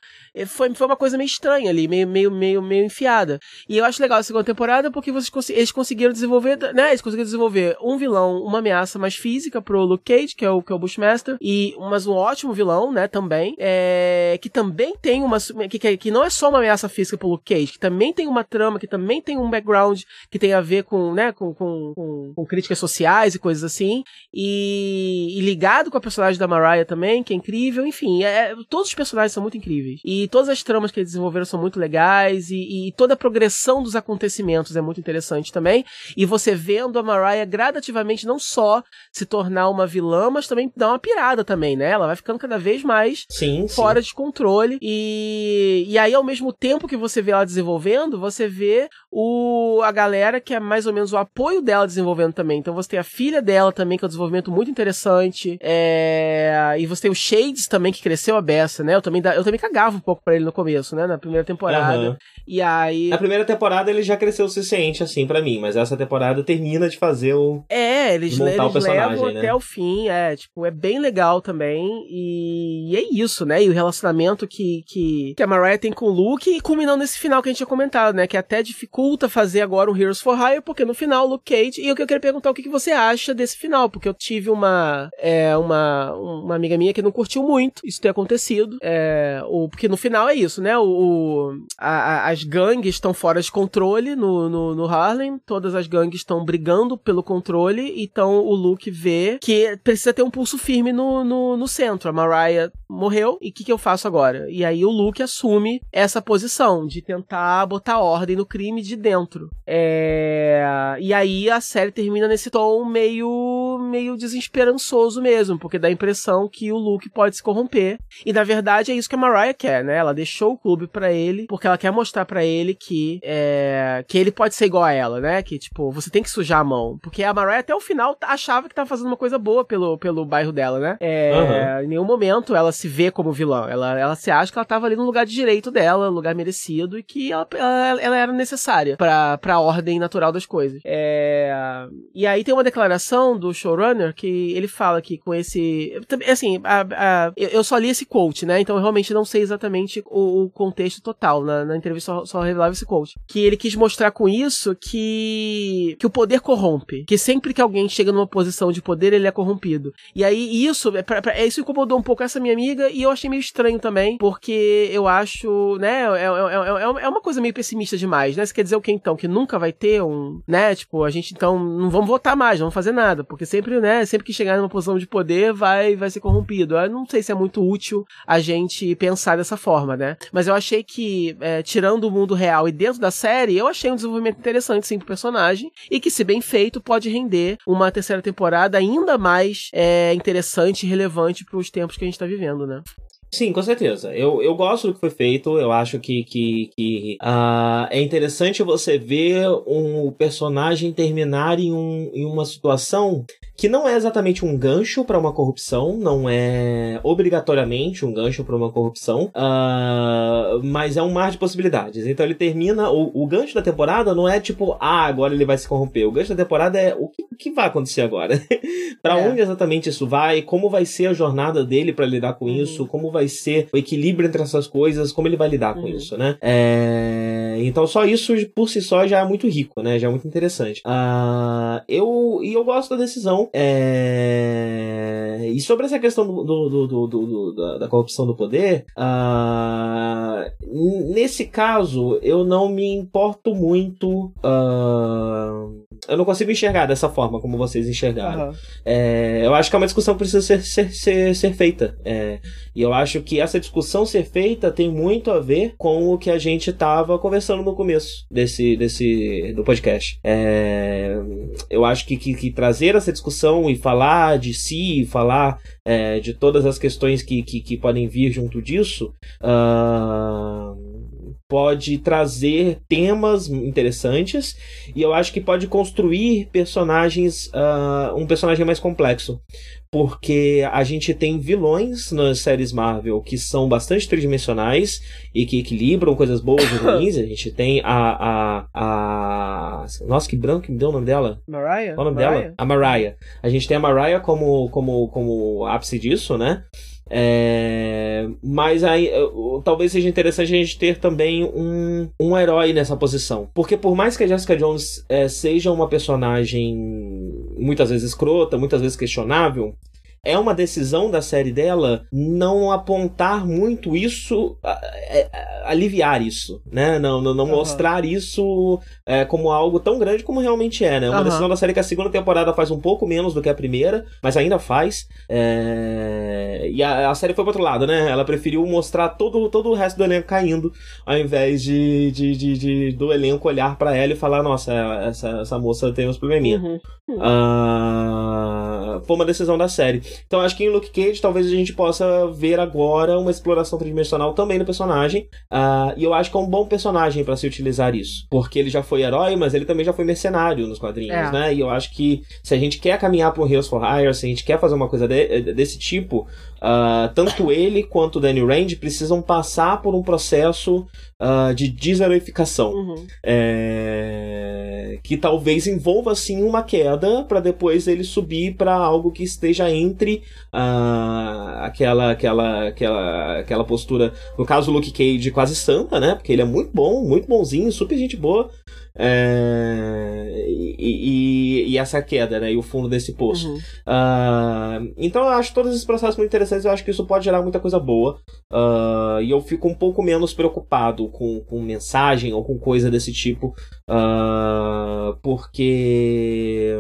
foi, foi uma coisa meio estranha ali, meio, meio, meio, meio enfiada. E eu acho legal a segunda temporada porque vocês, eles conseguiram desenvolver, né? Eles conseguiram desenvolver um vilão, uma ameaça mais física pro Luke Cage, que é o, que é o Bushmaster, e mas um ótimo vilão, né? Também, é, que também tem uma que, que, que não é só uma ameaça física pro Luke Cage, que também tem uma trama, que também tem um background que tem a ver com, né? Com, com, com, com críticas sociais e coisas assim, e, e ligado com a personagem da Mariah também, que é incrível. Enfim, é, todos os personagens são muito incríveis e todas as tramas que eles desenvolveram são muito legais e, e toda a progressão dos acontecimentos é muito interessante também. E você vendo a Mariah gradativamente não só se tornar uma vilã, mas também dar uma pirada também, né? Ela vai ficando cada vez mais Sim, sim. fora de controle. E, e aí, ao mesmo tempo que você vê ela desenvolvendo, você vê o, a galera que é mais ou menos o apoio dela desenvolvendo também. Então você tem a filha dela também, que é um desenvolvimento muito interessante. É, e você tem o Shades também, que cresceu a beça, né? Eu também, eu também cagava um pouco pra ele no começo, né? Na primeira temporada. Aham. E aí. Na primeira temporada ele já cresceu o suficiente, assim, pra mim, mas essa temporada termina de fazer o. É, eles, montar o eles personagem, levam né? até o fim, é, tipo, é bem legal também, e, e é isso, né, e o relacionamento que, que, que a Mariah tem com o Luke, e culminando nesse final que a gente tinha comentado, né, que até dificulta fazer agora um Heroes for Hire, porque no final, o Luke Cage, e eu que eu queria perguntar o que, que você acha desse final, porque eu tive uma, é, uma, uma amiga minha que não curtiu muito isso ter acontecido, é, o, porque no final é isso, né, o, o- a- a- as gangues estão fora de controle no, no, no Harlem, todas as gangues estão brigando pelo controle, então o Luke vê que precisa ter um pulso firme no, no, no centro. A Mariah morreu, e o que, que eu faço agora? E aí o Luke assume essa posição de tentar botar ordem no crime de dentro. É... E aí a série termina nesse tom meio, meio desesperançoso mesmo, porque dá a impressão que o Luke pode se corromper. E na verdade é isso que a Mariah quer, né? Ela deixou o clube para ele, porque ela quer mostrar para ele que é, que ele pode ser igual a ela, né? Que tipo, você tem que sujar a mão. Porque a Mariah até o final achava que tava fazendo uma coisa boa pelo, pelo bairro dela, né? É, uhum. Em nenhum momento ela se vê como vilã. Ela, ela se acha que ela tava ali no lugar de direito dela, lugar merecido, e que ela, ela, ela era necessária pra, pra ordem natural das coisas. É, e aí tem uma declaração do showrunner que ele fala que com esse. Assim, a, a, eu só li esse quote, né? Então eu realmente não sei exatamente o, o contexto total. Na, na entrevista só, só revelava esse quote. Que ele quis mostrar com isso que, que o poder corrompe. Que sempre que alguém chega numa posição de poder, ele é corrompido. E aí isso, é, pra, pra, isso incomodou um pouco essa minha amiga e eu achei meio estranho também, porque eu acho, né, é, é, é, é uma coisa meio pessimista demais, né? Você quer dizer o que então? Que nunca vai ter um, né? Tipo, a gente então não vamos votar mais, não vamos fazer nada, porque sempre, né, sempre que chegar numa posição de poder vai, vai ser corrompido. Eu não sei se é muito útil a gente pensar dessa forma, né? Mas eu achei que, é, tirando o mundo real e dentro da série, eu achei um desenvolvimento interessante sim pro personagem e que, se bem feito, pode render uma terceira temporada ainda mais é, interessante e relevante para os tempos que a gente tá vivendo, né? Sim, com certeza. Eu, eu gosto do que foi feito. Eu acho que, que, que uh, é interessante você ver um personagem terminar em, um, em uma situação que não é exatamente um gancho para uma corrupção, não é obrigatoriamente um gancho para uma corrupção, uh, mas é um mar de possibilidades. Então ele termina. O, o gancho da temporada não é tipo, ah, agora ele vai se corromper. O gancho da temporada é o que, o que vai acontecer agora? para é. onde exatamente isso vai? Como vai ser a jornada dele para lidar com uhum. isso? Como vai ser o equilíbrio entre essas coisas? Como ele vai lidar uhum. com isso, né? É... Então só isso por si só já é muito rico, né? Já é muito interessante. Uh, eu, e eu gosto da decisão é... E sobre essa questão do, do, do, do da, da, corrupção do poder, uh... nesse caso eu não me importo muito. Uh... Eu não consigo enxergar dessa forma como vocês enxergaram. Uhum. É... Eu acho que é uma discussão que precisa ser, ser, ser, ser feita. É... E eu acho que essa discussão ser feita tem muito a ver com o que a gente estava conversando no começo desse, desse do podcast. É... Eu acho que, que, que trazer essa discussão e falar de si, falar é, de todas as questões que, que, que podem vir junto disso, uh, pode trazer temas interessantes e eu acho que pode construir personagens, uh, um personagem mais complexo porque a gente tem vilões nas séries Marvel que são bastante tridimensionais e que equilibram coisas boas e ruins. A gente tem a. a, a... Nossa, que branco que me deu o nome dela? Mariah? Qual o nome Mariah? dela? A Mariah. A gente tem a Mariah como, como, como ápice disso, né? É, mas aí talvez seja interessante a gente ter também um, um herói nessa posição. Porque por mais que a Jessica Jones é, seja uma personagem muitas vezes escrota, muitas vezes questionável, é uma decisão da série dela não apontar muito isso, é, aliviar isso, né? Não, não, não uhum. mostrar isso é, como algo tão grande como realmente é, né? Uma uhum. decisão da série que a segunda temporada faz um pouco menos do que a primeira, mas ainda faz. É... E a, a, série foi pro outro lado, né? Ela preferiu mostrar todo, todo o resto do elenco caindo, ao invés de, de, de, de do elenco olhar para ela e falar: nossa, essa, essa moça tem uns probleminha. Uhum. Uh... Foi uma decisão da série. Então acho que em Luke Cage talvez a gente possa ver agora uma exploração tridimensional também no personagem. Uh, e eu acho que é um bom personagem para se utilizar isso. Porque ele já foi herói, mas ele também já foi mercenário nos quadrinhos, é. né? E eu acho que se a gente quer caminhar um Heroes for Hire, se a gente quer fazer uma coisa de, desse tipo, Uh, tanto ele quanto o Danny Rand precisam passar por um processo uh, de deserificação. Uhum. É... Que talvez envolva sim uma queda para depois ele subir para algo que esteja entre uh, aquela, aquela, aquela, aquela postura, no caso o Luke Cage quase santa, né? Porque ele é muito bom, muito bonzinho, super gente boa. É, e, e, e, essa queda, né? E o fundo desse poço. Uhum. Uh, então eu acho todos esses processos muito interessantes. Eu acho que isso pode gerar muita coisa boa. Uh, e eu fico um pouco menos preocupado com, com mensagem ou com coisa desse tipo. Uh, porque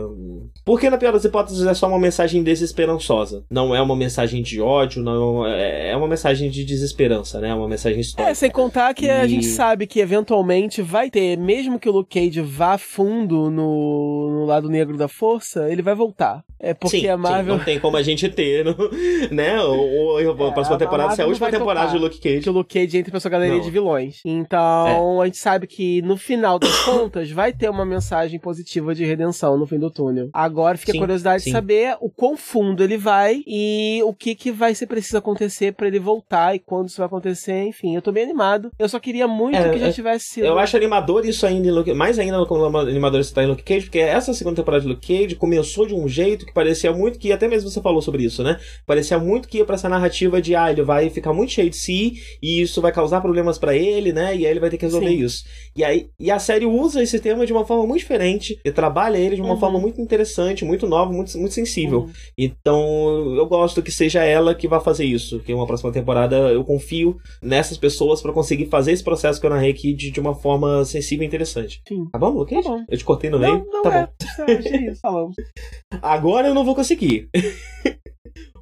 Porque na pior das hipóteses é só uma mensagem desesperançosa. Não é uma mensagem de ódio, não é, é uma mensagem de desesperança, né? É uma mensagem histórica. É, sem contar que e... a gente sabe que eventualmente vai ter, mesmo que o Luke Cage vá fundo no, no lado negro da força, ele vai voltar. É porque sim, a Marvel. Sim, não tem como a gente ter, no, né? Ou, ou a próxima é, temporada, se é a última temporada de Luke Cage. Que o Luke Cage entra pra sua galeria não. de vilões. Então, é. a gente sabe que no final das contas vai ter uma mensagem positiva de redenção no fim do túnel. Agora fica sim, a curiosidade sim. de saber o quão fundo ele vai e o que, que vai ser preciso acontecer para ele voltar e quando isso vai acontecer. Enfim, eu tô bem animado. Eu só queria muito é, que já é, tivesse sido. Eu acho animador isso ainda, mais ainda animador isso tá em Luke Cage, porque essa segunda temporada de Luke Cage começou de um jeito que parecia muito que, até mesmo você falou sobre isso, né? Parecia muito que ia pra essa narrativa de, ah, ele vai ficar muito cheio de si e isso vai causar problemas para ele, né? E aí ele vai ter que resolver Sim. isso. E aí e a série usa esse tema de uma forma muito diferente e trabalha ele de uma uhum. forma muito interessante, muito nova, muito, muito sensível. Uhum. Então, eu gosto que seja ela que vá fazer isso, que uma próxima temporada eu confio nessas pessoas para conseguir fazer esse processo que eu narrei aqui de, de uma forma sensível e interessante. Sim. Tá bom, Lucas? Tá bom. Eu te cortei no meio? Não, não tá é. bom. É isso, falamos. Agora eu não vou conseguir.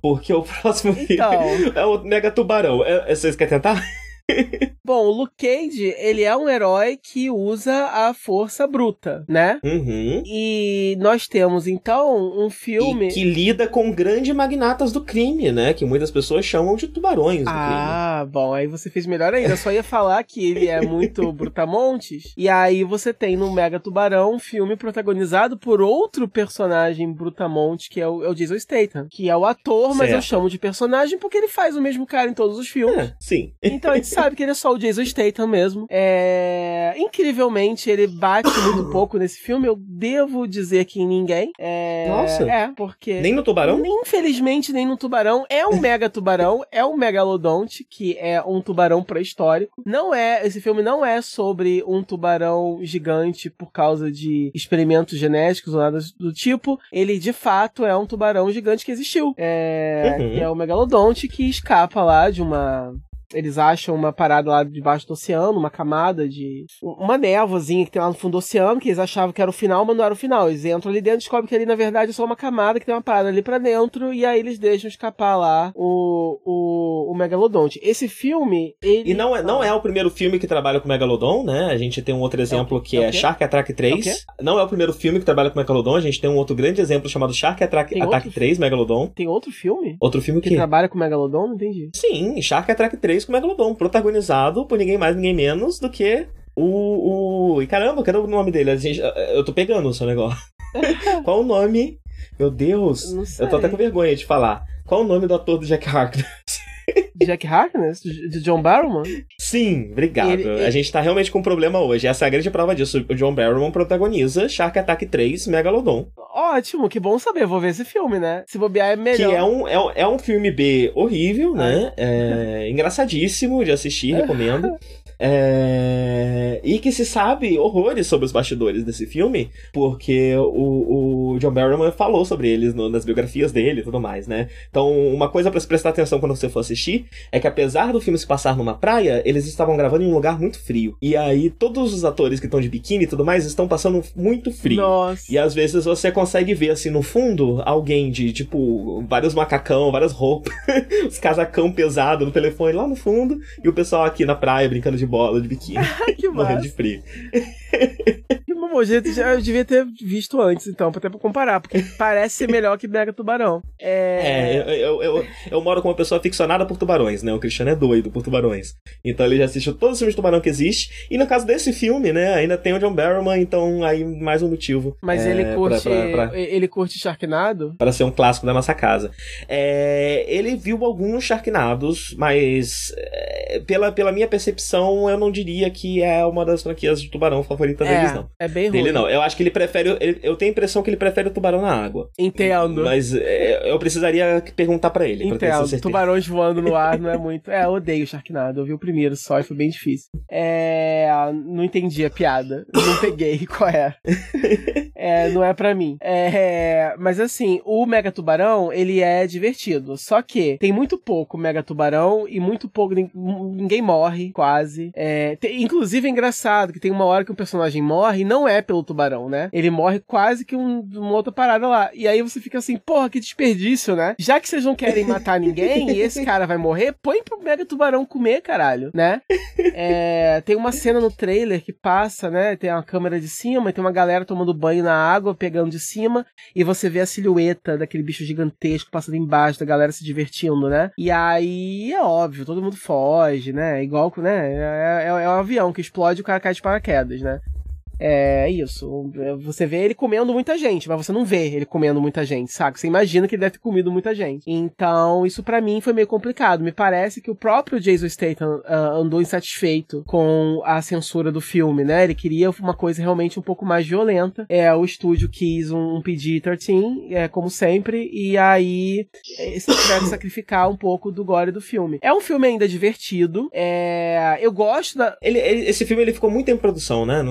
Porque o próximo então... é o Mega Tubarão. É, é, vocês querem tentar? Bom, o Luke Cage, ele é um herói que usa a força bruta, né? Uhum. E nós temos, então, um filme... E que lida com grandes magnatas do crime, né? Que muitas pessoas chamam de tubarões do ah, crime. Ah, bom, aí você fez melhor ainda. Eu só ia falar que ele é muito brutamontes. E aí você tem no Mega Tubarão um filme protagonizado por outro personagem brutamonte, que é o, é o Jason Statham. Que é o ator, mas certo. eu chamo de personagem porque ele faz o mesmo cara em todos os filmes. É, sim. Então sabe que ele é só o Jason Statham mesmo. É... Incrivelmente, ele bate muito pouco nesse filme. Eu devo dizer que em ninguém. É... Nossa. É, porque. Nem no Tubarão? Infelizmente, nem no Tubarão. É um mega tubarão, é um megalodonte, que é um tubarão pré-histórico. Não é. Esse filme não é sobre um tubarão gigante por causa de experimentos genéticos ou nada do tipo. Ele, de fato, é um tubarão gigante que existiu. É, uhum. é o megalodonte que escapa lá de uma eles acham uma parada lá debaixo do oceano, uma camada de. Uma névoazinha que tem lá no fundo do oceano, que eles achavam que era o final, mas não era o final. Eles entram ali dentro e descobrem que ali, na verdade, é só uma camada que tem uma parada ali pra dentro, e aí eles deixam escapar lá o, o, o Megalodonte. Esse filme. Ele... E não é, não é o primeiro filme que trabalha com o Megalodon, né? A gente tem um outro exemplo é que é, é Shark Attack 3. É não é o primeiro filme que trabalha com o Megalodon, a gente tem um outro grande exemplo chamado Shark Attack, Attack 3, Megalodon. Tem outro filme? Outro filme que. Que trabalha com o Megalodon? Não entendi. Sim, Shark Attack 3 com o Megalodon. Protagonizado por ninguém mais, ninguém menos do que o. o... E caramba, cadê o nome dele? A gente, eu tô pegando o seu negócio. Qual o nome? Meu Deus, eu tô até com vergonha de falar. Qual o nome do ator do Jack Harkness? Jack Harkness? De John Barrowman? Sim, obrigado. Ele, ele... A gente tá realmente com um problema hoje. Essa é a grande prova disso. O John Barrowman protagoniza Shark Attack 3 Megalodon. Ótimo, que bom saber. Vou ver esse filme, né? Se bobear é melhor. Que é um, é, é um filme B horrível, né? É engraçadíssimo de assistir, recomendo. É... E que se sabe horrores sobre os bastidores desse filme, porque o, o John Barrowman falou sobre eles no, nas biografias dele e tudo mais, né? Então, uma coisa para se prestar atenção quando você for assistir é que apesar do filme se passar numa praia, eles estavam gravando em um lugar muito frio. E aí, todos os atores que estão de biquíni e tudo mais estão passando muito frio. Nossa. E às vezes você consegue ver, assim, no fundo, alguém de, tipo, vários macacão, várias roupas, os casacão pesado no telefone lá no fundo, e o pessoal aqui na praia brincando de bola de biquíni. que morrendo de frio. Que bom jeito já eu devia ter visto antes, então, até pra comparar, porque parece ser melhor que Mega Tubarão. É, é eu, eu, eu, eu, moro com uma pessoa ficcionada por tubarões, né? O Cristiano é doido por tubarões. Então ele já assistiu todos os filmes de tubarão que existe. E no caso desse filme, né, ainda tem o John Barrowman, então aí mais um motivo. Mas é, ele curte. Pra, pra, pra, ele curte Sharknado? Para ser um clássico da nossa casa. É, ele viu alguns Sharknados, mas é, pela, pela minha percepção, eu não diria que é uma das franquias de tubarão favoritas é, deles, não. É bem ruim. Ele não. Eu acho que ele prefere. Ele, eu tenho a impressão que ele prefere o tubarão na água. Entendo. Mas é, eu precisaria perguntar para ele. Entendo. Tubarões voando no ar não é muito. É, eu odeio Sharknado. Eu vi o primeiro só e foi bem difícil. É. Não entendi a piada. Não peguei qual é. é não é para mim. É, mas assim, o Mega Tubarão, ele é divertido. Só que tem muito pouco Mega Tubarão e muito pouco. Ninguém morre, quase. É, tem, inclusive é engraçado que tem uma hora que um personagem morre e não não é pelo tubarão, né? Ele morre quase que um, uma outra parada lá. E aí você fica assim, porra, que desperdício, né? Já que vocês não querem matar ninguém e esse cara vai morrer, põe pro mega tubarão comer, caralho, né? É, tem uma cena no trailer que passa, né? Tem uma câmera de cima e tem uma galera tomando banho na água, pegando de cima, e você vê a silhueta daquele bicho gigantesco passando embaixo, da galera se divertindo, né? E aí é óbvio, todo mundo foge, né? Igual, né? É, é, é um avião que explode e o cara cai de paraquedas, né? É isso. Você vê ele comendo muita gente, mas você não vê ele comendo muita gente, saca? Você imagina que ele deve ter comido muita gente. Então, isso para mim foi meio complicado. Me parece que o próprio Jason Statham uh, andou insatisfeito com a censura do filme, né? Ele queria uma coisa realmente um pouco mais violenta. É, o estúdio quis um, um PG-13, é, como sempre, e aí eles tiveram sacrificar um pouco do gore do filme. É um filme ainda divertido. É, eu gosto da. Ele, ele, esse filme ele ficou muito em produção, né?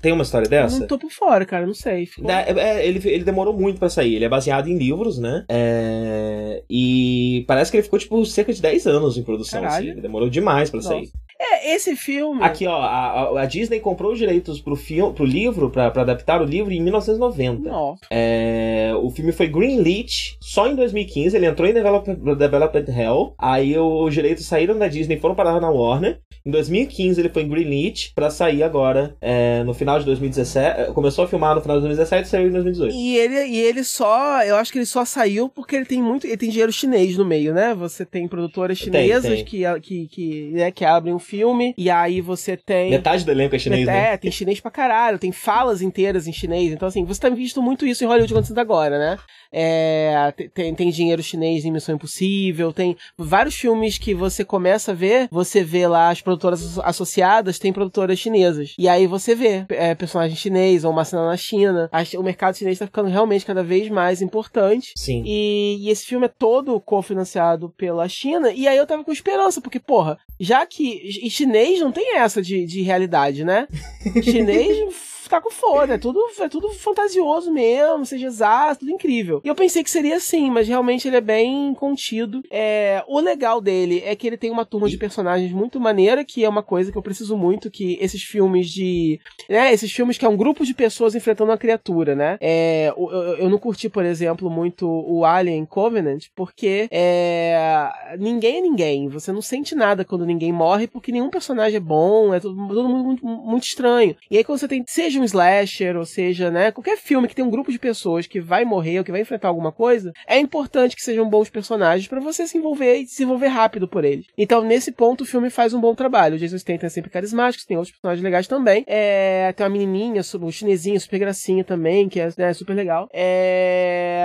Tem uma história dessa? Não tô por fora, cara, não sei. Ficou... É, é, ele, ele demorou muito para sair. Ele é baseado em livros, né? É, e parece que ele ficou, tipo, cerca de 10 anos em produção. Assim. Ele demorou demais para sair. É, esse filme. Aqui, ó, a, a Disney comprou os direitos pro, filme, pro livro, pra, pra adaptar o livro em 1990. Nossa. É, o filme foi greenlit só em 2015, ele entrou em Development, Development Hell. Aí os direitos saíram da Disney e foram parar na Warner. Em 2015 ele foi greenlit pra sair agora é, no final de 2017. É, começou a filmar no final de 2017 e saiu em 2018. E ele, e ele só, eu acho que ele só saiu porque ele tem muito, ele tem dinheiro chinês no meio, né? Você tem produtoras chinesas tem, tem. Que, que, que, né, que abrem um filme, e aí você tem. Metade do elenco é chinês, é, né? É, tem chinês pra caralho, tem falas inteiras em chinês. Então, assim, você tá visto muito isso em Hollywood acontecendo agora, né? É, tem, tem dinheiro chinês em Missão Impossível, tem vários filmes que você começa a ver, você vê lá as produtoras associadas, tem produtoras chinesas. E aí você vê é, personagem chinês ou uma cena na China. o mercado chinês tá ficando realmente cada vez mais importante. Sim. E, e esse filme é todo cofinanciado pela China. E aí eu tava com esperança, porque, porra, já que. E chinês não tem essa de, de realidade, né? chinês ficar com foda. É tudo, é tudo fantasioso mesmo, seja exato, tudo incrível. E eu pensei que seria assim, mas realmente ele é bem contido. É, o legal dele é que ele tem uma turma de personagens muito maneira, que é uma coisa que eu preciso muito, que esses filmes de. Né, esses filmes que é um grupo de pessoas enfrentando uma criatura, né? É, eu, eu não curti, por exemplo, muito o Alien Covenant, porque é, ninguém é ninguém. Você não sente nada quando ninguém morre, porque nenhum personagem é bom, é todo, todo mundo muito, muito estranho. E aí quando você tem, seja um slasher, ou seja, né, qualquer filme que tem um grupo de pessoas que vai morrer ou que vai enfrentar alguma coisa, é importante que sejam bons personagens para você se envolver e se envolver rápido por eles. Então, nesse ponto, o filme faz um bom trabalho. O Jason Statham é sempre carismático, tem outros personagens legais também. É, tem uma menininha, um chinesinho, super gracinha também, que é né, super legal. É,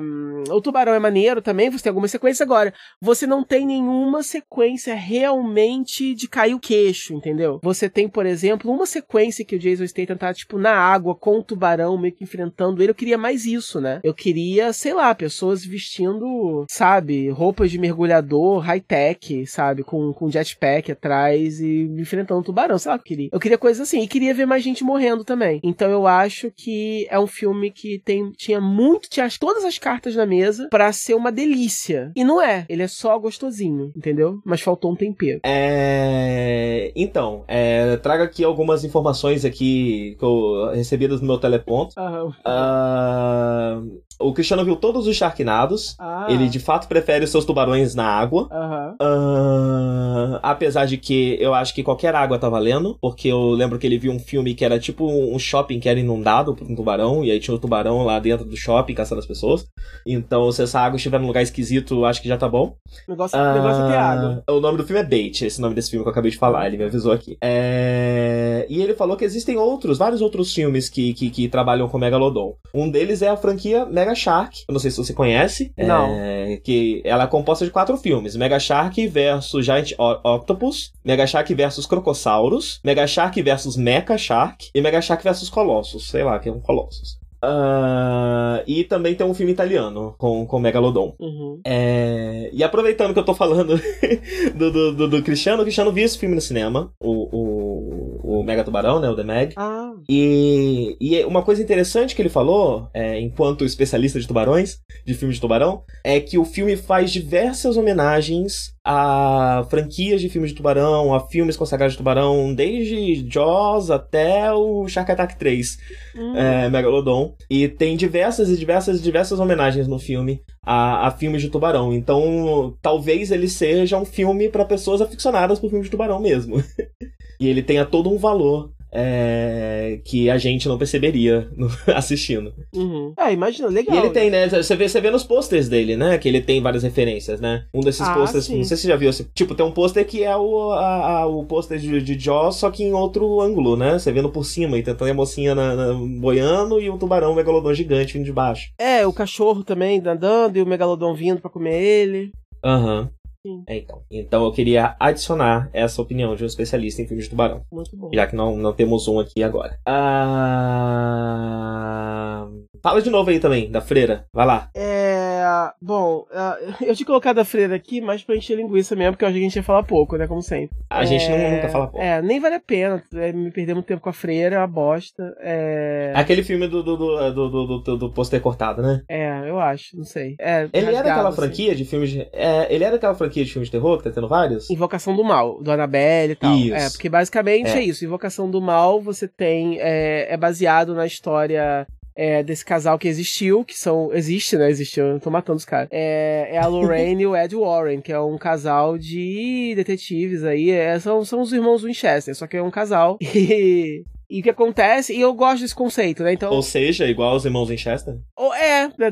um, o Tubarão é maneiro também, você tem alguma sequência agora. Você não tem nenhuma sequência realmente de cair o queixo, entendeu? Você tem, por exemplo, uma sequência que o Jason Statham tentar, tipo, na água com o tubarão, meio que enfrentando ele. Eu queria mais isso, né? Eu queria, sei lá, pessoas vestindo, sabe, roupas de mergulhador high-tech, sabe? Com, com jetpack atrás e enfrentando o tubarão. Sei lá, eu queria. Eu queria coisas assim. E queria ver mais gente morrendo também. Então eu acho que é um filme que tem, tinha muito, tinha todas as cartas na mesa para ser uma delícia. E não é. Ele é só gostosinho, entendeu? Mas faltou um tempero. É. Então, é... traga aqui algumas informações aqui que, eu recebidas no meu teleponto. Uhum. Uh, o Cristiano viu todos os Sharknados. Ah. Ele de fato prefere os seus tubarões na água. Uhum. Uh, apesar de que eu acho que qualquer água tá valendo. Porque eu lembro que ele viu um filme que era tipo um shopping que era inundado por um tubarão. E aí tinha um tubarão lá dentro do shopping caçando as pessoas. Então, se essa água estiver num lugar esquisito, acho que já tá bom. O negócio, uh, negócio é ter água. O nome do filme é Bait, esse nome desse filme que eu acabei de falar. Ele me avisou aqui. É... E ele falou que existem outros, vários outros filmes que, que, que trabalham com Megalodon. Um deles é a franquia Mega Shark. Eu não sei se você conhece. Não. É... Que ela é composta de quatro filmes: Mega Shark versus Giant Octopus, Mega Shark versus Crocossauros, Mega Shark versus Mecha Shark e Mega Shark versus Colossus. Sei lá, que é um Colossus. Uh, e também tem um filme italiano com, com Megalodon. Uhum. É, e aproveitando que eu tô falando do, do, do, do, Cristiano, o Cristiano viu esse filme no cinema. O, o, o Mega Tubarão, né? O The Meg. Ah. E, e uma coisa interessante que ele falou, é, enquanto especialista de tubarões, de filme de tubarão, é que o filme faz diversas homenagens a franquias de filmes de tubarão, a filmes consagrados de tubarão, desde Jaws até o Shark Attack 3, Hum. é, Megalodon. E tem diversas e diversas diversas homenagens no filme a, a filmes de tubarão. Então, talvez ele seja um filme para pessoas aficionadas por filmes de tubarão mesmo. e ele tenha todo um valor é, que a gente não perceberia no- assistindo. Uhum. É, imagina, legal. E ele tem, né? Você vê, você vê nos posters dele, né? Que ele tem várias referências, né? Um desses Ah, posters, sim. não sei se você já viu. assim, Tipo, tem um pôster que é o, a- a- o pôster de, de Jaws, só que em outro ângulo, né? Você vendo por cima e tentando a mocinha na, na- boiando e o tubarão megalodon gigante vindo de baixo. É, o cachorro também andando e o megalodon vindo pra comer ele. Aham. Sim. É, então. Então eu queria adicionar essa opinião de um especialista em filmes de tubarão. Muito bom. Já que não, não temos um aqui agora. Ah... Fala de novo aí também, da freira. Vai lá. É. Bom, ah, eu tinha colocado a freira aqui, mas pra encher linguiça mesmo, porque eu achei que a gente ia falar pouco, né? Como sempre. A gente não- É, nunca fala pouco. É, nem vale a pena é, me perder muito tempo com a freira, é uma bosta. É. Aquele filme do, do, do, do, do, do, do pôster cortado, né? É, eu acho, não sei. É, Ele é rasgado, daquela assim. franquia de filmes de. É, ele é daquela franquia de filmes de terror que tá tendo vários? Invocação do Mal, do Annabelle e tal. Isso. É, porque basicamente é. É. isso. Invocação do Mal, você tem. É, é baseado na história. É, desse casal que existiu, que são. Existe, né? Existiu, eu tô matando os caras. É, é a Lorraine e o Ed Warren, que é um casal de detetives aí. é, são, são os irmãos Winchester, só que é um casal. E. E o que acontece, e eu gosto desse conceito, né? Então. Ou seja, igual os irmãos Winchester? Ou é, né?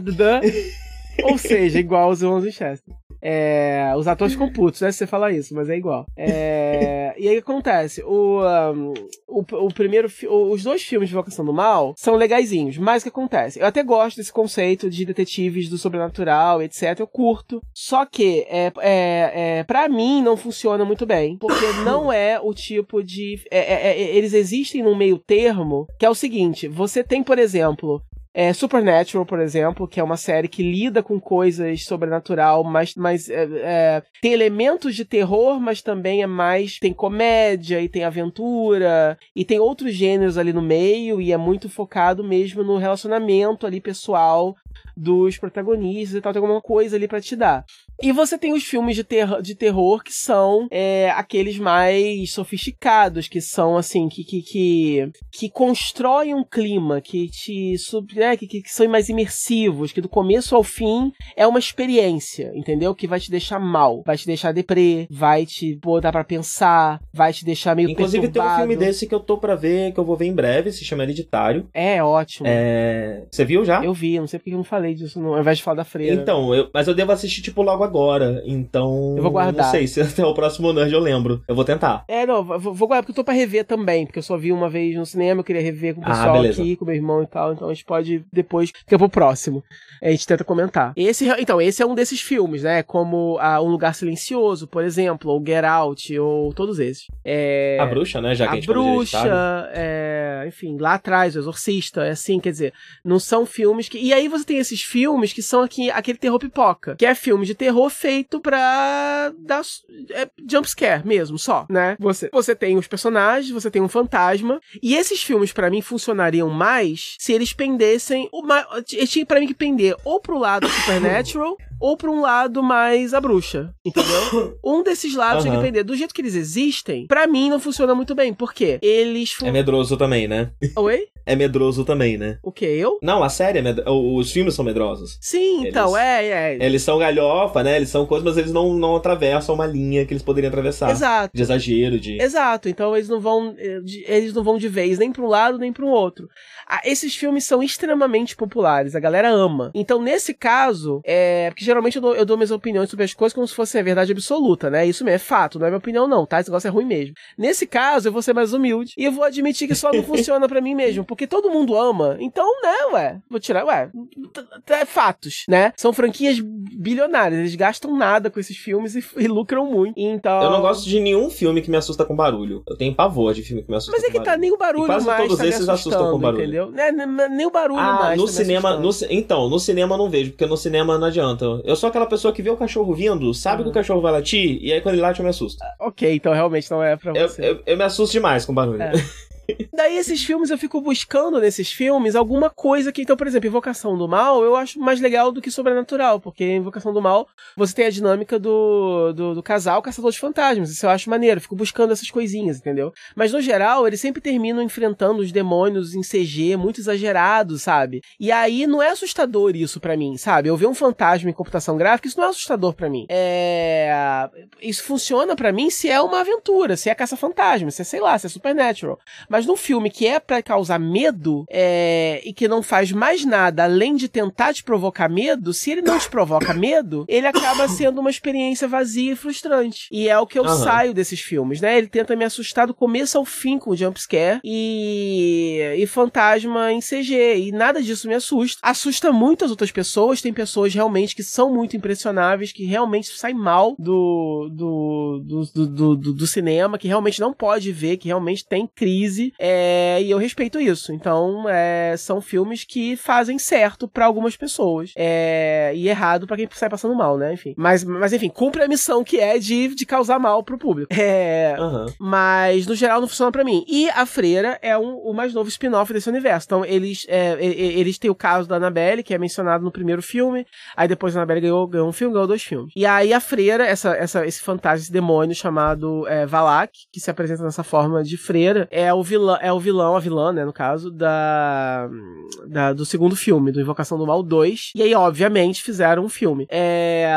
Ou seja, igual os irmãos Winchester. É, os atores ficam putos, né? Se você falar isso, mas é igual. É, e aí acontece? O, um, o, o primeiro, os dois filmes de Vocação do Mal são legaisinhos, mas o que acontece? Eu até gosto desse conceito de detetives do sobrenatural, etc. Eu curto. Só que, é, é, é, pra mim, não funciona muito bem. Porque não é o tipo de. é- é- é- eles existem num meio termo, que é o seguinte: você tem, por exemplo, é, Supernatural, por exemplo, que é uma série que lida com coisas sobrenatural, mas, mas é, é, tem elementos de terror, mas também é mais. tem comédia e tem aventura e tem outros gêneros ali no meio e é muito focado mesmo no relacionamento ali pessoal dos protagonistas e tal, tem alguma coisa ali pra te dar. E você tem os filmes de, ter de terror que são é, aqueles mais sofisticados, que são assim, que, que, que, que constroem um clima, que te sub, né, que, que, são mais imersivos, que do começo ao fim é uma experiência, entendeu? Que vai te deixar mal, vai te deixar deprê, vai te botar pra pensar, vai te deixar meio Inclusive tem um perturbado. filme desse que eu tô pra ver, que eu vou ver em breve, se chama Hereditário. É ótimo. É... Você viu já? Eu vi, não sei porque eu não falei disso, não, ao invés de falar da freira. Então, eu- mas eu devo assistir, tipo, logo agora. Então. Eu vou guardar. Não sei se até o próximo Nerd eu lembro. Eu vou tentar. É, não, vou, vou guardar porque eu tô pra rever também, porque eu só vi uma vez no cinema, eu queria rever com o Ah, pessoal beleza. aqui, com meu irmão e tal, então a gente pode depois, fica pro próximo. A gente tenta comentar. Esse, então, esse é um desses filmes, né, como ah, Um Lugar Silencioso, por exemplo, ou Get Out, ou todos esses. É... A bruxa, né? Já que a, a gente bruxa, é, enfim, lá atrás, o Exorcista, é assim, quer dizer, não são filmes que. E aí você tem esses filmes que são aqui, aquele terror pipoca, que é filme de terror feito pra dar é, jumpscare mesmo, só, né? Você, você tem os personagens, você tem um fantasma, e esses filmes pra mim funcionariam mais se eles pendessem. Uma, eles tinham pra mim que pender ou pro lado Supernatural ou pra um lado mais a bruxa, entendeu? Um desses lados tem que pender. Do jeito que eles existem, pra mim não funciona muito bem. Por quê? Eles. Fun... É medroso também, né? Oi? É medroso também, né? O quê? Eu? Não, a série é med... Os filmes são medrosos. Sim, então, Eles- é, é. Eles são galhofa, né? Eles são coisas, mas eles não, não atravessam uma linha que eles poderiam atravessar. Exato. De exagero, de. Exato, então eles não vão eh, eles não vão de vez nem para um lado nem para o outro. Esses filmes são extremamente populares, a galera ama. Então nesse caso, é porque geralmente eu dou, eu dou minhas opiniões sobre as coisas como se fosse a verdade absoluta, né? Isso mesmo é fato, não é minha opinião não, tá? Esse negócio é ruim mesmo. Nesse caso eu vou ser mais humilde e eu vou admitir que só não funciona para mim mesmo, porque todo mundo ama. Então, né, ué, vou tirar, ué, é fatos, né? São franquias bilionárias, eles gastam nada com esses filmes e, e lucram muito. Então Eu não gosto de nenhum filme que me assusta com barulho. Eu tenho pavor de filme que me assusta Mas é com que tá, barulho. nem o barulho E quase mais todos tá esses assustam com assustando, barulho. entendeu? Né, né, nem o barulho Ah, mais no cinema. No, então, no cinema não vejo, porque no cinema não adianta. Eu sou aquela pessoa que vê o cachorro vindo, sabe que o cachorro vai latir, e aí quando ele late eu me assusto. Ok, então realmente não é pra você. Eu, eu, eu me assusto demais com barulho. É. Daí esses filmes eu fico buscando nesses filmes alguma coisa que, então, por exemplo, Invocação do Mal eu acho mais legal do que Sobrenatural, porque Invocação do Mal você tem a dinâmica do, do, do casal caçador de fantasmas, isso eu acho maneiro, eu fico buscando essas coisinhas, entendeu? Mas no geral, eles sempre terminam enfrentando os demônios em CG muito exagerados, sabe? E aí não é assustador isso para mim, sabe? Eu ver um fantasma em computação gráfica, isso não é assustador para mim. É... Isso funciona para mim se é uma aventura, se é caça-fantasma, se é, sei lá, se é Supernatural. Mas mas num filme que é para causar medo é, e que não faz mais nada além de tentar te provocar medo, se ele não te provoca medo, ele acaba sendo uma experiência vazia e frustrante. E é o que eu uhum. saio desses filmes, né? Ele tenta me assustar do começo ao fim com o jumpscare e, e fantasma em CG. E nada disso me assusta. Assusta muitas outras pessoas. Tem pessoas realmente que são muito impressionáveis, que realmente saem mal do, do, do, do, do, do cinema, que realmente não pode ver, que realmente tem crise é, e eu respeito isso. Então, é, são filmes que fazem certo para algumas pessoas é, e errado para quem sai passando mal, né? Enfim. Mas, mas enfim, cumpre a missão que é de, de causar mal pro público. É, uhum. Mas, no geral, não funciona para mim. E A Freira é um, o mais novo spin-off desse universo. Então, eles, é, eles têm o caso da Annabelle, que é mencionado no primeiro filme. Aí depois a Annabelle ganhou, ganhou um filme, ganhou dois filmes. E aí a Freira, essa, essa, esse fantasma, esse demônio chamado é, Valak, que se apresenta nessa forma de freira, é o vilão vilão, é o vilão, a vilã, né, no caso, da, da, do segundo filme, do Invocação do Mal 2. E aí, obviamente, fizeram um filme. É,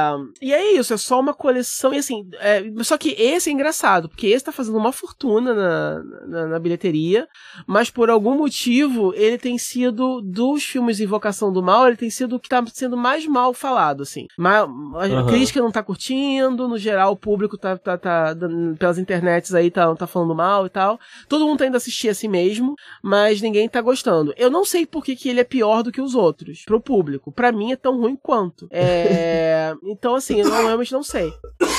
e é isso, é só uma coleção, e assim, é, só que esse é engraçado, porque esse tá fazendo uma fortuna na, na, na, bilheteria, mas por algum motivo, ele tem sido, dos filmes Invocação do Mal, ele tem sido o que tá sendo mais mal falado, assim. Mas, a uhum. crítica não tá curtindo, no geral, o público tá, tá, tá pelas internets aí tá, tá falando mal e tal. Todo mundo tá ainda assistir a si mesmo, mas ninguém tá gostando. Eu não sei por que, que ele é pior do que os outros, pro público. Para mim é tão ruim quanto. É... então, assim, eu não, realmente não sei.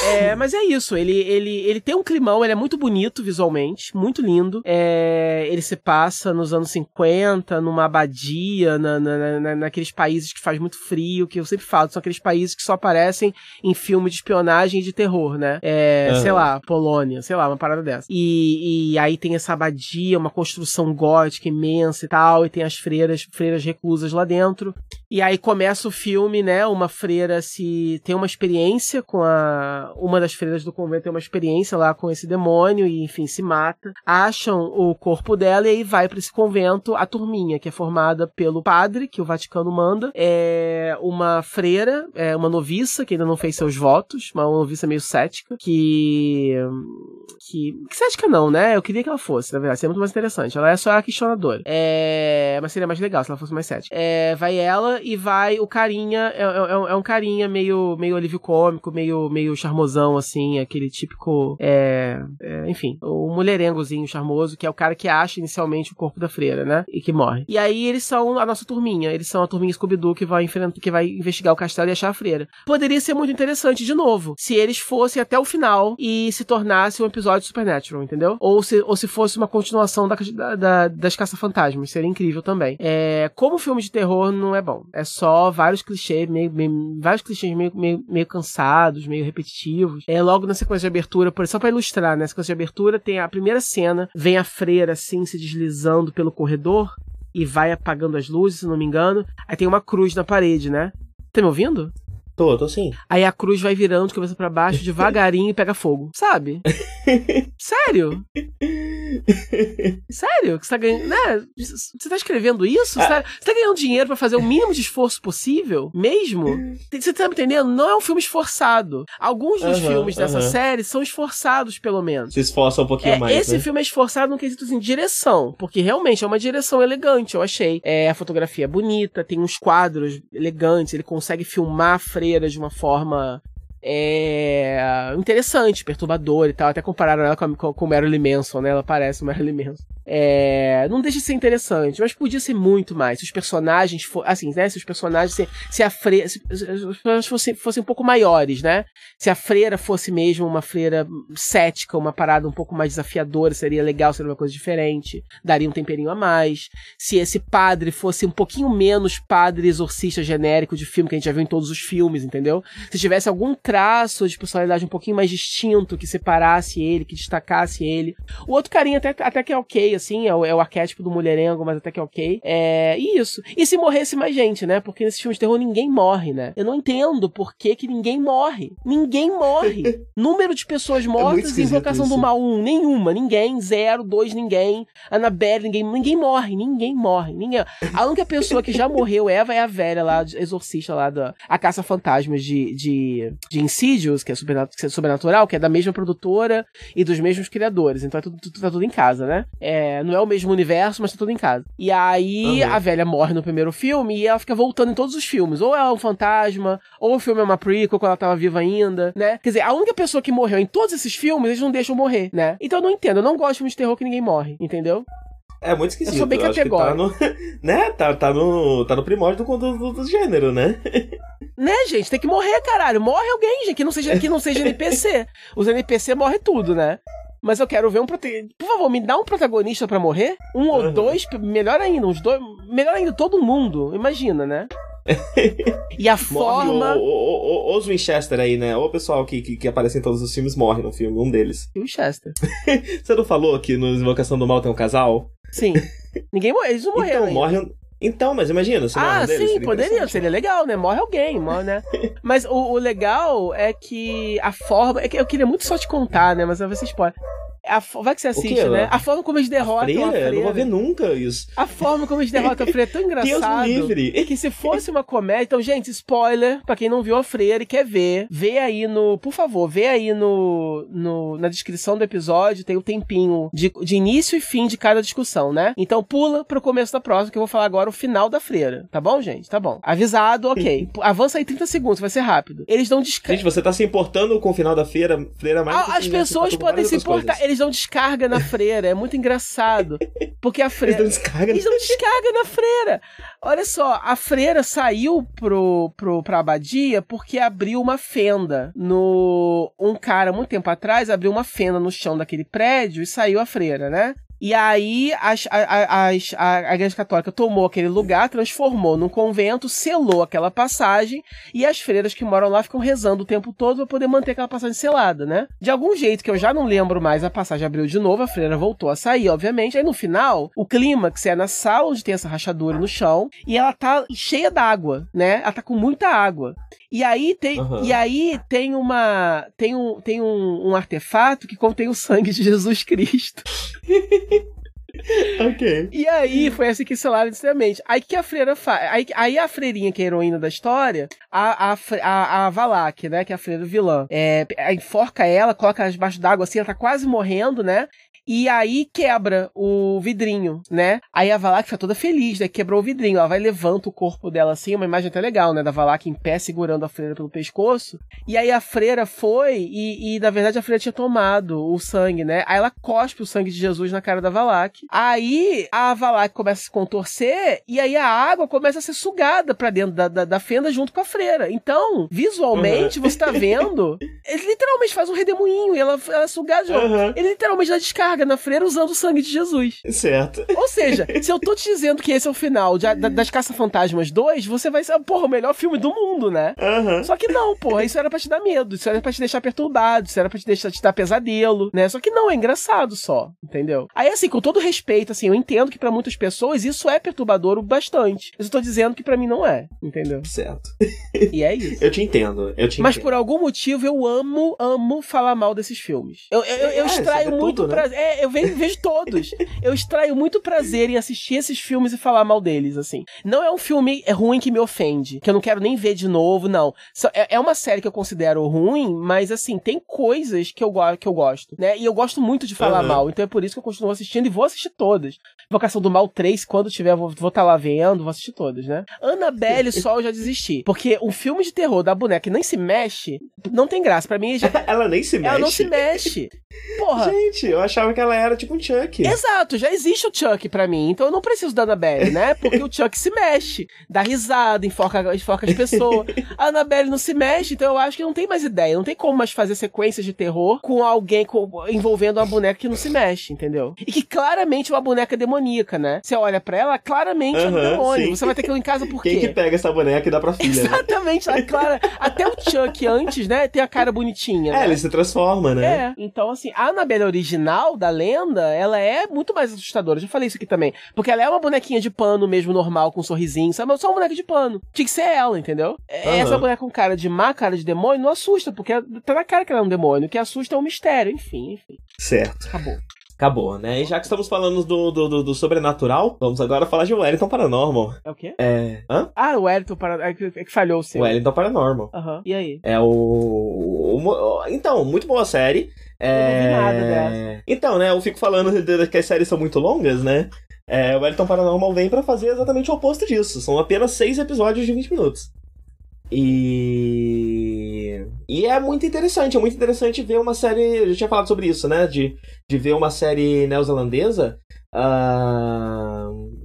É, mas é isso, ele, ele, ele tem um climão, ele é muito bonito visualmente, muito lindo. É, ele se passa nos anos 50, numa abadia, na, na, na, naqueles países que faz muito frio, que eu sempre falo, são aqueles países que só aparecem em filme de espionagem e de terror, né? É, uhum. Sei lá, Polônia, sei lá, uma parada dessa. E, e aí tem essa abadia uma construção gótica imensa e tal, e tem as freiras, freiras reclusas lá dentro. E aí começa o filme, né? Uma freira se tem uma experiência com a uma das freiras do convento tem uma experiência lá com esse demônio e enfim se mata. Acham o corpo dela e aí vai para esse convento a turminha que é formada pelo padre que o Vaticano manda, é uma freira, é uma noviça que ainda não fez seus votos, uma noviça meio cética que que, que cética não, né? Eu queria que ela fosse, na verdade, seria muito mais interessante. Ela é só a questionadora. É, mas seria mais legal se ela fosse mais cética. É, vai ela e vai o carinha, é, é, é, é um carinha meio, meio alívio cômico, meio, meio charmosão, assim, aquele típico, é, é, enfim, o mulherengozinho charmoso, que é o cara que acha inicialmente o corpo da freira, né? E que morre. E aí eles são a nossa turminha, eles são a turminha Scooby-Doo que vai enfrentar, que vai investigar o castelo e achar a freira. Poderia ser muito interessante, de novo, se eles fossem até o final e se tornasse um episódio de Supernatural, entendeu? Ou se, ou se fosse uma continuação da, da, das caça-fantasmas, seria incrível também. É, como filme de terror não é bom. É só vários clichês, meio, meio vários clichês meio, meio, meio, cansados, meio repetitivos. É logo na sequência de abertura, por, só para ilustrar, né? Na sequência de abertura tem a primeira cena, vem a freira assim se deslizando pelo corredor e vai apagando as luzes, se não me engano. Aí tem uma cruz na parede, né? Tá me ouvindo? Tô, tô sim. Aí a cruz vai virando de cabeça para baixo devagarinho e pega fogo. Sabe? Sério? Sério? Que você tá ganhando. Né? Você tá escrevendo isso? Você, tá, você tá ganhando dinheiro para fazer o mínimo de esforço possível? Mesmo? Você tá me entendendo? Não é um filme esforçado. Alguns dos uhum, filmes dessa uhum. série são esforçados, pelo menos. Se esforça um pouquinho é, mais. Esse né? filme é esforçado no quesito assim, direção. Porque realmente é uma direção elegante, eu achei. É, a fotografia é bonita, tem uns quadros elegantes, ele consegue filmar a de uma forma é interessante, perturbador e tal. Até compararam ela com, com, com Marilyn Manson, né? Ela parece Marilyn Manson. É, não deixa de ser interessante, mas podia ser muito mais. Se os personagens for, assim, né? Se os personagens se, se a freira, se, se, fossem, fossem um pouco maiores, né? Se a freira fosse mesmo uma freira cética, uma parada um pouco mais desafiadora, seria legal, seria uma coisa diferente, daria um temperinho a mais. Se esse padre fosse um pouquinho menos padre exorcista genérico de filme que a gente já viu em todos os filmes, entendeu? Se tivesse algum traço de personalidade um pouquinho mais distinto que separasse ele, que destacasse ele. O outro carinha até, até que é ok, assim, é o, é o arquétipo do mulherengo, mas até que é ok. É isso. E se morresse mais gente, né? Porque nesses filmes de terror ninguém morre, né? Eu não entendo por que, que ninguém morre. Ninguém morre. Número de pessoas é mortas é em Invocação isso. do Mal 1, nenhuma. Ninguém. Zero, dois, ninguém. Annabelle, ninguém. Ninguém morre. Ninguém morre. Ninguém. A única pessoa que já morreu, Eva, é a velha lá, exorcista lá da A Caça Fantasmas de, de, de Insidious, que é, que é sobrenatural, que é da mesma produtora e dos mesmos criadores. Então é tudo, tudo, tá tudo em casa, né? É, não é o mesmo universo, mas tá tudo em casa. E aí uhum. a velha morre no primeiro filme e ela fica voltando em todos os filmes. Ou ela é um fantasma, ou o filme é uma prequel quando ela tava viva ainda, né? Quer dizer, a única pessoa que morreu em todos esses filmes, eles não deixam morrer, né? Então eu não entendo, eu não gosto de filme de terror que ninguém morre, entendeu? É muito esquisito. Eu sou bem categórico. Tá no, né? Tá, tá, no, tá no primórdio do, do, do gênero, né? Né, gente? Tem que morrer, caralho. Morre alguém, gente, que não seja, que não seja NPC. Os NPC morrem tudo, né? Mas eu quero ver um protagonista. Por favor, me dá um protagonista para morrer? Um uhum. ou dois, melhor ainda, uns dois. Melhor ainda, todo mundo. Imagina, né? e a forma. Morre os Winchester aí, né? Ou o pessoal que, que, que, aparece em todos os filmes morre no filme, um deles. Winchester. Você não falou que no Invocação do Mal tem um casal? Sim. Ninguém morre, eles não morreram. Então, morre. Então, mas imagina, se Ah, sim, seria poderia, seria legal, né? Morre alguém, morre, né? mas o, o, legal é que a forma. É que eu queria muito só te contar, né? Mas vai ser spoiler. A, vai que você assiste, né? A forma como eles derrotam a freira. A freira. Eu não vou ver nunca isso. A forma como eles derrotam a freira é tão engraçado. Deus livre. Que se fosse uma comédia. Então, gente, spoiler, pra quem não viu a freira e quer ver, vê aí no. Por favor, vê aí no, no na descrição do episódio, tem o um tempinho de, de início e fim de cada discussão, né? Então pula pro começo da próxima, que eu vou falar agora o final da freira. Tá bom, gente? Tá bom. Avisado, ok. Avança aí 30 segundos, vai ser rápido. Eles dão descarga. Gente, você tá se importando com o final da freira, freira mais. Ah, as pessoas podem se importar. Eles dão descarga na freira. É muito engraçado. Porque a freira. Eles dão descarga, Eles dão descarga na freira. Olha só, a freira saiu pro, pro, pra abadia porque abriu uma fenda no. Um cara, muito tempo atrás, abriu uma fenda no chão daquele prédio e saiu a freira, né? E aí as, as, a, a Igreja Católica tomou aquele lugar, transformou num convento, selou aquela passagem e as freiras que moram lá ficam rezando o tempo todo para poder manter aquela passagem selada, né? De algum jeito que eu já não lembro mais, a passagem abriu de novo, a freira voltou a sair, obviamente. Aí no final, o clímax é na sala onde tem essa rachadura no chão e ela tá cheia d'água, né? Ela tá com muita água. E aí tem, uhum. e aí tem uma tem um, tem um, um artefato que contém o sangue de Jesus Cristo. ok. E aí foi assim que selaram inicialmente. Aí que a freira faz? Aí, aí a freirinha, que é a heroína da história, a, a, a, a Valak, né? Que é a freira vilã, é, enforca ela, coloca ela debaixo d'água assim, ela tá quase morrendo, né? E aí quebra o vidrinho, né? Aí a Valak fica toda feliz, né? Quebrou o vidrinho. Ela vai levanta o corpo dela assim, uma imagem até legal, né? Da Valak em pé segurando a freira pelo pescoço. E aí a freira foi e, e na verdade a freira tinha tomado o sangue, né? Aí ela cospe o sangue de Jesus na cara da Valak. Aí a Valak começa a se contorcer e aí a água começa a ser sugada para dentro da, da, da, fenda junto com a freira. Então, visualmente, uhum. você tá vendo, ele literalmente faz um redemoinho e ela, ela é sugada de uhum. Ele literalmente dá descarga carga na freira usando o sangue de Jesus. Certo. Ou seja, se eu tô te dizendo que esse é o final de, da, das Caça-Fantasmas 2, você vai ser, porra, o melhor filme do mundo, né? Uhum. Só que não, porra, isso era pra te dar medo, isso era pra te deixar perturbado, isso era pra te deixar te dar pesadelo, né? Só que não, é engraçado só, entendeu? Aí, assim, com todo respeito, assim, eu entendo que para muitas pessoas isso é perturbador o bastante. Eu tô dizendo que para mim não é, entendeu? Certo. E é isso. Eu te entendo, eu te Mas entendo. por algum motivo eu amo, amo falar mal desses filmes. Eu, eu, eu, é, extraio muito tudo, né? prazer. É, eu vejo, vejo todos. Eu extraio muito prazer em assistir esses filmes e falar mal deles, assim. Não é um filme ruim que me ofende, que eu não quero nem ver de novo, não. É, é uma série que eu considero ruim, mas assim, tem coisas que eu, que eu gosto, né? E eu gosto muito de falar uhum. mal, então é por isso que eu continuo assistindo e vou assistir todas. Invocação do Mal 3, quando tiver, vou estar tá lá vendo, vou assistir todas, né? Annabelle só eu já desisti. Porque um filme de terror da boneca que nem se mexe, não tem graça. Pra mim, já... ela nem se mexe. Ela não se mexe. Porra. Gente, eu achava que ela era tipo um Chuck. Exato, já existe o Chuck pra mim, então eu não preciso da Annabelle, né? Porque o Chuck se mexe, dá risada, enfoca, enfoca as pessoas. A Annabelle não se mexe, então eu acho que não tem mais ideia. Não tem como mais fazer sequências de terror com alguém com, envolvendo uma boneca que não se mexe, entendeu? E que claramente é uma boneca demoníaca, né? Você olha pra ela, claramente uhum, é um demônio. Sim. Você vai ter que ir em casa por quê? Quem que pega essa boneca e dá pra filha? Né? Exatamente, né? clara. Até o Chuck antes, né, tem a cara bonitinha. É, né? ele se transforma, né? É. Então, assim, a Annabelle original da lenda, ela é muito mais assustadora. Já falei isso aqui também. Porque ela é uma bonequinha de pano mesmo, normal, com um sorrisinho, sabe? Só uma boneca de pano. Tinha que ser ela, entendeu? Uhum. Essa boneca com cara de má, cara de demônio, não assusta, porque tá na cara que ela é um demônio. O que assusta é um mistério, enfim, enfim. Certo. Acabou. Acabou, né? E já que estamos falando do, do, do, do sobrenatural, vamos agora falar de Wellington Paranormal. É o quê? É. Hã? Ah, o Wellington Paranormal. É que, é que falhou o seu. Wellington Paranormal. Aham. Uhum. E aí? É o... o... Então, muito boa série. É... Não vi nada dessa. Então, né? Eu fico falando que as séries são muito longas, né? É, o Wellington Paranormal vem para fazer exatamente o oposto disso. São apenas seis episódios de 20 minutos. E. E é muito interessante, é muito interessante ver uma série. Eu já tinha falado sobre isso, né? De, de ver uma série neozelandesa. Uh,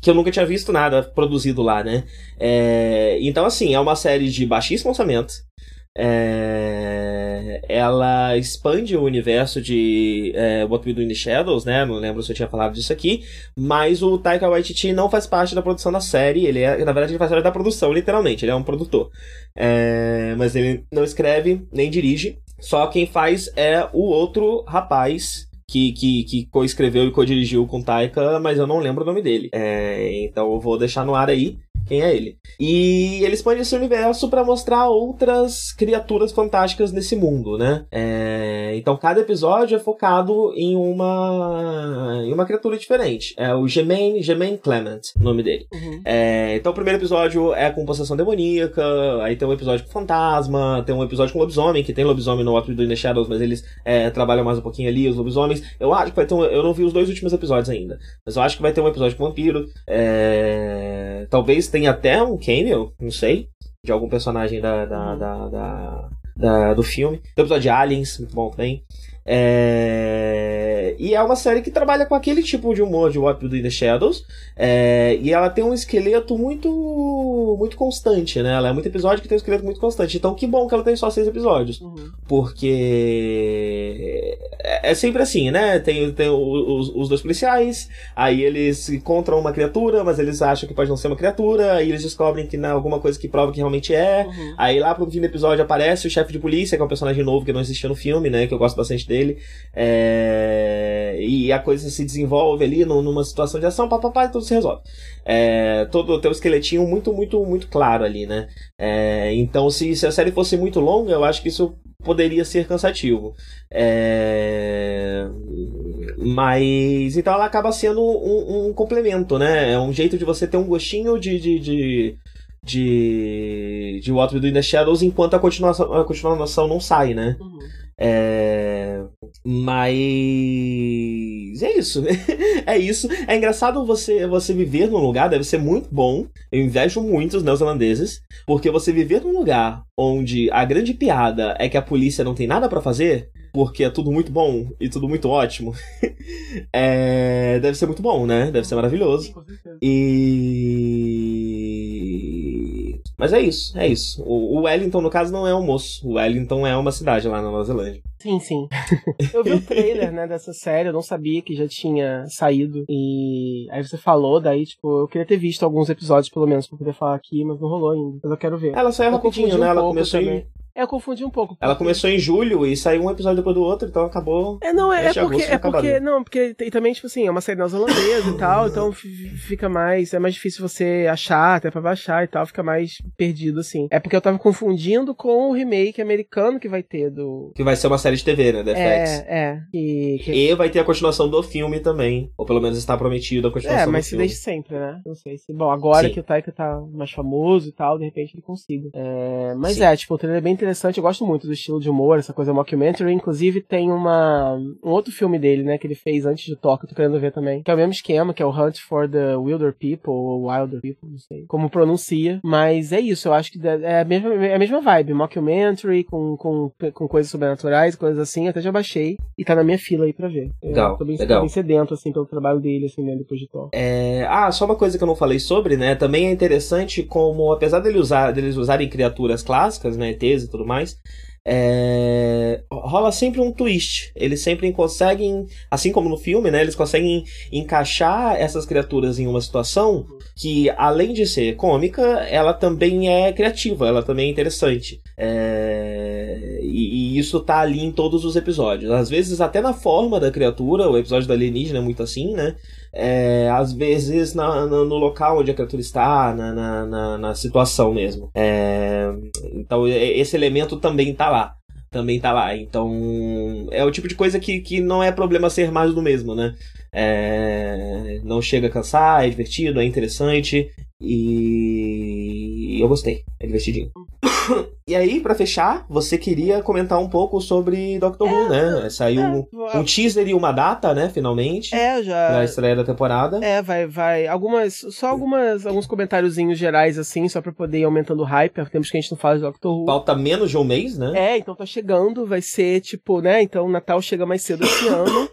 que eu nunca tinha visto nada produzido lá, né? É, então, assim, é uma série de baixíssimo orçamento. É, ela expande o universo de é, What We Do in the Shadows, né? Não lembro se eu tinha falado disso aqui. Mas o Taika Waititi não faz parte da produção da série. Ele é, na verdade, ele faz parte da produção, literalmente. Ele é um produtor. É, mas ele não escreve nem dirige. Só quem faz é o outro rapaz que, que, que co-escreveu e co-dirigiu com Taika, mas eu não lembro o nome dele. É, então eu vou deixar no ar aí quem é ele. E ele expande esse universo para mostrar outras criaturas fantásticas nesse mundo, né? É... Então cada episódio é focado em uma em uma criatura diferente. É o Gemain, Gemain Clement, o nome dele. Uhum. É... Então o primeiro episódio é com possessão demoníaca, aí tem um episódio com fantasma, tem um episódio com lobisomem, que tem lobisomem no We Do in the Shadows, mas eles é, trabalham mais um pouquinho ali, os lobisomens. Eu acho que vai ter um... Eu não vi os dois últimos episódios ainda, mas eu acho que vai ter um episódio com vampiro. É... Talvez tenha até um cameo, não sei, de algum personagem da, da, uhum. da, da, da do filme. Tem o episódio de Aliens, muito bom também. É... E é uma série que trabalha com aquele tipo de humor de What We Do in the Shadows. É... E ela tem um esqueleto muito muito constante, né? Ela é muito episódio que tem um esqueleto muito constante. Então que bom que ela tem só seis episódios. Uhum. Porque é, é sempre assim, né? Tem, tem os, os dois policiais, aí eles encontram uma criatura, mas eles acham que pode não ser uma criatura, aí eles descobrem que não é alguma coisa que prova que realmente é. Uhum. Aí lá pro fim do episódio aparece o chefe de polícia, que é um personagem novo que não existia no filme, né? Que eu gosto bastante dele dele. É, e a coisa se desenvolve ali numa situação de ação, papapá, e tudo se resolve. É, todo tem um esqueletinho muito, muito, muito claro ali, né? É, então, se, se a série fosse muito longa, eu acho que isso poderia ser cansativo. É... Mas então ela acaba sendo um, um, complemento, né? É um jeito de você ter um gostinho de, de, de, de, de What We Do in the Shadows enquanto a continuação, a continuação não sai, né? Uhum. É... Mas é isso. é isso. É engraçado você você viver num lugar, deve ser muito bom. Eu invejo muito os neozelandeses, porque você viver num lugar onde a grande piada é que a polícia não tem nada para fazer, porque é tudo muito bom e tudo muito ótimo. é... Deve ser muito bom, né? Deve ser maravilhoso. E. Mas é isso, é isso. O Wellington, no caso, não é um moço. O Wellington é uma cidade lá na Nova Zelândia. Sim, sim. Eu vi o trailer, né, dessa série, eu não sabia que já tinha saído. E aí você falou, daí, tipo, eu queria ter visto alguns episódios, pelo menos, pra poder falar aqui, mas não rolou ainda. Mas eu quero ver. Ela saiu rapidinho, né? Um ela começou em eu confundi um pouco. Ela começou em julho e saiu um episódio depois do outro, então acabou. É, não, é, é porque. É porque. Não, porque e também, tipo assim, é uma série neozelandesa e tal, então fica mais. É mais difícil você achar, até pra baixar e tal, fica mais perdido, assim. É porque eu tava confundindo com o remake americano que vai ter do. Que vai ser uma série de TV, né? The é, é. Que, que... E vai ter a continuação do filme também. Ou pelo menos está prometido a continuação. É, mas se desde sempre, né? Não sei se. Bom, agora Sim. que o Taika tá mais famoso e tal, de repente ele consiga. É, mas Sim. é, tipo, o trailer é bem interessante. Eu gosto muito do estilo de humor, essa coisa mockumentary. Inclusive, tem uma um outro filme dele, né, que ele fez antes de eu tô querendo ver também. Que é o mesmo esquema, que é o Hunt for the Wilder People, ou Wilder People, não sei como pronuncia. Mas é isso, eu acho que é a mesma, é a mesma vibe. Mockumentary, com, com, com coisas sobrenaturais, coisas assim. Até já baixei e tá na minha fila aí pra ver. Legal, eu tô bem, legal. bem sedento, assim, pelo trabalho dele, assim, né, depois de Thor. É... Ah, só uma coisa que eu não falei sobre, né, também é interessante como, apesar dele usar, deles usarem criaturas clássicas, né, ETs e tudo mais, é... rola sempre um twist. Eles sempre conseguem, assim como no filme, né? Eles conseguem encaixar essas criaturas em uma situação que, além de ser cômica, ela também é criativa, ela também é interessante. É... E, e, isso tá ali em todos os episódios. Às vezes, até na forma da criatura, o episódio da alienígena é muito assim, né? É, às vezes na, na, no local onde a criatura está, na, na, na situação mesmo. É, então esse elemento também tá lá. Também tá lá. Então é o tipo de coisa que, que não é problema ser mais do mesmo, né? É, não chega a cansar, é divertido, é interessante e eu gostei. É divertidinho. E aí, para fechar, você queria comentar um pouco sobre Doctor é, Who, né? Saiu é, um, teaser e uma data, né? Finalmente. É, já. Pra estreia da temporada. É, vai, vai. Algumas. Só algumas, alguns comentáriozinhos gerais, assim, só pra poder ir aumentando o hype. Há tempos que a gente não fala de Doctor Who. Falta menos de um mês, né? É, então tá chegando. Vai ser, tipo, né? Então Natal chega mais cedo esse ano.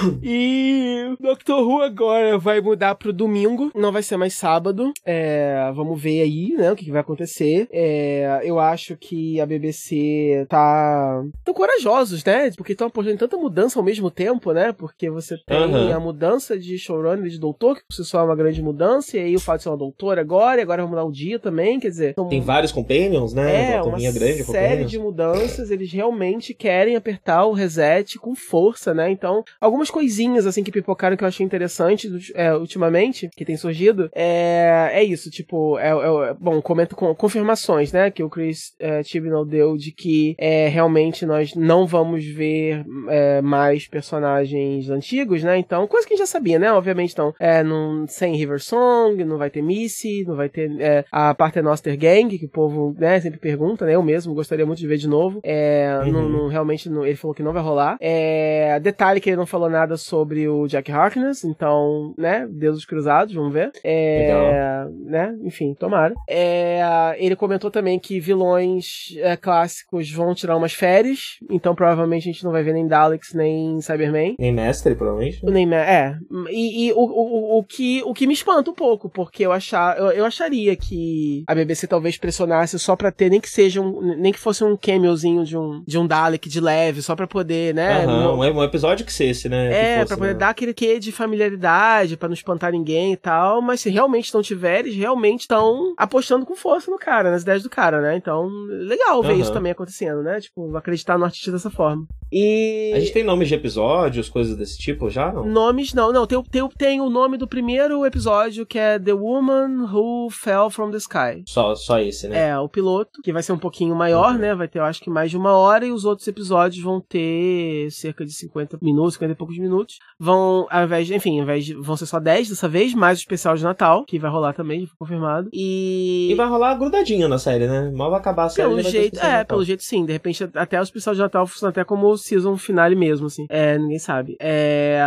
E Doctor Who agora vai mudar pro domingo, não vai ser mais sábado. É, vamos ver aí, né, o que, que vai acontecer. É, eu acho que a BBC tá tão corajosos, né? Porque estão apostando em tanta mudança ao mesmo tempo, né? Porque você tem uhum. a mudança de showrunner de doutor, que por si só é uma grande mudança, e aí o fato de ser uma doutora agora, e agora vai mudar o dia também, quer dizer. Tem vários companions, né? É, uma, uma grande série de mudanças, eles realmente querem apertar o reset com força, né? Então, algumas coisinhas assim que pipocaram que eu achei interessante é, ultimamente, que tem surgido, é, é isso, tipo, é, é bom, comento com confirmações, né, que o Chris é, Chibnall deu de que é, realmente nós não vamos ver é, mais personagens antigos, né, então, coisa que a gente já sabia, né, obviamente, então, é, não, sem River Song, não vai ter Missy, não vai ter é, a Paternoster Gang, que o povo, né, sempre pergunta, né, eu mesmo gostaria muito de ver de novo, é, uhum. não, não, realmente, não, ele falou que não vai rolar, é, detalhe que ele não falou nada sobre o Jack Harkness, então, né, deuses cruzados, vamos ver. É, né, enfim, tomara. É, ele comentou também que vilões é, clássicos vão tirar umas férias, então provavelmente a gente não vai ver nem Daleks, nem Cyberman. Nem Mestre, provavelmente. Nem, é. E, e o, o, o, que, o que me espanta um pouco, porque eu, achar, eu, eu acharia que a BBC talvez pressionasse só pra ter, nem que seja um, nem que fosse um cameozinho de um, de um Dalek de leve, só pra poder, né? Uhum, no... um episódio que esse, né? É, fosse, pra poder né? dar aquele quê de familiaridade, para não espantar ninguém e tal. Mas se realmente não tiver, eles realmente estão apostando com força no cara, nas ideias do cara, né? Então, legal ver uhum. isso também acontecendo, né? Tipo, acreditar no artista dessa forma. E. A gente tem nomes de episódios, coisas desse tipo já? Não? Nomes não, não. Tem, tem, tem o nome do primeiro episódio que é The Woman Who Fell from the Sky. Só, só esse, né? É, o piloto, que vai ser um pouquinho maior, uhum. né? Vai ter, eu acho que mais de uma hora, e os outros episódios vão ter cerca de 50 minutos, 50 e poucos minutos. Vão, ao invés de, enfim, ao invés de, vão ser só 10 dessa vez, mais o especial de Natal, que vai rolar também, confirmado. E. E vai rolar grudadinho na série, né? Mal vai acabar a série. Pelo jeito, é, pelo jeito sim. De repente, até o especial de Natal funciona até como season finale mesmo, assim. É, ninguém sabe. É,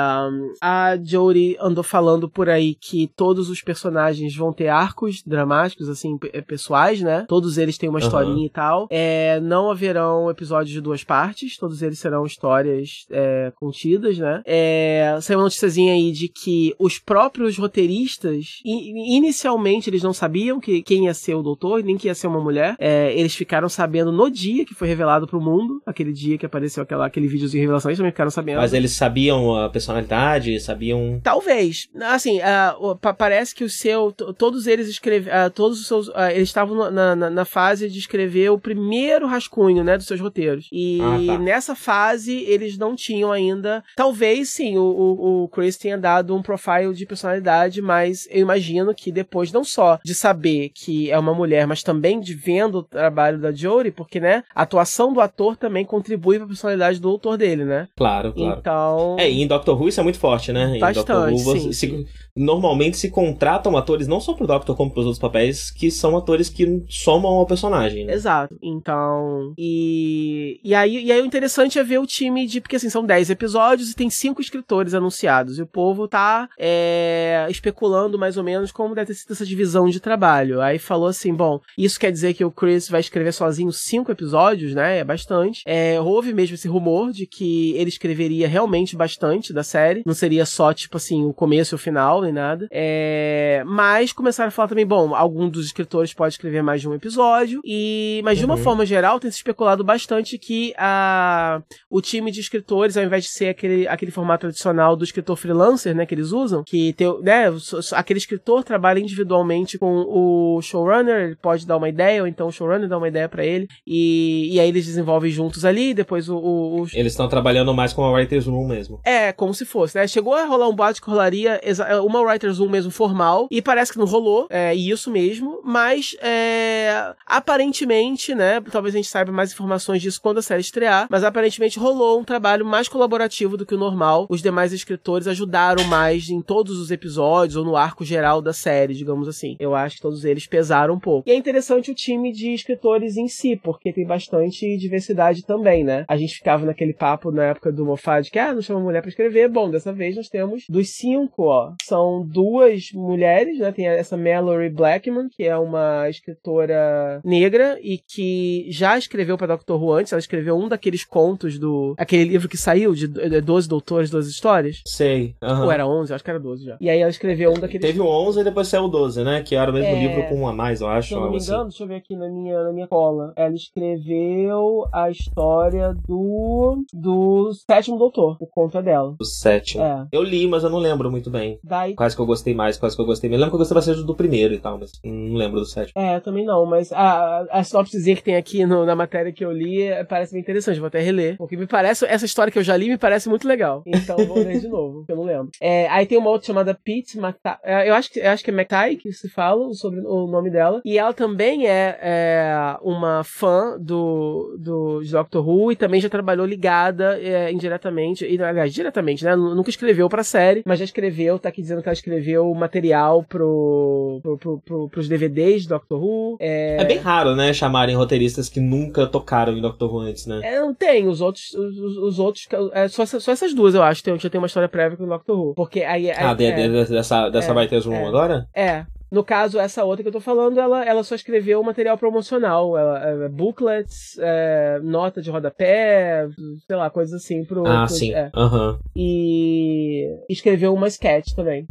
a Jodie andou falando por aí que todos os personagens vão ter arcos dramáticos, assim, é, pessoais, né? Todos eles têm uma historinha uhum. e tal. É, não haverão episódios de duas partes, todos eles serão histórias é, contidas, né? É, saiu uma noticiazinha aí de que os próprios roteiristas, inicialmente eles não sabiam que quem ia ser o doutor, nem que ia ser uma mulher. É, eles ficaram sabendo no dia que foi revelado pro mundo, aquele dia que apareceu aquela aquele vídeo de revelação, eles também ficaram sabendo. Mas eles sabiam a personalidade, sabiam. Talvez. Assim, uh, parece que o seu. Todos eles escreveram. Uh, todos os seus. Uh, eles estavam na, na, na, fase de escrever o primeiro rascunho, né? Dos seus roteiros. E ah, tá. nessa fase, eles não tinham ainda. Talvez sim, o, o, o Chris tenha dado um profile de personalidade, mas eu imagino que depois, não só de saber que é uma mulher, mas também de vendo o trabalho da Jory, porque, né? A atuação do ator também contribui pra personalidade do autor dele, né? Claro, claro. Então. É, e em Doctor Who isso é muito forte, né? Bastante, em Doctor Who, sim, se, sim. Normalmente se contratam atores, não só pro Doctor como pros outros papéis, que são atores que somam ao personagem, né? Exato. Então. E. E aí, e aí o interessante é ver o time de. Porque assim, são 10 episódios e tem cinco escritores anunciados. E o povo tá é, especulando mais ou menos como deve ter sido essa divisão de trabalho. Aí falou assim: bom, isso quer dizer que o Chris vai escrever sozinho cinco episódios, né? É bastante. É, houve mesmo esse rumor de que ele escreveria realmente bastante da série. Não seria só, tipo assim, o começo e o final, nem nada. É, mas começaram a falar também, bom, algum dos escritores pode escrever mais de um episódio. E, mas de uma uhum. forma geral, tem se especulado bastante que a, o time de escritores, ao invés de ser aquele, aquele formato tradicional do escritor freelancer, né, que eles usam, que tem, né, aquele escritor trabalha individualmente com o showrunner, ele pode dar uma ideia, ou então o showrunner dá uma ideia para ele, e, e aí eles desenvolvem juntos ali, depois o... o, o... Eles estão trabalhando mais com a Writer's Room mesmo. É, como se fosse, né, chegou a rolar um boato que rolaria uma Writer's Room mesmo formal, e parece que não rolou, é isso mesmo, mas é, aparentemente, né, talvez a gente saiba mais informações disso quando a série estrear, mas aparentemente rolou um trabalho mais colaborativo do que o normal, os demais escritores ajudaram mais em todos os episódios, ou no arco geral da série, digamos assim. Eu acho que todos eles pesaram um pouco. E é interessante o time de escritores em si, porque tem bastante diversidade também, né? A gente ficava naquele papo na época do Moffat que, ah, não chama mulher para escrever. Bom, dessa vez nós temos dos cinco, ó, são duas mulheres, né? Tem essa Mallory Blackman, que é uma escritora negra e que já escreveu para Doctor Who antes. Ela escreveu um daqueles contos do. aquele livro que saiu de 12 Doutores, 12 Histórias. Sei. Uhum. Ou era 11, acho que era 12 já. E aí ela escreveu um daqueles. Teve o 11 e depois saiu o 12, né? Que era o mesmo é... livro com um a mais, eu acho. Se eu não me engano, assim. deixa eu ver aqui na minha, na minha cola. Ela escreveu a história do. do Sétimo Doutor, o conto é dela. Do sétimo. É. Eu li, mas eu não lembro muito bem. Daí... Quais que eu gostei mais, quais que eu gostei menos. Eu lembro que eu gostei bastante do primeiro e tal, mas não lembro do sétimo. É, também não, mas a, a sinopsezinha que tem aqui no, na matéria que eu li é, parece bem interessante. Vou até reler. Porque me parece, essa história que eu já li me parece muito legal. Então vou ler de novo, que eu não lembro. É, aí tem uma outra chamada Pete Mata é, eu acho que eu acho que é McTay que se fala sobre o nome dela. E ela também é, é uma fã do, do Doctor Who e também já trabalhou ligada é, indiretamente, e, aliás, diretamente, né? Nunca escreveu pra série, mas já escreveu, tá aqui dizendo que ela escreveu material pro, pro, pro, pro pros DVDs de Doctor Who. É... é... bem raro, né? Chamarem roteiristas que nunca tocaram em Doctor Who antes, né? É, não tem. Os outros, os, os outros, é, só, só essas duas, eu acho, tem, já tem uma história prévia com o Doctor Who. Porque aí. Ah, de, é, de, dessa, dessa é, Writers Room é, agora? É. No caso, essa outra que eu tô falando, ela, ela só escreveu material promocional. Ela, é, booklets, é, nota de rodapé, sei lá, coisas assim pro. Ah, pro, sim. É. Uhum. E escreveu uma sketch também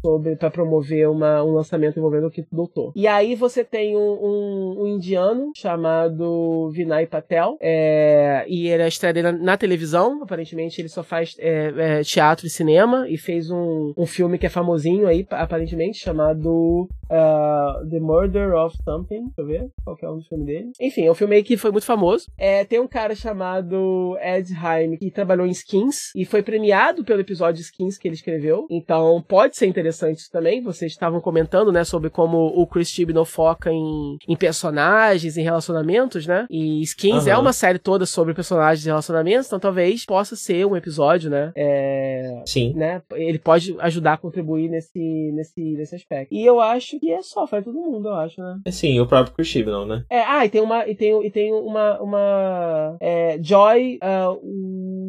sobre para promover uma, um lançamento envolvendo o Quinto Doutor. E aí você tem um, um, um indiano chamado Vinay Patel, é, e ele é estreia na, televisão, aparentemente ele só faz é, é, teatro e cinema, e fez um, um filme que é famosinho aí, aparentemente, chamado uh, The Murder of Something, deixa eu ver qual que é o filme dele. Enfim, é um filme aí que foi muito famoso. É, tem um cara chamado Ed Heim, que trabalhou em Skins, e foi premiado pelo episódio Skins que ele escreveu, então pode ser interessante interessante isso também. Vocês estavam comentando, né, sobre como o Chris Chibnall foca em, em personagens, em relacionamentos, né? E Skins uhum. é uma série toda sobre personagens e relacionamentos, então talvez possa ser um episódio, né? É, Sim. Né? Ele pode ajudar a contribuir nesse, nesse, nesse aspecto. E eu acho que é só, faz todo mundo, eu acho, né? É sim, o próprio Chris Chibnall, né? É, ah, e tem uma, e tem, e tem uma, uma é, Joy uh,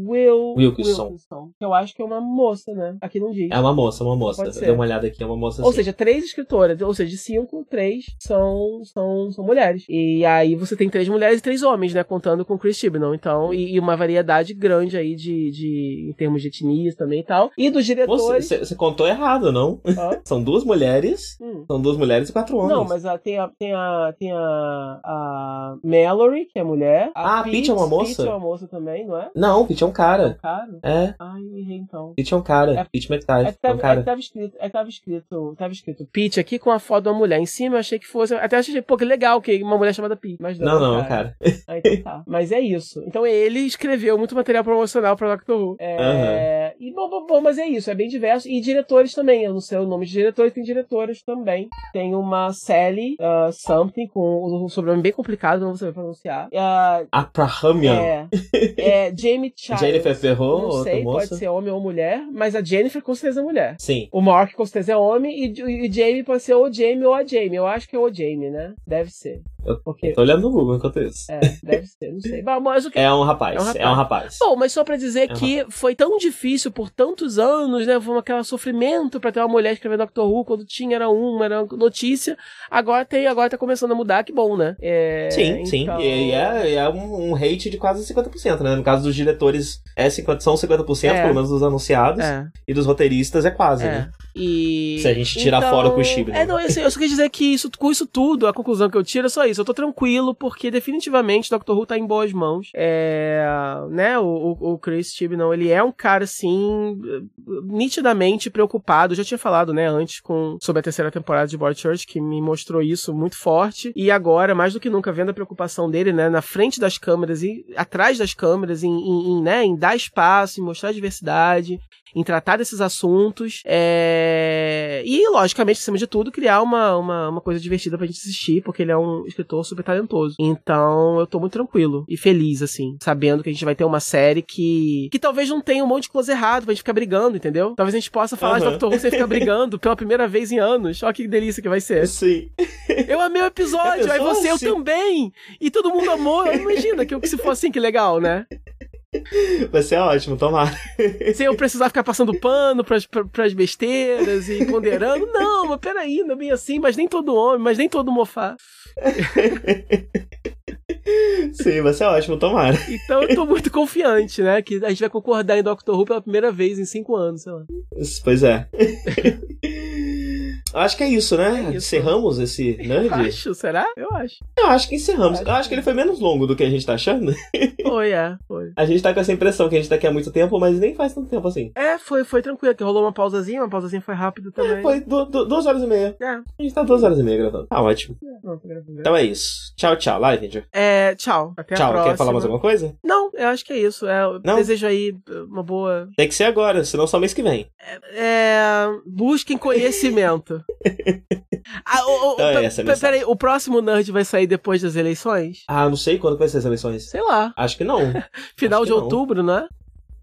Will Wilkinson. Wilkinson, que eu acho que é uma moça, né? Aqui não diz. É uma moça, uma moça. Ser. Dê uma olhada aqui, é uma moça Ou assim. seja, três escritoras, ou seja, de cinco, três são, são, são mulheres. E aí você tem três mulheres e três homens, né? Contando com Chris Chibnall. Então, e, e uma variedade grande aí de, de. em termos de etnias também e tal. E dos diretores. Você, contou errado, não? Hã? São duas mulheres. Hum. São duas mulheres e quatro homens. Não, mas a- tem a tem a tem a, a Mallory, que é mulher. Ah, a Pete é uma moça? Pete é uma moça também, não é? Não, Pete é um cara. Cara. É, Ai, errei então. Pete é um cara. É- Pete É McTavish que, é um tava, é cara. É tava escrito, tava escrito Pete aqui com a foto de uma mulher em cima, eu achei que fosse, até achei, pô, que legal que uma mulher chamada Pete, mas não, Não, não, um cara. Ah, então tá. Mas é isso. Então ele escreveu muito material promocional pra Doctor Who. É... E bom, bom, bom, mas é isso, é bem diverso. E diretores também, eu não sei o nome de diretores, tem diretoras também. Tem uma Sally uh, Something, com um sobrenome bem complicado, não vou saber pronunciar. Uh, Abrahamian. é, é Jamie Childs. Jennifer Ferrou, Não sei, moça. pode ser homem ou mulher, mas a Jennifer com certeza é mulher. Sim. O Mark com certeza é homem e, e Jamie pode ser ou Jamie ou a Jamie. Eu acho que é o Jamie, né? Deve ser. Eu Porque. tô olhando no Google enquanto isso. É, deve ser, não sei. Mas que É um rapaz. É um rapaz. É um rapaz. Bom, mas só pra dizer É uma- que foi tão difícil por tantos anos, né? Foi aquele sofrimento pra ter uma mulher escrevendo Doctor Who quando tinha era uma, era notícia. Agora tem, agora tá começando a mudar, que bom, né? É, Sim, sim. então- E é, é um, um hate de quase 50%, né? No caso dos diretores, é 50, são 50%, É. pelo menos dos anunciados. É, E dos roteiristas é quase, é. né? E. Se a gente tirar fora o Kushib, né? É, não, assim, eu só queria dizer que isso, com isso tudo, a conclusão que eu tiro é só isso. Eu tô tranquilo, porque definitivamente Doctor Who tá em boas mãos. É. Né, o, o, o Chris Chibnall, ele é um cara, assim, nitidamente preocupado. Eu já tinha falado, né, antes com, sobre a terceira temporada de Broadchurch, que me mostrou isso muito forte. E agora, mais do que nunca, vendo a preocupação dele, né, na frente das câmeras e atrás das câmeras, em, em, em, né, em dar espaço, em mostrar diversidade, em tratar desses assuntos. É... E, logicamente, acima de tudo, criar uma, uma, uma coisa divertida pra gente assistir, porque ele é um escritor super talentoso. Então, eu tô muito tranquilo e feliz, assim, sabendo que a gente vai ter uma série que. que talvez não tenha um monte de coisa errada pra gente ficar brigando, entendeu? Talvez a gente possa falar de Aham. Doctor Who sem ficar brigando pela primeira vez em anos. Olha que delícia que vai ser. Sim. Eu amei o episódio, Já aí você, eu Sim. também. E todo mundo amou. Imagina que, que se fosse assim, que legal, né? Vai ser ótimo, tomara. Sem eu precisar ficar passando pano pras, pra- pras besteiras e ponderando. Não, mas peraí, não é bem assim, mas nem todo homem, mas nem todo mofá. Sim, vai ser ótimo, tomara. Então eu tô muito confiante, né? Que a gente vai concordar em Doctor Who pela primeira vez em cinco anos, sei lá. Pois é. Acho que é isso, né? É isso. Encerramos esse nerd? Acho, será? Eu acho. Eu acho que encerramos. Acho Eu acho que ele foi menos longo do que a gente tá achando. Foi, é, foi. A gente tá com essa impressão que a gente tá aqui há muito tempo, mas nem faz tanto tempo assim. É, foi, foi tranquilo, que rolou uma pausazinha, uma pausazinha foi rápido também. Foi du- du- duas horas e meia. É, A gente tá duas horas e meia gravando. Tá ótimo. não, tô gravando. Então é isso. Tchau, tchau. Live, gente. É, tchau. Até a Tchau. próxima. Quer falar mais alguma coisa? Não, eu acho que é isso. É, eu Não? desejo aí uma boa. Tem que ser agora, senão só mês que vem. É, busquem conhecimento. Ah, o, o, Então é essa peraí, o próximo Nerd vai sair depois das eleições? Ah, não sei quando vai ser as eleições. Sei lá. Acho que não. Final Acho de que não. outubro, né?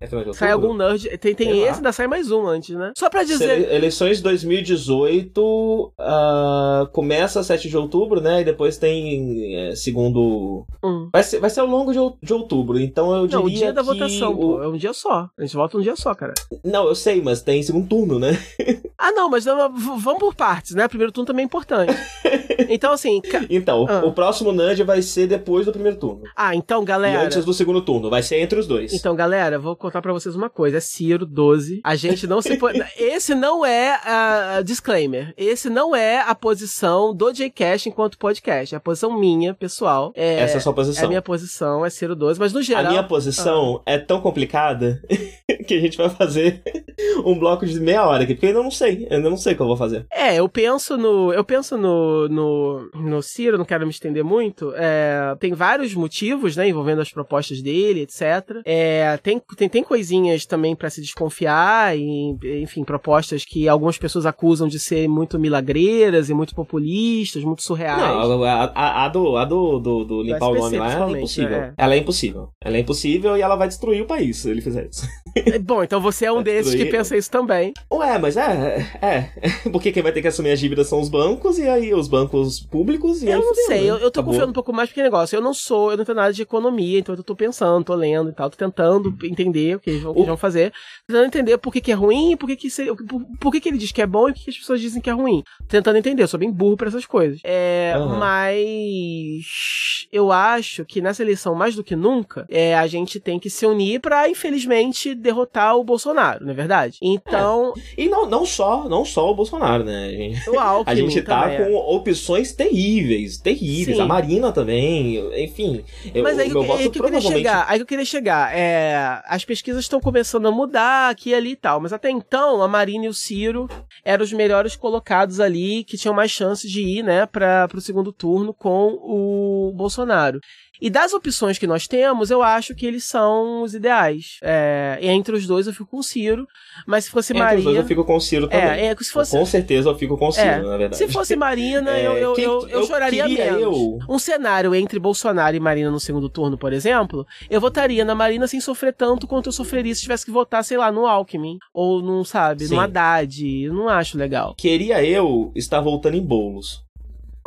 É Sai algum Nerd. Tem, tem Sei lá. esse, ainda sai mais um antes, né? Só pra dizer. ele- Eleições 2018 ah, começa 7 de outubro, né? E depois tem é, segundo. Hum. Vai ser, vai ser ao longo de, de outubro, então eu diria Não, o dia da votação, o- pô. É um dia só. A gente vota um dia só, cara. Não, eu sei, mas tem segundo turno, né? Ah, não, mas não, vamos por partes, né? Primeiro turno também é importante. Então, assim. ca- Então, Ah. o próximo Nudge vai ser depois do primeiro turno. Ah, então, E galera. antes do segundo turno. Vai ser entre os dois. Então, galera, vou contar pra vocês uma coisa. É Ciro 12. A gente não se. Esse não é a disclaimer. Esse não é a posição do Jcast enquanto podcast. É a posição minha, pessoal. É, Essa é a sua é posição. a minha posição, é Ciro 12. Mas no geral. A minha posição é tão complicada que a gente vai fazer um bloco de meia hora aqui, porque eu ainda não sei. Eu ainda não sei o que eu vou fazer. É, eu penso no. Eu penso no. No, no Ciro, não quero me estender muito. É, tem vários motivos, né, envolvendo as propostas dele, etc. É, tem, tem, tem coisinhas também pra se desconfiar, e, enfim, propostas que algumas pessoas acusam de ser muito milagreiras e muito populistas, muito surreais. Não, a, a- a do, a do, do, do limpar o nome lá é impossível. é. Ela é impossível. Ela é impossível e ela vai destruir o país se ele fizer isso. Bom, então você é um desses que pensa isso também. Ué, mas é, é. Porque quem vai ter que assumir as dívidas são os bancos, e aí os bancos públicos, e eu aí não sei, né? eu, eu tô Acabou. confiando um pouco mais porque negócio. Eu não sou, eu não tenho nada de economia, então eu tô pensando, tô lendo e tal, tô tentando entender o que eles vão, o que eles vão fazer. Tentando entender por que, que é ruim, por que, que, seria- por, por que, que ele diz que é bom e por que, as pessoas dizem que é ruim. Tentando entender, eu sou bem burro pra essas coisas. É, Aham. mas eu acho que nessa eleição, mais do que nunca, é, a gente tem que se unir pra, infelizmente, derrotar o Bolsonaro, não é verdade? Então, E não, não só, não só o Bolsonaro, né? A gente, o Alckmin a gente tá também, é. com opções terríveis, terríveis. Sim. A Marina também, enfim. eu- Mas aí, meu que- voto aí que eu queria chegar, aí que eu queria chegar. É, as pesquisas estão começando a mudar aqui ali e tal, mas até então a Marina e o Ciro eram os melhores colocados ali, que tinham mais chances de ir, né, para o segundo turno com o Bolsonaro. E das opções que nós temos, eu acho que eles são os ideais. É, entre os dois eu fico com o Ciro, mas se fosse Entre os dois eu fico com o Ciro também. É, é, se fosse, Com certeza eu fico com o Ciro, É, na verdade. se fosse Marina, É, eu, eu, quem- eu, eu choraria menos. eu- Um cenário entre Bolsonaro e Marina no segundo turno, por exemplo, eu votaria na Marina sem sofrer tanto quanto eu sofreria se tivesse que votar, sei lá, no Alckmin. Ou num, sabe, Sim. no Haddad. Eu não acho legal. Queria eu estar voltando em bolos.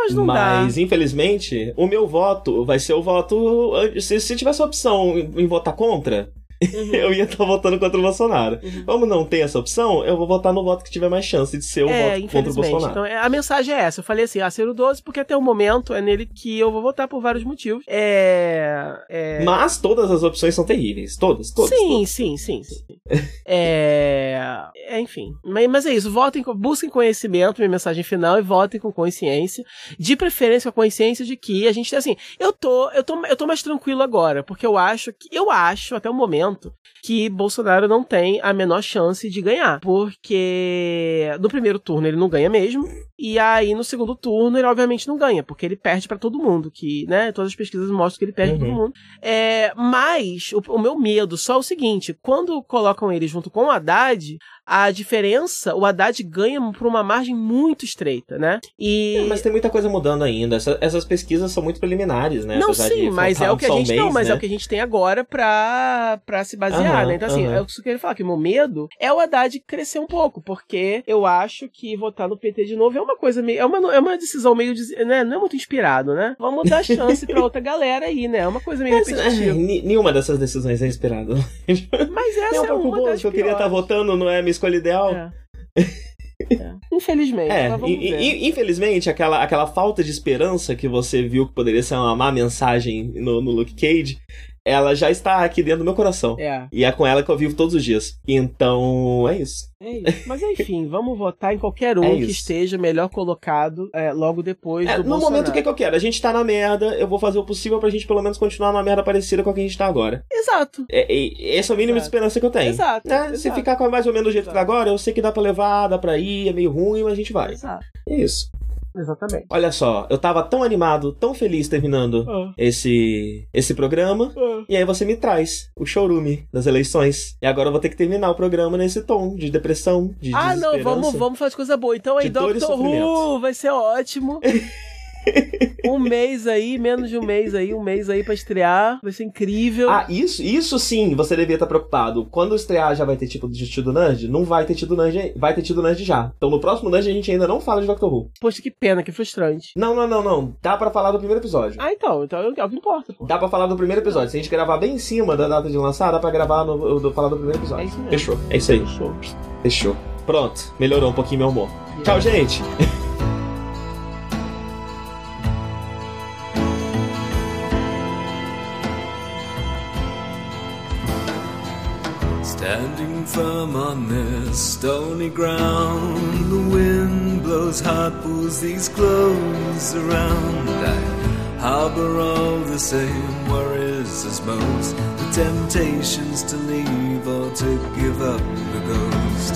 Mas não Mas, infelizmente, o meu voto vai ser o voto. Se, se tivesse a opção em, em votar contra, dá. Uhum. eu ia estar votando contra o Bolsonaro. Uhum. Como não tem essa opção, eu vou votar no voto que tiver mais chance de ser o É, voto contra o. Bolsonaro. Então, é, a mensagem é essa. Eu falei assim, ah, Ciro 12, porque até o momento é nele que eu vou votar por vários motivos. É. é... Mas todas as opções são terríveis. Todas, todas. sim, todas. sim, sim, sim, é... é, Enfim. Mas, mas é isso. Votem, busquem conhecimento, minha mensagem final, e votem com consciência. De preferência com a consciência de que a gente, assim, eu tô, eu tô, eu tô mais tranquilo agora, porque eu acho que, eu acho, até o momento, que Bolsonaro não tem a menor chance de ganhar. Porque no primeiro turno ele não ganha mesmo. E aí no segundo turno ele obviamente não ganha, porque ele perde pra todo mundo, que, né, todas as pesquisas mostram que ele perde pra Uhum. todo mundo. É, mas o, o meu medo só é o seguinte, quando colocam ele junto com o Haddad, a diferença, o Haddad ganha por uma margem muito estreita, né? E É, mas tem muita coisa mudando ainda. Essa- essas pesquisas são muito preliminares, né? não, Apesar sim, mas é o que a só gente mês, não, mas né? é o que a gente tem agora pra, pra se basear, Aham, né? Então, assim, é que eu queria falar, que o meu medo é o Haddad crescer um pouco, porque eu acho que votar no PT de novo é uma coisa meio. É uma, é uma decisão meio. Né? Não é muito inspirado, né? Vamos dar chance pra outra galera aí, né? É uma coisa meio Mas, é, repetitiva. nenhuma dessas decisões é inspirada. Mas essa um é uma das que eu queria estar piores. votando, não é escolha ideal. É. É. Infelizmente, É, infelizmente, aquela, aquela falta de esperança que você viu que poderia ser uma má mensagem no, no Luke Cage, ela já está aqui dentro do meu coração. É, E é com ela que eu vivo todos os dias. Então, é isso. é isso. Mas enfim, vamos votar em qualquer um É que esteja melhor colocado é, logo depois É, do no Bolsonaro. momento, o que, é que eu quero? A gente tá na merda, eu vou fazer o possível pra gente pelo menos continuar numa merda parecida com a que a gente tá agora. Exato. É, essa é a mínima Exato. esperança que eu tenho. Exato, Né? Se exato. ficar com mais ou menos do jeito que tá Exato. agora, eu sei que dá pra levar, dá pra ir, é meio ruim, mas a gente vai. Exato. É isso. Exatamente. Olha só, eu tava tão animado, tão feliz terminando Ah, esse, esse programa. ah. E aí você me traz o showroom das eleições. E agora eu vou ter que terminar o programa nesse tom de depressão, de Ah, não, vamos, vamos fazer coisa boa. Então aí, Doctor Who, vai ser ótimo. um mês aí, menos de um mês aí, um mês aí pra estrear. Vai ser incrível. Ah, isso, isso sim, você devia estar preocupado. Quando estrear já vai ter tipo de tido Nerd? Não vai ter tido Nerd, vai ter tido Nerd já. Então no próximo Nerd a gente ainda não fala de Doctor Who. Poxa, que pena, que frustrante. Não, não, não, não. Dá pra falar do primeiro episódio. Ah, então, então é o que importa, pô. Dá pra falar do primeiro episódio. Se a gente gravar bem em cima da data de lançar, dá pra gravar no, do, falar do primeiro É episódio. isso mesmo. Fechou. É isso aí. Show. Fechou. Pronto. Melhorou um pouquinho meu humor. Tchau, gente. Standing firm on this stony ground, the wind blows hard, pulls these clothes around. I harbor all the same worries as most, the temptations to leave or to give up the ghost.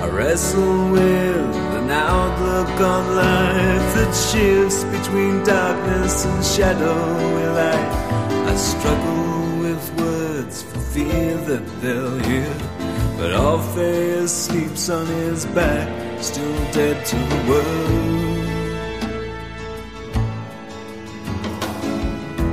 I wrestle with an outlook on life that shifts between darkness and shadowy light. I struggle with words fear that they'll hear. But Orpheus sleeps on his back, still dead to the world.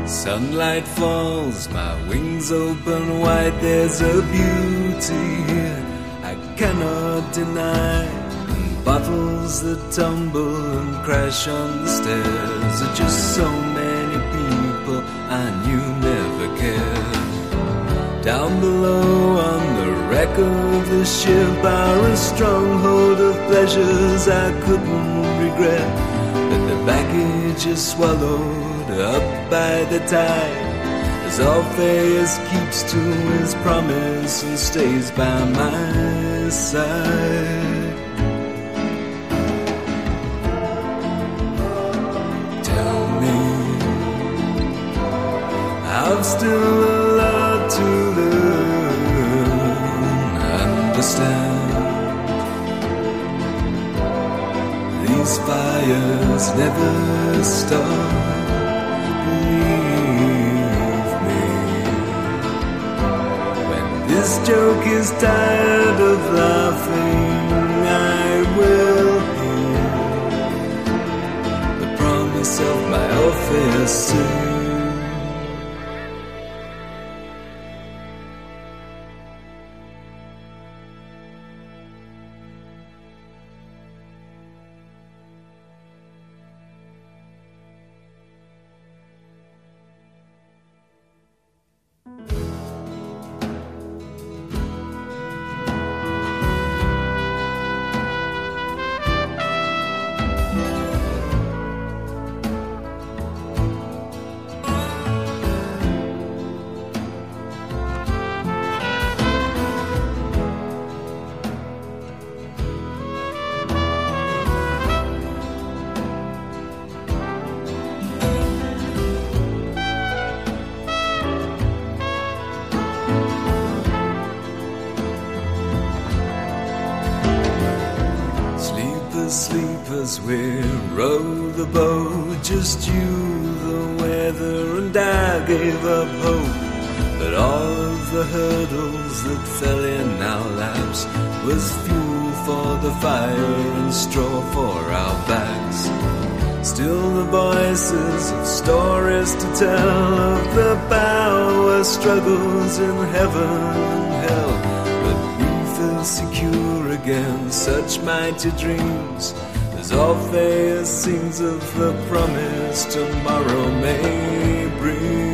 Sunlight falls, my wings open wide. There's a beauty here I cannot deny. And bottles that tumble and crash on the stairs are just so many people I knew never cared. Down below on the wreck of the ship are a stronghold of pleasures I couldn't regret. But the baggage is swallowed up by the tide. As Orpheus keeps to his promise and stays by my side. Tell me, I've still understand. These fires never stop. Believe me. When this joke is tired of laughing, I will hear the promise of my office soon. The hurdles that fell in our laps was fuel for the fire and straw for our backs. Still the voices of stories to tell of the power struggles in heaven and hell. But we feel secure against such mighty dreams as Orpheus sings of the promise tomorrow may bring.